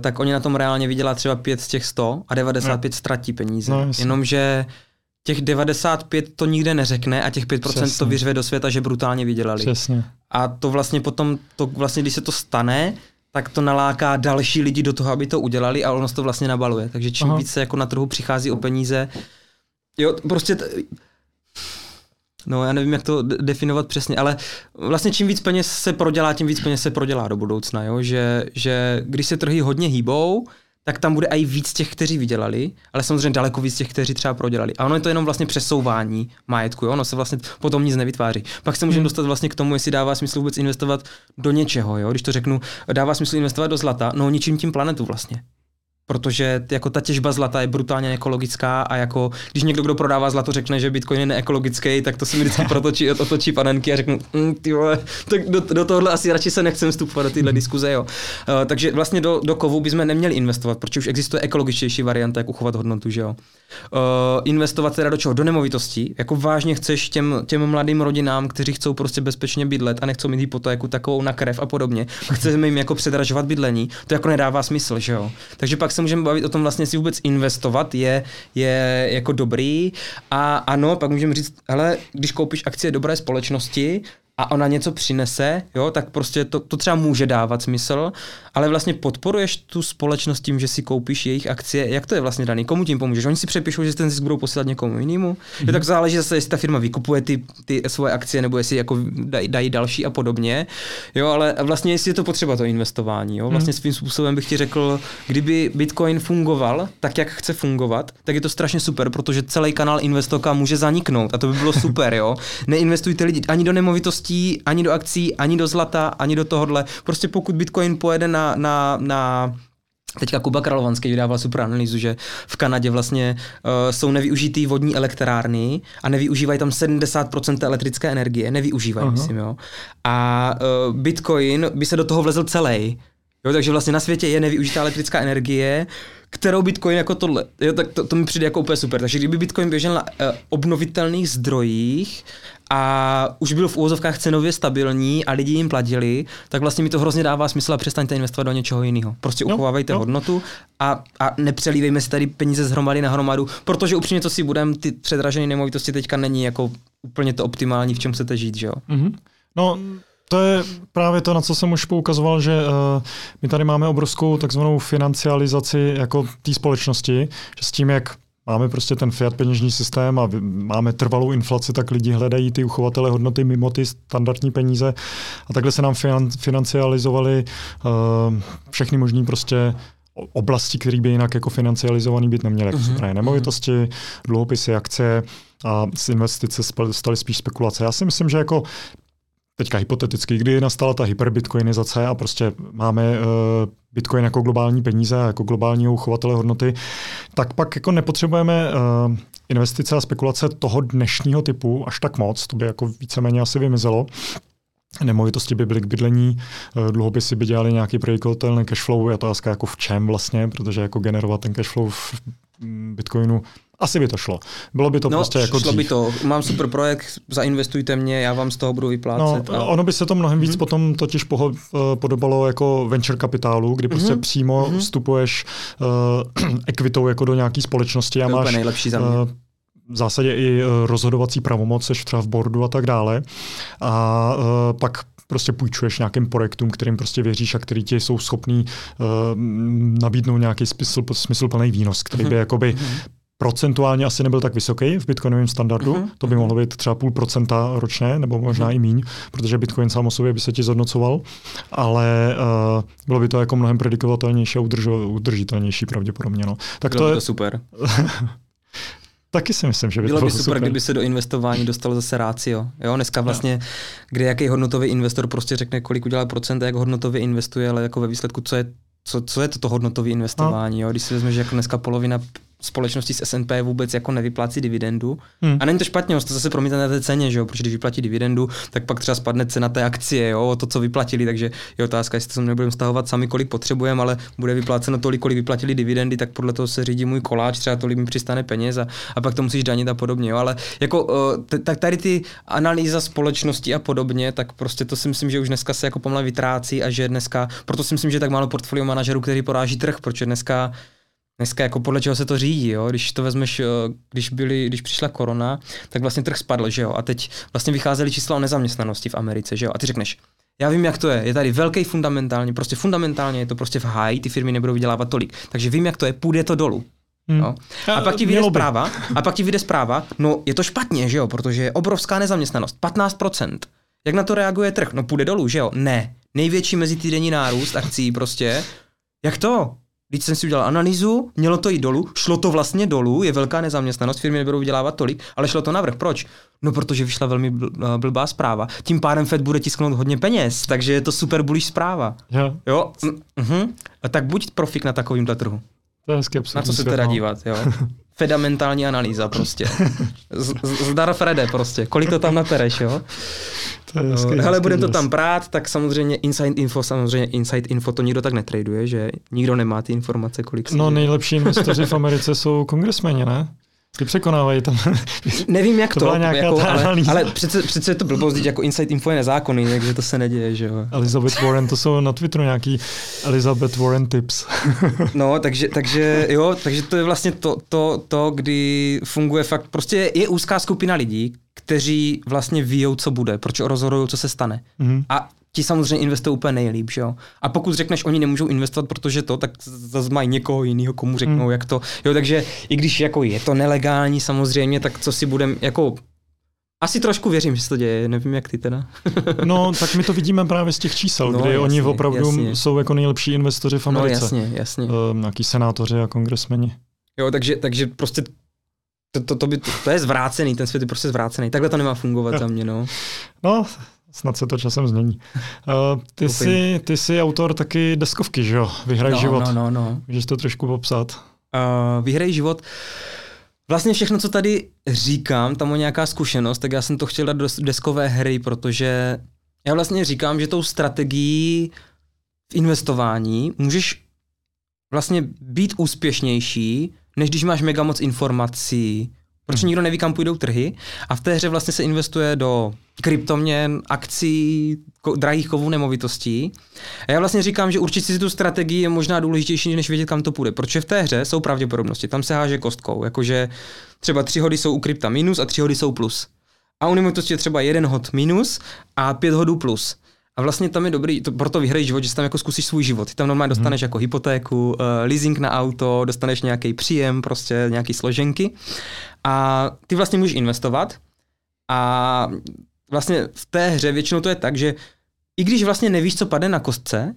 tak oni na tom reálně vydělá třeba 5 z těch 100 a 95 no. ztratí peníze. No, Jenomže těch 95 to nikde neřekne a těch 5% Přesně. to vyřve do světa, že brutálně vydělali. Přesně. A to vlastně potom, to vlastně, když se to stane, tak to naláká další lidi do toho, aby to udělali a ono to vlastně nabaluje. Takže čím Aha. více jako na trhu přichází o peníze, jo, prostě t- No, já nevím, jak to definovat přesně, ale vlastně čím víc peněz se prodělá, tím víc peněz se prodělá do budoucna, jo? Že, že když se trhy hodně hýbou, tak tam bude i víc těch, kteří vydělali, ale samozřejmě daleko víc těch, kteří třeba prodělali. A ono je to jenom vlastně přesouvání majetku, jo? ono se vlastně potom nic nevytváří. Pak se můžeme hmm. dostat vlastně k tomu, jestli dává smysl vůbec investovat do něčeho, jo? když to řeknu, dává smysl investovat do zlata, no ničím tím planetu vlastně protože jako ta těžba zlata je brutálně ekologická a jako když někdo, kdo prodává zlato, řekne, že Bitcoin je neekologický, tak to se mi vždycky [LAUGHS] protočí, otočí panenky a řeknu, mm, ty vole, tak do, do tohohle asi radši se nechcem vstupovat do téhle diskuze, jo. Uh, takže vlastně do, do kovu bychom neměli investovat, protože už existuje ekologičtější varianta, jak uchovat hodnotu, že jo. Uh, investovat teda do čeho? Do nemovitostí. Jako vážně chceš těm, těm mladým rodinám, kteří chcou prostě bezpečně bydlet a nechcou mít hypotéku takovou na krev a podobně. Chceme jim jako předražovat bydlení. To jako nedává smysl, že jo. Takže pak se můžeme bavit o tom vlastně, si vůbec investovat je, je jako dobrý. A ano, pak můžeme říct, ale když koupíš akcie dobré společnosti, a ona něco přinese, jo, tak prostě to, to třeba může dávat smysl, ale vlastně podporuješ tu společnost tím, že si koupíš jejich akcie. Jak to je vlastně daný? Komu tím pomůžeš? Oni si přepíšou, že ten zisk budou posílat někomu jinému. Mm-hmm. Tak záleží zase, jestli ta firma vykupuje ty, ty svoje akcie, nebo jestli jako dají, dají další a podobně. Jo, ale vlastně jestli je to potřeba to investování. Jo? Vlastně mm-hmm. svým způsobem bych ti řekl, kdyby Bitcoin fungoval tak, jak chce fungovat, tak je to strašně super, protože celý kanál Investoka může zaniknout a to by bylo super, jo. [LAUGHS] Neinvestujte lidi ani do nemovitostí, ani do akcí, ani do zlata, ani do tohohle. Prostě pokud Bitcoin pojede na, na, na Teďka Kuba Kralovanský vydával super analýzu, že v Kanadě vlastně uh, jsou nevyužitý vodní elektrárny a nevyužívají tam 70% elektrické energie, nevyužívají, uh-huh. myslím, jo. A uh, Bitcoin by se do toho vlezl celý. Jo, takže vlastně na světě je nevyužitá elektrická energie, kterou Bitcoin jako tohle, jo, tak to, to mi přijde jako úplně super. Takže kdyby Bitcoin běžel na uh, obnovitelných zdrojích a už byl v úvozovkách cenově stabilní a lidi jim platili, tak vlastně mi to hrozně dává smysl a přestaňte investovat do něčeho jiného. Prostě no, uchovávejte no. hodnotu a, a nepřelívejme si tady peníze z hromady na hromadu, protože upřímně to si budeme, ty předražené nemovitosti teďka není jako úplně to optimální, v čem chcete žít, že jo? Mm-hmm. No, to je právě to, na co jsem už poukazoval, že uh, my tady máme obrovskou takzvanou financializaci jako té společnosti, že s tím, jak máme prostě ten fiat peněžní systém a máme trvalou inflaci, tak lidi hledají ty uchovatele hodnoty mimo ty standardní peníze a takhle se nám financializovaly uh, všechny možný prostě oblasti, které by jinak jako financializovaný být neměly, jako uh-huh. nemovitosti, dluhopisy, akcie a z investice staly spíš spekulace. Já si myslím, že jako teďka hypoteticky, kdy nastala ta hyperbitcoinizace a prostě máme uh, Bitcoin jako globální peníze, jako globální uchovatele hodnoty, tak pak jako nepotřebujeme uh, investice a spekulace toho dnešního typu až tak moc, to by jako víceméně asi vymizelo. Nemovitosti by byly k bydlení, uh, dluhopisy by dělali nějaký predikovatelný cashflow, je to jako v čem vlastně, protože jako generovat ten cashflow v Bitcoinu asi by to šlo. Bylo by to no, prostě jako šlo dřív. by to. Mám super projekt, zainvestujte mě, já vám z toho budu vyplácet. No, a... Ono by se to mnohem víc hmm. potom totiž poho- eh, podobalo jako venture kapitálu, kdy prostě hmm. přímo hmm. vstupuješ uh, [CLEARS THROAT] ekvitou jako do nějaké společnosti a máš nejlepší za mě. Uh, v zásadě i rozhodovací pravomoc, seš třeba v boardu a tak dále. A uh, pak prostě půjčuješ nějakým projektům, kterým prostě věříš a který ti jsou schopný uh, nabídnout nějaký smysl, smysluplný výnos, který by mm-hmm. Procentuálně asi nebyl tak vysoký v bitcoinovém standardu, uh-huh. to by mohlo být třeba půl procenta ročně, nebo možná uh-huh. i míň, protože bitcoin sám o sobě by se ti zhodnocoval, ale uh, bylo by to jako mnohem predikovatelnější a udržo, udržitelnější pravděpodobně. No. Tak bylo to je to super. [LAUGHS] Taky si myslím, že by bylo to bylo by super, super, kdyby se do investování dostalo zase rácio. Jo, dneska vlastně, no. kde jaký hodnotový investor prostě řekne, kolik udělá procent, jak hodnotově investuje, ale jako ve výsledku, co je co, co je to hodnotové investování, no. jo? když si vezmeš, že jako dneska polovina společnosti z S&P vůbec jako nevyplácí dividendu. Hmm. A není to špatně, to zase promítne na té ceně, že jo? protože když vyplatí dividendu, tak pak třeba spadne cena té akcie, jo? to, co vyplatili, takže je otázka, jestli to nebudeme stahovat sami, kolik potřebujeme, ale bude vypláceno tolik, kolik vyplatili dividendy, tak podle toho se řídí můj koláč, třeba tolik mi přistane peněz a, a pak to musíš danit a podobně. Jo? Ale jako, t- tak tady ty analýza společnosti a podobně, tak prostě to si myslím, že už dneska se jako pomalu vytrácí a že dneska, proto si myslím, že tak málo portfolio manažerů, který poráží trh, protože dneska Dneska jako podle čeho se to řídí, jo? Když to vezmeš, eh, když, byli, když přišla korona, tak vlastně trh spadl, že jo? A teď vlastně vycházely čísla o nezaměstnanosti v Americe, že jo? A ty řekneš, já vím, jak to je. Je tady velký fundamentálně, prostě fundamentálně je to prostě v háji, ty firmy nebudou vydělávat tolik. Takže vím, jak to je, půjde to dolů. Hmm. Jo? A pak ti vyjde zpráva, a pak ti vyjde zpráva, no je to špatně, že jo, protože je obrovská nezaměstnanost, 15%. Jak na to reaguje trh? No půjde dolů, že jo? Ne. Největší mezitýdenní nárůst akcí prostě. Jak to? Když jsem si udělal analýzu, mělo to jít dolů, šlo to vlastně dolů, je velká nezaměstnanost, firmy nebudou vydělávat tolik, ale šlo to navrh. Proč? No, protože vyšla velmi eh, blbá zpráva. Tím pádem Fed bude tisknout hodně peněz, takže je to super bullish zpráva. Jo. jo? Uh-huh. A tak buď profik na takovýmhle trhu. To je hezky Na co se teda no. dívat, jo? [LAUGHS] Fedamentální analýza prostě. Zdar Frede prostě. Kolik to tam napereš, jo? To je hezky, Hele, budeme to tam brát, tak samozřejmě Inside Info, samozřejmě Inside Info to nikdo tak netraduje, že nikdo nemá ty informace, kolik No nejlepší investoři v Americe jsou kongresmeni, ne? Ty překonávají tam. [LAUGHS] Nevím, jak [LAUGHS] to, to jako, ale, ale přece, přece je to blbost, jako Inside Info je nezákonný, takže to se neděje, že jo. Elizabeth Warren, to jsou na Twitteru nějaký Elizabeth Warren tips. [LAUGHS] no, takže, takže jo, takže to je vlastně to, to, to, kdy funguje fakt, prostě je úzká skupina lidí, kteří vlastně ví, co bude, proč rozhodují, co se stane. Mm. A ti samozřejmě investují úplně nejlíp, že jo. A pokud řekneš, oni nemůžou investovat, protože to, tak zase mají někoho jiného, komu řeknou, mm. jak to. Jo, takže i když jako je to nelegální samozřejmě, tak co si budem, jako asi trošku věřím, že se to děje, nevím jak ty teda. [LAUGHS] no, tak my to vidíme právě z těch čísel, no, kdy jasně, oni opravdu jasně. jsou jako nejlepší investoři v no, Americe. No jasně, jasně. Uh, nějaký senátoři a kongresmeni. Jo, takže, takže prostě to, to, to, by, to, to je zvrácený, ten svět je prostě zvrácený. Takhle to nemá fungovat za mě, no. No, snad se to časem změní. Uh, [LAUGHS] ty, jsi, ty jsi autor taky deskovky, že jo? Vyhraj no, život. No, no, no. Můžeš to trošku popsat? Uh, Vyhraj život. Vlastně všechno, co tady říkám, tam o nějaká zkušenost, tak já jsem to chtěl dát do deskové hry, protože já vlastně říkám, že tou strategií v investování můžeš vlastně být úspěšnější, než když máš mega moc informací, protože nikdo neví, kam půjdou trhy a v té hře vlastně se investuje do kryptoměn, akcí, ko, drahých kovů nemovitostí. A já vlastně říkám, že určitě si tu strategii je možná důležitější, než vědět, kam to půjde. Protože v té hře jsou pravděpodobnosti, tam se háže kostkou, jakože třeba tři hody jsou u krypta minus a tři hody jsou plus. A u nemovitosti je třeba jeden hod minus a pět hodů plus. A vlastně tam je dobrý, to, proto vyhraješ život, že si tam jako zkusíš svůj život. Ty tam normálně mhm. dostaneš hmm. jako hypotéku, uh, leasing na auto, dostaneš nějaký příjem, prostě nějaký složenky. A ty vlastně můžeš investovat. A vlastně v té hře většinou to je tak, že i když vlastně nevíš, co padne na kostce,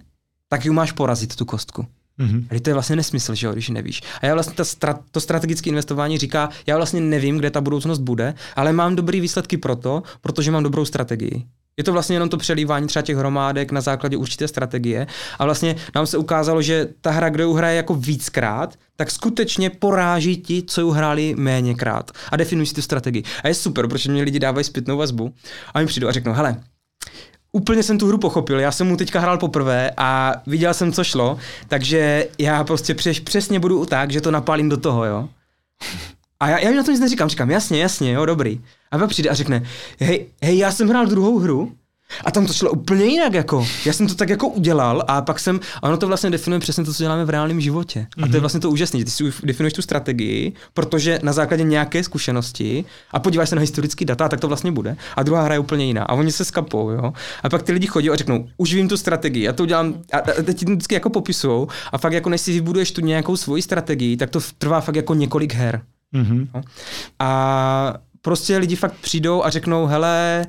tak ji máš porazit, tu kostku. Mm-hmm. to je vlastně nesmysl, že jo, když nevíš. A já vlastně ta strat, to strategické investování říká, já vlastně nevím, kde ta budoucnost bude, ale mám dobrý výsledky proto, protože mám dobrou strategii. Je to vlastně jenom to přelívání třeba těch hromádek na základě určité strategie. A vlastně nám se ukázalo, že ta hra, kdo ji hraje jako víckrát, tak skutečně poráží ti, co ji hráli méněkrát. A definují si tu strategii. A je super, protože mě lidi dávají zpětnou vazbu a mi přijdou a řeknou, hele, úplně jsem tu hru pochopil, já jsem mu teďka hrál poprvé a viděl jsem, co šlo, takže já prostě přeš, přesně budu tak, že to napálím do toho, jo. A já, já na to nic neříkám, říkám, jasně, jasně, jo, dobrý. A pak přijde a řekne, hej, hej, já jsem hrál druhou hru a tam to šlo úplně jinak, jako. Já jsem to tak jako udělal a pak jsem, a ono to vlastně definuje přesně to, co děláme v reálném životě. Mm-hmm. A to je mhm. vlastně to úžasné, ty si definuješ tu strategii, protože na základě nějaké zkušenosti a podíváš se na historický data, tak to vlastně bude. A druhá hra je úplně jiná. A oni se skapou, jo. A pak ty lidi chodí a řeknou, už vím tu strategii, já to udělám, a, a teď ti vždycky jako popisujou. A fakt jako než si vybuduješ tu nějakou svoji strategii, tak to trvá fakt jako několik her. Mm-hmm. No. A prostě lidi fakt přijdou a řeknou, hele,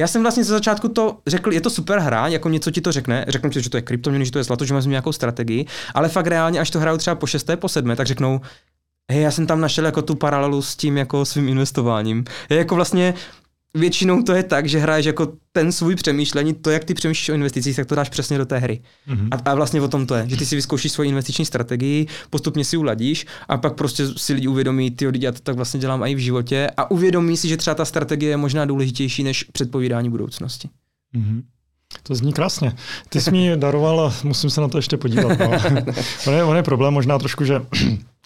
já jsem vlastně ze začátku to řekl, je to super hra, jako něco ti to řekne, řeknu ti, že to je kryptoměny, že to je zlato, že mám nějakou strategii, ale fakt reálně, až to hrajou třeba po šesté, po sedmé, tak řeknou, hej, já jsem tam našel jako tu paralelu s tím jako svým investováním. Je jako vlastně většinou to je tak, že hraješ jako ten svůj přemýšlení, to, jak ty přemýšlíš o investicích, tak to dáš přesně do té hry. Mm-hmm. A, a vlastně o tom to je, že ty si vyzkoušíš svoji investiční strategii, postupně si uladíš a pak prostě si lidi uvědomí, ty já to tak vlastně dělám i v životě a uvědomí si, že třeba ta strategie je možná důležitější než předpovídání budoucnosti. Mm-hmm. To zní krásně. Ty jsi mi daroval musím se na to ještě podívat. No. [LAUGHS] on, je, on je problém možná trošku, že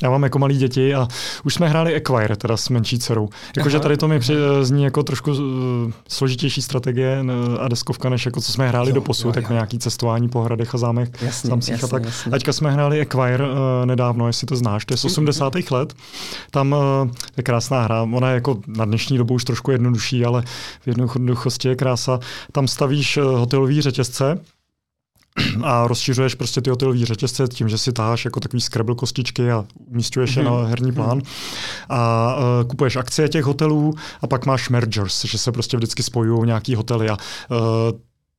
já mám jako malí děti a už jsme hráli Acquire, teda s menší dcerou. Jakože tady to mi při, zní jako trošku uh, složitější strategie a deskovka, než jako co jsme hráli jo, do posud, tak nějaký cestování po hradech a zámech samcích jasně, a tak. Jasně. Teďka jsme hráli Acquire uh, nedávno, jestli to znáš, to je z 80. let. Tam uh, je krásná hra, ona je jako na dnešní dobu už trošku jednodušší, ale v jednoduchosti je krása. Tam stavíš uh, hotelový řetězce, a rozšiřuješ prostě ty hotelové řetězce tím, že si táháš jako takový skrabl kostičky a umístuješ mm-hmm. je na mhm. herní mhm. plán a uh, kupuješ akcie těch hotelů a pak máš mergers, že se prostě vždycky spojují nějaký hotely a uh,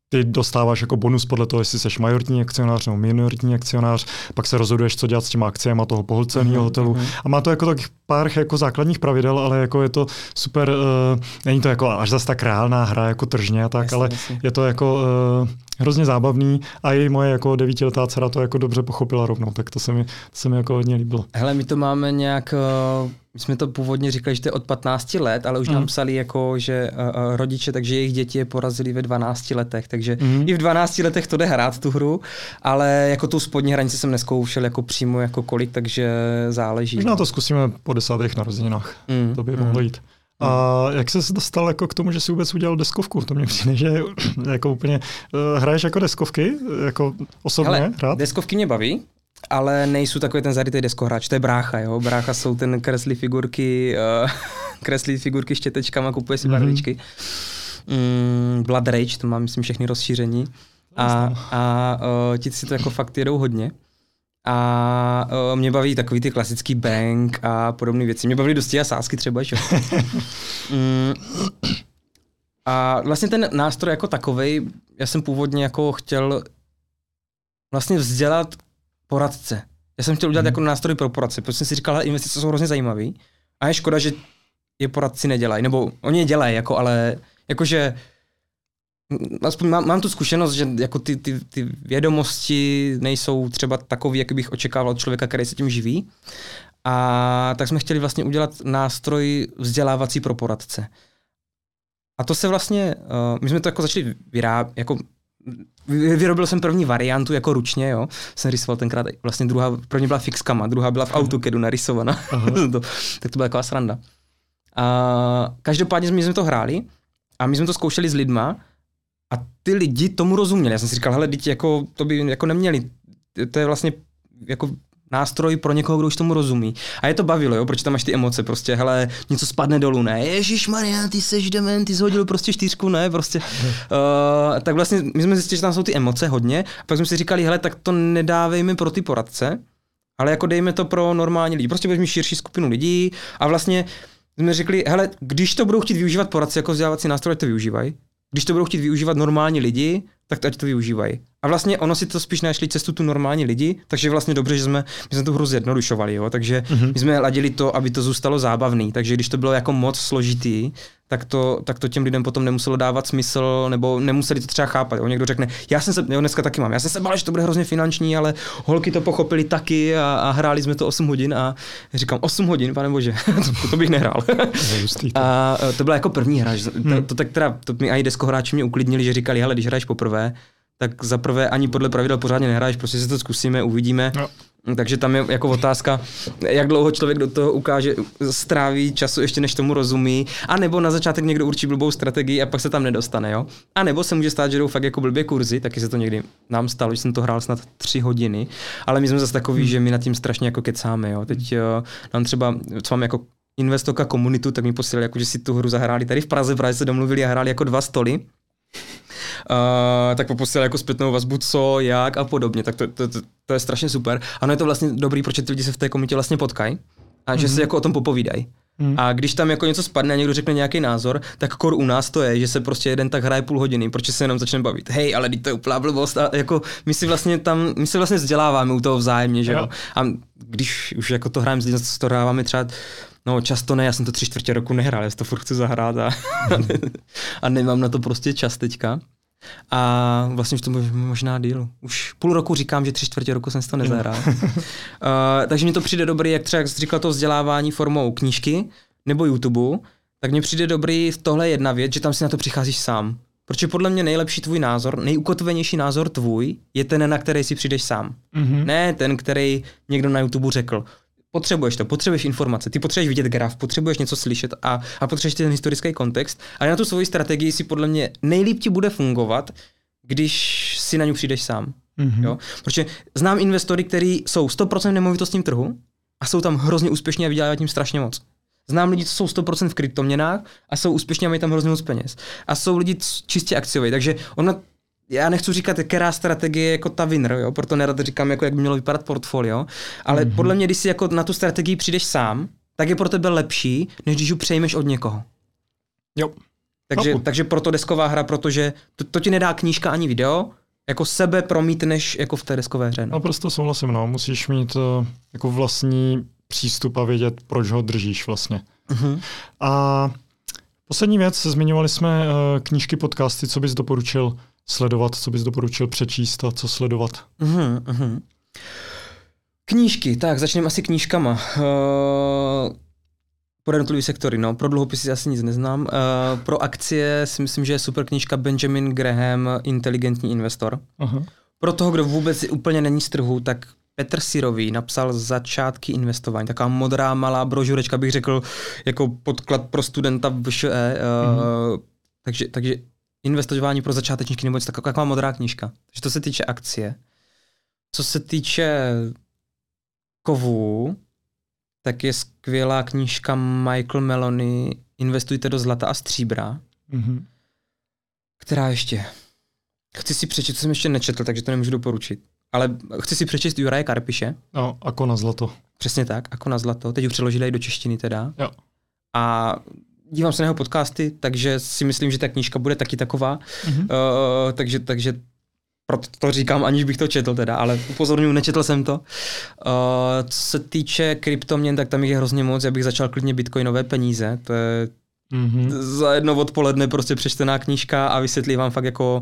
ty dostáváš jako bonus podle toho, jestli jsi majoritní akcionář nebo minoritní akcionář, pak se rozhoduješ, co dělat s těma akciemi toho pohlceného mm-hmm. hotelu. Mhm. A má to jako tak pár jako základních pravidel, ale jako je to super, uh, není to jako až zase tak reálná hra jako tržně a tak, jasně, ale jasně. je to jako uh, hrozně zábavný a i moje jako devítiletá dcera to jako dobře pochopila rovnou, tak to se mi, to se mi jako hodně líbilo. Hele, my to máme nějak, uh, my jsme to původně říkali, že to je od 15 let, ale už mm. nám mhm. psali jako, že uh, rodiče, takže jejich děti je porazili ve 12 letech, takže mm. i v 12 letech to jde hrát tu hru, ale jako tu spodní hranici jsem neskoušel jako přímo jako kolik, takže záleží. Možná no. to zkusíme po desátých narozeninách, mm. to by mm. mohlo jít. A jak se dostal jako k tomu, že si vůbec udělal deskovku? To mě přijde, že [CLEARS THROAT] jako úplně uh, hraješ jako deskovky, jako osobně Hele, hrát? deskovky mě baví, ale nejsou takový ten zarytý deskohráč, to je brácha, jo. Brácha jsou ten kreslí figurky, uh, [LAUGHS] kreslí figurky štětečkama, kupuje si barvičky. Mm, Blood Rage, to má myslím všechny rozšíření. A, a uh, ti si to jako fakt jedou hodně. A uh, mě baví takový ty klasický bank a podobné věci. Mě baví dosti a sásky třeba, že? [LAUGHS] mm, a vlastně ten nástroj jako takový, já jsem původně jako chtěl vlastně vzdělat poradce. Já jsem chtěl udělat hmm. jako nástroj pro poradce, protože jsem si říkal, že investice jsou hrozně zajímavé. A je škoda, že je poradci nedělají, nebo oni je dělají, jako, ale jakože aspoň mám, mám tu zkušenost, že jako ty, ty, ty vědomosti nejsou třeba takový, jak bych očekával od člověka, který se tím živí. A tak jsme chtěli vlastně udělat nástroj vzdělávací pro poradce. A to se vlastně, uh, my jsme to jako začali vyrábět, jako vyrobil jsem první variantu jako ručně, jo. Jsem rysoval tenkrát, vlastně druhá, první byla fixkama, druhá byla v AutoCADu narysovaná. [LAUGHS] to, tak to byla taková sranda. A každopádně jsme, jsme to hráli a my jsme to zkoušeli s lidma a ty lidi tomu rozuměli. Já jsem si říkal, hele, děti jako, to by jako neměli. To je vlastně jako nástroj pro někoho, kdo už tomu rozumí. A je to bavilo, jo, proč tam máš ty emoce, prostě, hele, něco spadne dolů, ne, Ježíš Maria, ty seš demen, ty jsi hodil prostě čtyřku, ne, prostě. Uh, tak vlastně my jsme zjistili, že tam jsou ty emoce hodně, a pak jsme si říkali, hele, tak to nedávejme pro ty poradce, ale jako dejme to pro normální lidi. Prostě mít širší skupinu lidí a vlastně jsme řekli, hele, když to budou chtít využívat poradci jako vzdělávací nástroj, to využívají. Když to budou chtít využívat normální lidi, tak ať to využívají. A vlastně ono si to spíš našli cestu tu normální lidi, takže vlastně dobře, že jsme, my jsme to hru zjednodušovali, jo? takže mm-hmm. my jsme ladili to, aby to zůstalo zábavný, takže když to bylo jako moc složitý, tak to, tak to těm lidem potom nemuselo dávat smysl, nebo nemuseli to třeba chápat. Jo? Někdo řekne, já jsem se, jo, dneska taky mám, já jsem se bál, že to bude hrozně finanční, ale holky to pochopili taky a, a hráli jsme to 8 hodin a říkám, 8 hodin, pane bože, [LAUGHS] to, to bych nehrál. a to byla jako první hra, to, hmm. to, tak teda, to mi i deskohráči mě uklidnili, že říkali, hele, když hraješ poprvé, tak zaprvé ani podle pravidel pořádně nehraješ, prostě si to zkusíme, uvidíme. No. Takže tam je jako otázka, jak dlouho člověk do toho ukáže, stráví času ještě než tomu rozumí, a nebo na začátek někdo určí blbou strategii a pak se tam nedostane, jo. A nebo se může stát, že jdou fakt jako blbě kurzy, taky se to někdy nám stalo, že jsem to hrál snad tři hodiny, ale my jsme zase takový, hmm. že my nad tím strašně jako kecáme, jo. Teď uh, nám třeba, co mám jako investoka komunitu, tak mi posílali, jako, že si tu hru zahráli tady v Praze, právě se domluvili a hráli jako dva stoly uh, tak poposílal jako zpětnou vazbu, co, jak a podobně. Tak to, to, to, to je strašně super. Ano, je to vlastně dobrý, protože ty lidi se v té komunitě vlastně potkají a že mm-hmm. si jako o tom popovídají. Hmm. A když tam jako něco spadne a někdo řekne nějaký názor, tak kor u nás to je, že se prostě jeden tak hraje půl hodiny, protože se jenom začne bavit. Hej, ale to je úplná blbost. A jako my si vlastně tam, my se vlastně vzděláváme u toho vzájemně, že jo. A když už jako to hrajeme, s to hráváme třeba No často ne, já jsem to tři čtvrtě roku nehrál, já si to furt chci zahrát a, [LAUGHS] a nemám na to prostě čas teďka. A vlastně už to možná díl. Už půl roku říkám, že tři čtvrtě roku jsem si to nezahrál. uh, [LAUGHS] takže mi to přijde dobrý, jak třeba jak jsi říkal to vzdělávání formou knížky nebo YouTube, tak mně přijde dobrý v tohle jedna věc, že tam si na to přicházíš sám. Protože podle mě nejlepší tvůj názor, nejukotvenější názor tvůj je ten, na který si přijdeš sám. Mm-hmm. Ne ten, který někdo na YouTube řekl potřebuješ to, potřebuješ informace, ty potřebuješ vidět graf, potřebuješ něco slyšet a, a potřebuješ ten historický kontext. A na tu svoji strategii si podle mě nejlíp ti bude fungovat, když si na ní přijdeš sám. Mm-hmm. Jo? Protože znám investory, kteří jsou 100% v nemovitostním trhu a jsou tam hrozně úspěšní a vydělávají tím strašně moc. Znám lidi, co jsou 100% v kryptoměnách a jsou úspěšní a mají tam hrozně moc peněz. A jsou lidi čistě akciové. Takže ona já nechci říkat, která strategie je jako ta winner, jo? proto nerad říkám, jako jak by mělo vypadat portfolio, ale mm-hmm. podle mě, když si jako na tu strategii přijdeš sám, tak je pro tebe lepší, než když ji přejmeš od někoho. Jo. Takže, takže proto desková hra, protože to, to ti nedá knížka ani video, jako sebe promítneš jako v té deskové hře. No. prostě souhlasím, no. Musíš mít uh, jako vlastní přístup a vědět, proč ho držíš vlastně. Uh-huh. A poslední věc, zmiňovali jsme uh, knížky, podcasty, co bys doporučil sledovat, co bys doporučil přečíst a co sledovat? Uh-huh, uh-huh. Knížky, tak začneme asi knížkama. Uh, pro jednotlivé sektory, no. Pro dluhopisy asi nic neznám. Uh, pro akcie si myslím, že je super knížka Benjamin Graham, Inteligentní investor. Uh-huh. Pro toho, kdo vůbec úplně není z trhu, tak Petr Sirový napsal začátky investování, taková modrá malá brožurečka, bych řekl, jako podklad pro studenta v ŠE. Uh, mm-hmm. takže, takže investování pro začátečníky nebo něco taková modrá knížka. Takže to se týče akcie. Co se týče kovů, tak je skvělá knížka Michael Melony Investujte do zlata a stříbra, mm-hmm. která ještě, chci si přečíst, co jsem ještě nečetl, takže to nemůžu doporučit, ale chci si přečíst Juraje Karpiše. No, jako na zlato. Přesně tak, jako na zlato. Teď už přeložili i do češtiny teda. Jo. A dívám se na jeho podcasty, takže si myslím, že ta knížka bude taky taková. Mm-hmm. Uh, takže, takže proto to říkám, aniž bych to četl teda, ale upozorňuji, nečetl jsem to. Uh, co se týče kryptoměn, tak tam je hrozně moc, já bych začal klidně bitcoinové peníze, to je mm-hmm. za jedno odpoledne prostě přečtená knížka a vysvětlí vám fakt jako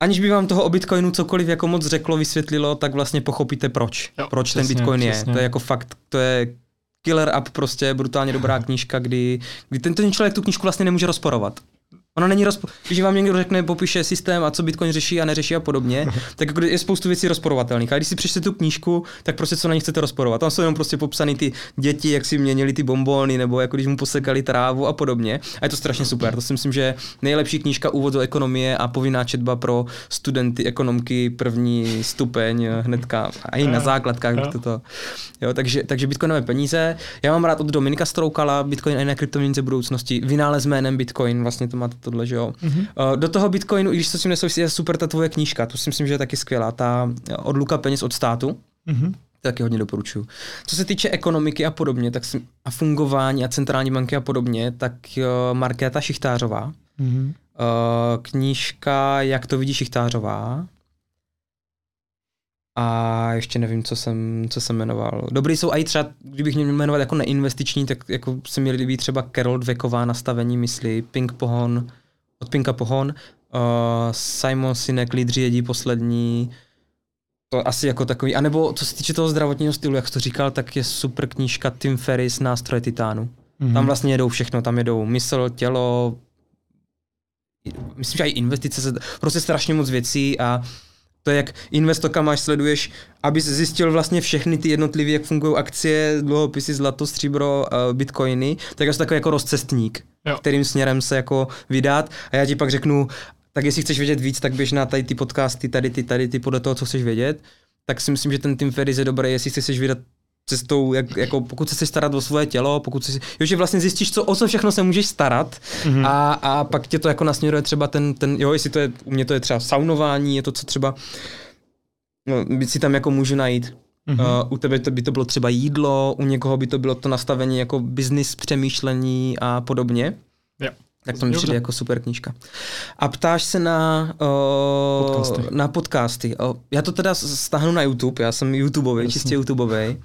aniž by vám toho o Bitcoinu cokoliv jako moc řeklo, vysvětlilo, tak vlastně pochopíte proč. Jo, proč přesně, ten Bitcoin přesně. je. To je jako fakt, to je killer app prostě, brutálně dobrá knížka, kdy, kdy ten, ten člověk tu knížku vlastně nemůže rozporovat. Ona není rozpo... Když vám někdo řekne, popíše systém a co Bitcoin řeší a neřeší a podobně, [LAUGHS] tak jako je spoustu věcí rozporovatelných. A když si přečtete tu knížku, tak prostě co na ní chcete rozporovat. Tam jsou jenom prostě popsané ty děti, jak si měnili ty bombóny, nebo jako když mu posekali trávu a podobně. A je to strašně super. To si myslím, že nejlepší knížka úvod do ekonomie a povinná četba pro studenty ekonomky první stupeň hnedka a i na [LAUGHS] základkách bych to. Jo, takže, takže Bitcoinové peníze. Já mám rád od Dominika Stroukala Bitcoin a jiné kryptoměnice budoucnosti. Vynález jménem Bitcoin, vlastně to máte tohle, že jo. Mm-hmm. Do toho Bitcoinu, i když to s tím nesouvisí, je super ta tvoje knížka, to si myslím, že je taky skvělá, ta od Luka peněz od státu. Mm-hmm. Taky hodně doporučuju. Co se týče ekonomiky a podobně, tak a fungování a centrální banky a podobně, tak uh, Markéta Šichtářová, mm-hmm. knížka Jak to vidí Šichtářová, a ještě nevím, co jsem, co jsem jmenoval. Dobrý jsou i třeba, kdybych měl jmenovat jako neinvestiční, tak jako se mi líbí třeba Carol Dweková nastavení mysli, Pink Pohon, od Pinka Pohon, uh, Simon Sinek, Lídři jedí poslední, to asi jako takový, anebo co se týče toho zdravotního stylu, jak jsi to říkal, tak je super knížka Tim Ferris, Nástroje titánu. Mm-hmm. Tam vlastně jedou všechno, tam jedou mysl, tělo, myslím, že i investice, prostě strašně moc věcí a to je jak investoka máš, sleduješ, aby zjistil vlastně všechny ty jednotlivé, jak fungují akcie, dluhopisy, zlato, stříbro, uh, bitcoiny, tak je to takový jako rozcestník, jo. kterým směrem se jako vydat a já ti pak řeknu, tak jestli chceš vědět víc, tak běž na tady ty podcasty, tady ty, tady ty, podle toho, co chceš vědět, tak si myslím, že ten Tim Ferriss je dobrý, jestli chceš vydat cestou, jak, jako pokud se chceš starat o svoje tělo, pokud si, jo, že vlastně zjistíš, co, o co všechno se můžeš starat mm-hmm. a, a pak tě to jako nasměruje třeba ten, ten, jo, jestli to je, u mě to je třeba saunování, je to, co třeba, no, si tam jako můžu najít. Mm-hmm. Uh, u tebe to by to bylo třeba jídlo, u někoho by to bylo to nastavení jako business přemýšlení a podobně. Jo. Tak to mi přijde jako super knížka. A ptáš se na, uh, podcasty. na podcasty. Uh, já to teda stáhnu na YouTube, já jsem YouTubeový, čistě YouTubeový.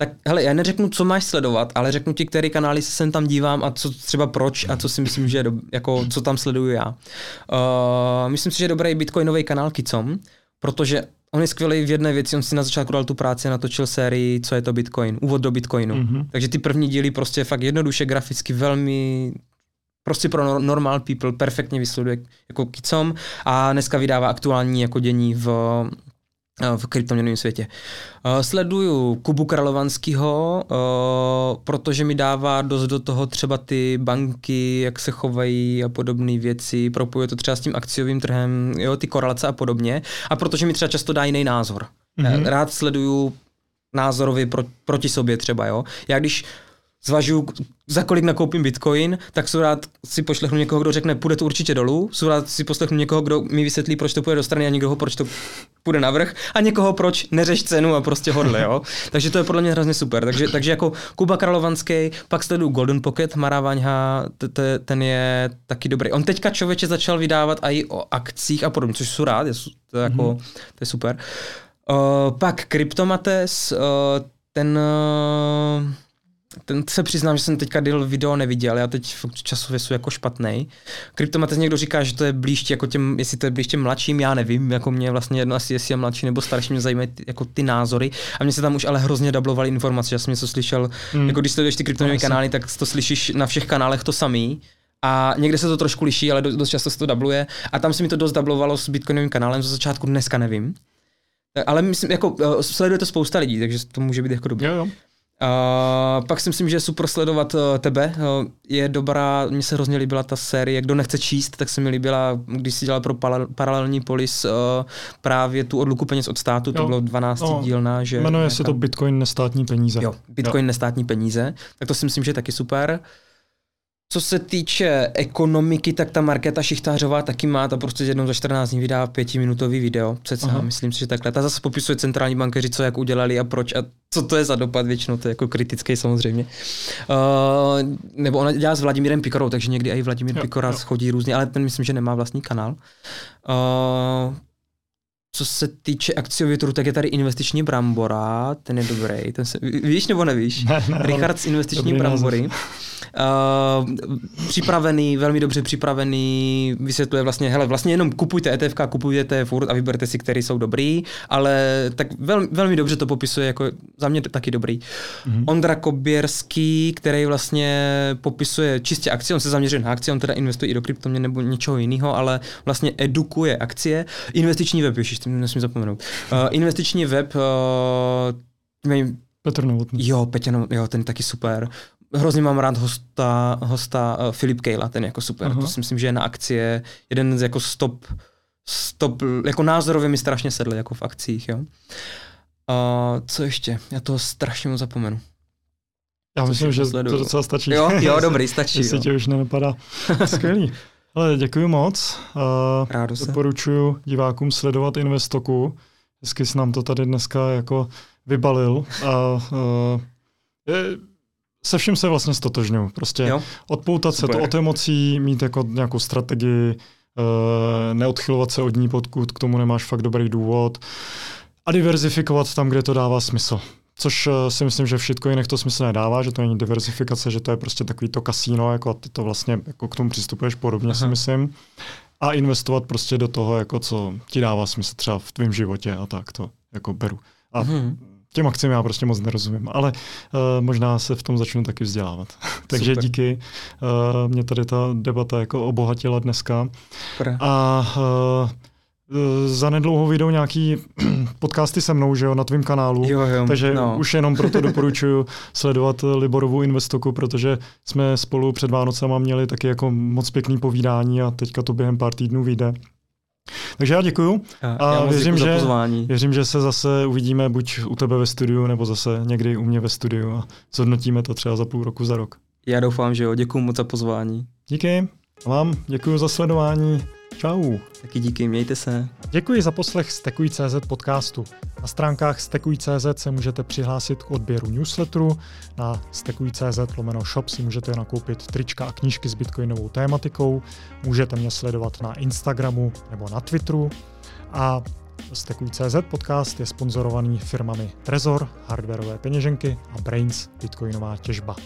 Tak hele, já neřeknu, co máš sledovat, ale řeknu ti, který kanály se sem tam dívám a co třeba proč a co si myslím, že je do, jako, co tam sleduju já. Uh, myslím si, že je dobrý bitcoinový kanál Kicom, protože on je skvělý v jedné věci, on si na začátku dal tu práci a natočil sérii, co je to Bitcoin, úvod do Bitcoinu. Mm-hmm. Takže ty první díly prostě fakt jednoduše, graficky, velmi prostě pro normal people perfektně vysleduje jako Kicom a dneska vydává aktuální jako dění v v kryptoměnovém světě. Uh, sleduju Kubu Kralovanského, uh, protože mi dává dost do toho třeba ty banky, jak se chovají a podobné věci, propojuje to třeba s tím akciovým trhem, jo, ty korelace a podobně. A protože mi třeba často dá jiný názor. Mm-hmm. Rád sleduju názorově pro, proti sobě třeba, jo. Já když zvažuju, za kolik nakoupím bitcoin, tak jsou rád si pošlechnu někoho, kdo řekne, půjde to určitě dolů, jsou rád si poslechnu někoho, kdo mi vysvětlí, proč to půjde do strany a někoho, proč to půjde navrh a někoho, proč neřeš cenu a prostě hodle, jo. [LAUGHS] takže to je podle mě hrozně super. Takže, takže jako Kuba Kralovanský, pak sleduju Golden Pocket, Mara Vaňha, ten je taky dobrý. On teďka člověče začal vydávat i o akcích a podobně, což jsou rád, to je, jako, mm-hmm. to je super. Uh, pak Kryptomates, uh, ten uh, ten se přiznám, že jsem teďka deal video neviděl, já teď časově jsou jako špatný. Kryptomates někdo říká, že to je blíž jako těm, jestli to je blíž těm mladším, já nevím, jako mě vlastně jedno asi, jestli je mladší nebo starší, mě zajímají ty, jako ty názory. A mě se tam už ale hrozně dublovaly informace, že jsem něco slyšel, mm. jako když sleduješ ty kryptonové no, kanály, tak to slyšíš na všech kanálech to samý. A někde se to trošku liší, ale dost často se to dubluje. A tam se mi to dost dublovalo s Bitcoinovým kanálem, ze začátku dneska nevím. Ale myslím, jako sleduje to spousta lidí, takže to může být jako dobré. Jo, jo. Uh, pak si myslím, že je super sledovat uh, tebe. Uh, je dobrá, mně se hrozně líbila ta série, kdo nechce číst, tak se mi líbila, když si dělal pro paralelní polis uh, právě tu odluku peněz od státu, jo. to bylo 12 no, dílná. Že jmenuje se to Bitcoin nestátní peníze. Jo, Bitcoin jo. nestátní peníze, tak to si myslím, že je taky super. Co se týče ekonomiky, tak ta Markéta Šichtářová taky má, ta prostě jednou za 14 dní vydá pětiminutový video, přece, myslím si, že takhle. Ta zase popisuje centrální bankeři, co jak udělali a proč a co to je za dopad, většinou to je jako kritický samozřejmě. Uh, nebo ona dělá s Vladimírem Pikorou, takže někdy i Vladimír jo, Pikora jo. chodí různě, ale ten myslím, že nemá vlastní kanál. Uh, co se týče akciového trhu, tak je tady investiční brambora, ten je dobrý. Ten se, víš nebo nevíš? Ne, ne, Richard z investiční brambory. Uh, připravený, velmi dobře připravený, vysvětluje vlastně, hele, vlastně jenom kupujte ETF, kupujte furt a vyberte si, který jsou dobrý, ale tak velmi, velmi dobře to popisuje, jako za mě taky dobrý. Mm-hmm. Ondra Koběrský, který vlastně popisuje čistě akcie, on se zaměřuje na akcie, on teda investuje i do kryptoměn nebo něčeho jiného, ale vlastně edukuje akcie. Investiční web, ještě nesmím zapomenout. Uh, investiční web, uh, Petr Novotný. Jo, Petr Novotný, jo, ten taky super hrozně mám rád hosta, hosta uh, Filip Kejla, ten jako super. Uh-huh. To si myslím, že je na akcie jeden z jako stop, stop, jako názorově mi strašně sedl jako v akcích, jo. Uh, co ještě? Já to strašně moc zapomenu. Já myslím, že to docela stačí. Jo, jo [LAUGHS] dobrý, stačí. Jestli tě už nenapadá. Skvělý. Ale děkuji moc. Uh, Rádo se. Doporučuji divákům sledovat Investoku. Hezky jsi nám to tady dneska jako vybalil. A uh, je, se vším se vlastně stotožňuji. Prostě jo? odpoutat Super. se to od emocí, mít jako nějakou strategii, uh, neodchylovat se od ní, pokud k tomu nemáš fakt dobrý důvod a diverzifikovat tam, kde to dává smysl. Což uh, si myslím, že v shitcoinech to smysl nedává, že to není diversifikace, že to je prostě takový to kasíno, jako ty to vlastně jako k tomu přistupuješ podobně, Aha. si myslím. A investovat prostě do toho, jako co ti dává smysl třeba v tvém životě a tak to jako beru. A hmm těm akcím já prostě moc nerozumím, ale uh, možná se v tom začnu taky vzdělávat. [LAUGHS] Takže Super. díky. Uh, mě tady ta debata jako obohatila dneska. Super. A uh, za nedlouho vyjdou nějaký [CLEARS THROAT] podcasty se mnou, že jo, na tvém kanálu. Jo, jo, takže no. už jenom proto [LAUGHS] doporučuji sledovat Liborovu Investoku, protože jsme spolu před Vánocema měli taky jako moc pěkný povídání a teďka to během pár týdnů vyjde. Takže já děkuju a já věřím, že, věřím, že se zase uvidíme buď u tebe ve studiu, nebo zase někdy u mě ve studiu a zhodnotíme to třeba za půl roku, za rok. Já doufám, že jo. Děkuji moc za pozvání. Díky. A vám děkuji za sledování. Čau. Taky díky, mějte se. Děkuji za poslech Stekuj.cz podcastu. Na stránkách Stekuj.cz se můžete přihlásit k odběru newsletteru. Na Stekuj.cz lomeno shop si můžete nakoupit trička a knížky s bitcoinovou tématikou. Můžete mě sledovat na Instagramu nebo na Twitteru. A Stekuj.cz podcast je sponzorovaný firmami Trezor, hardwareové peněženky a Brains, bitcoinová těžba.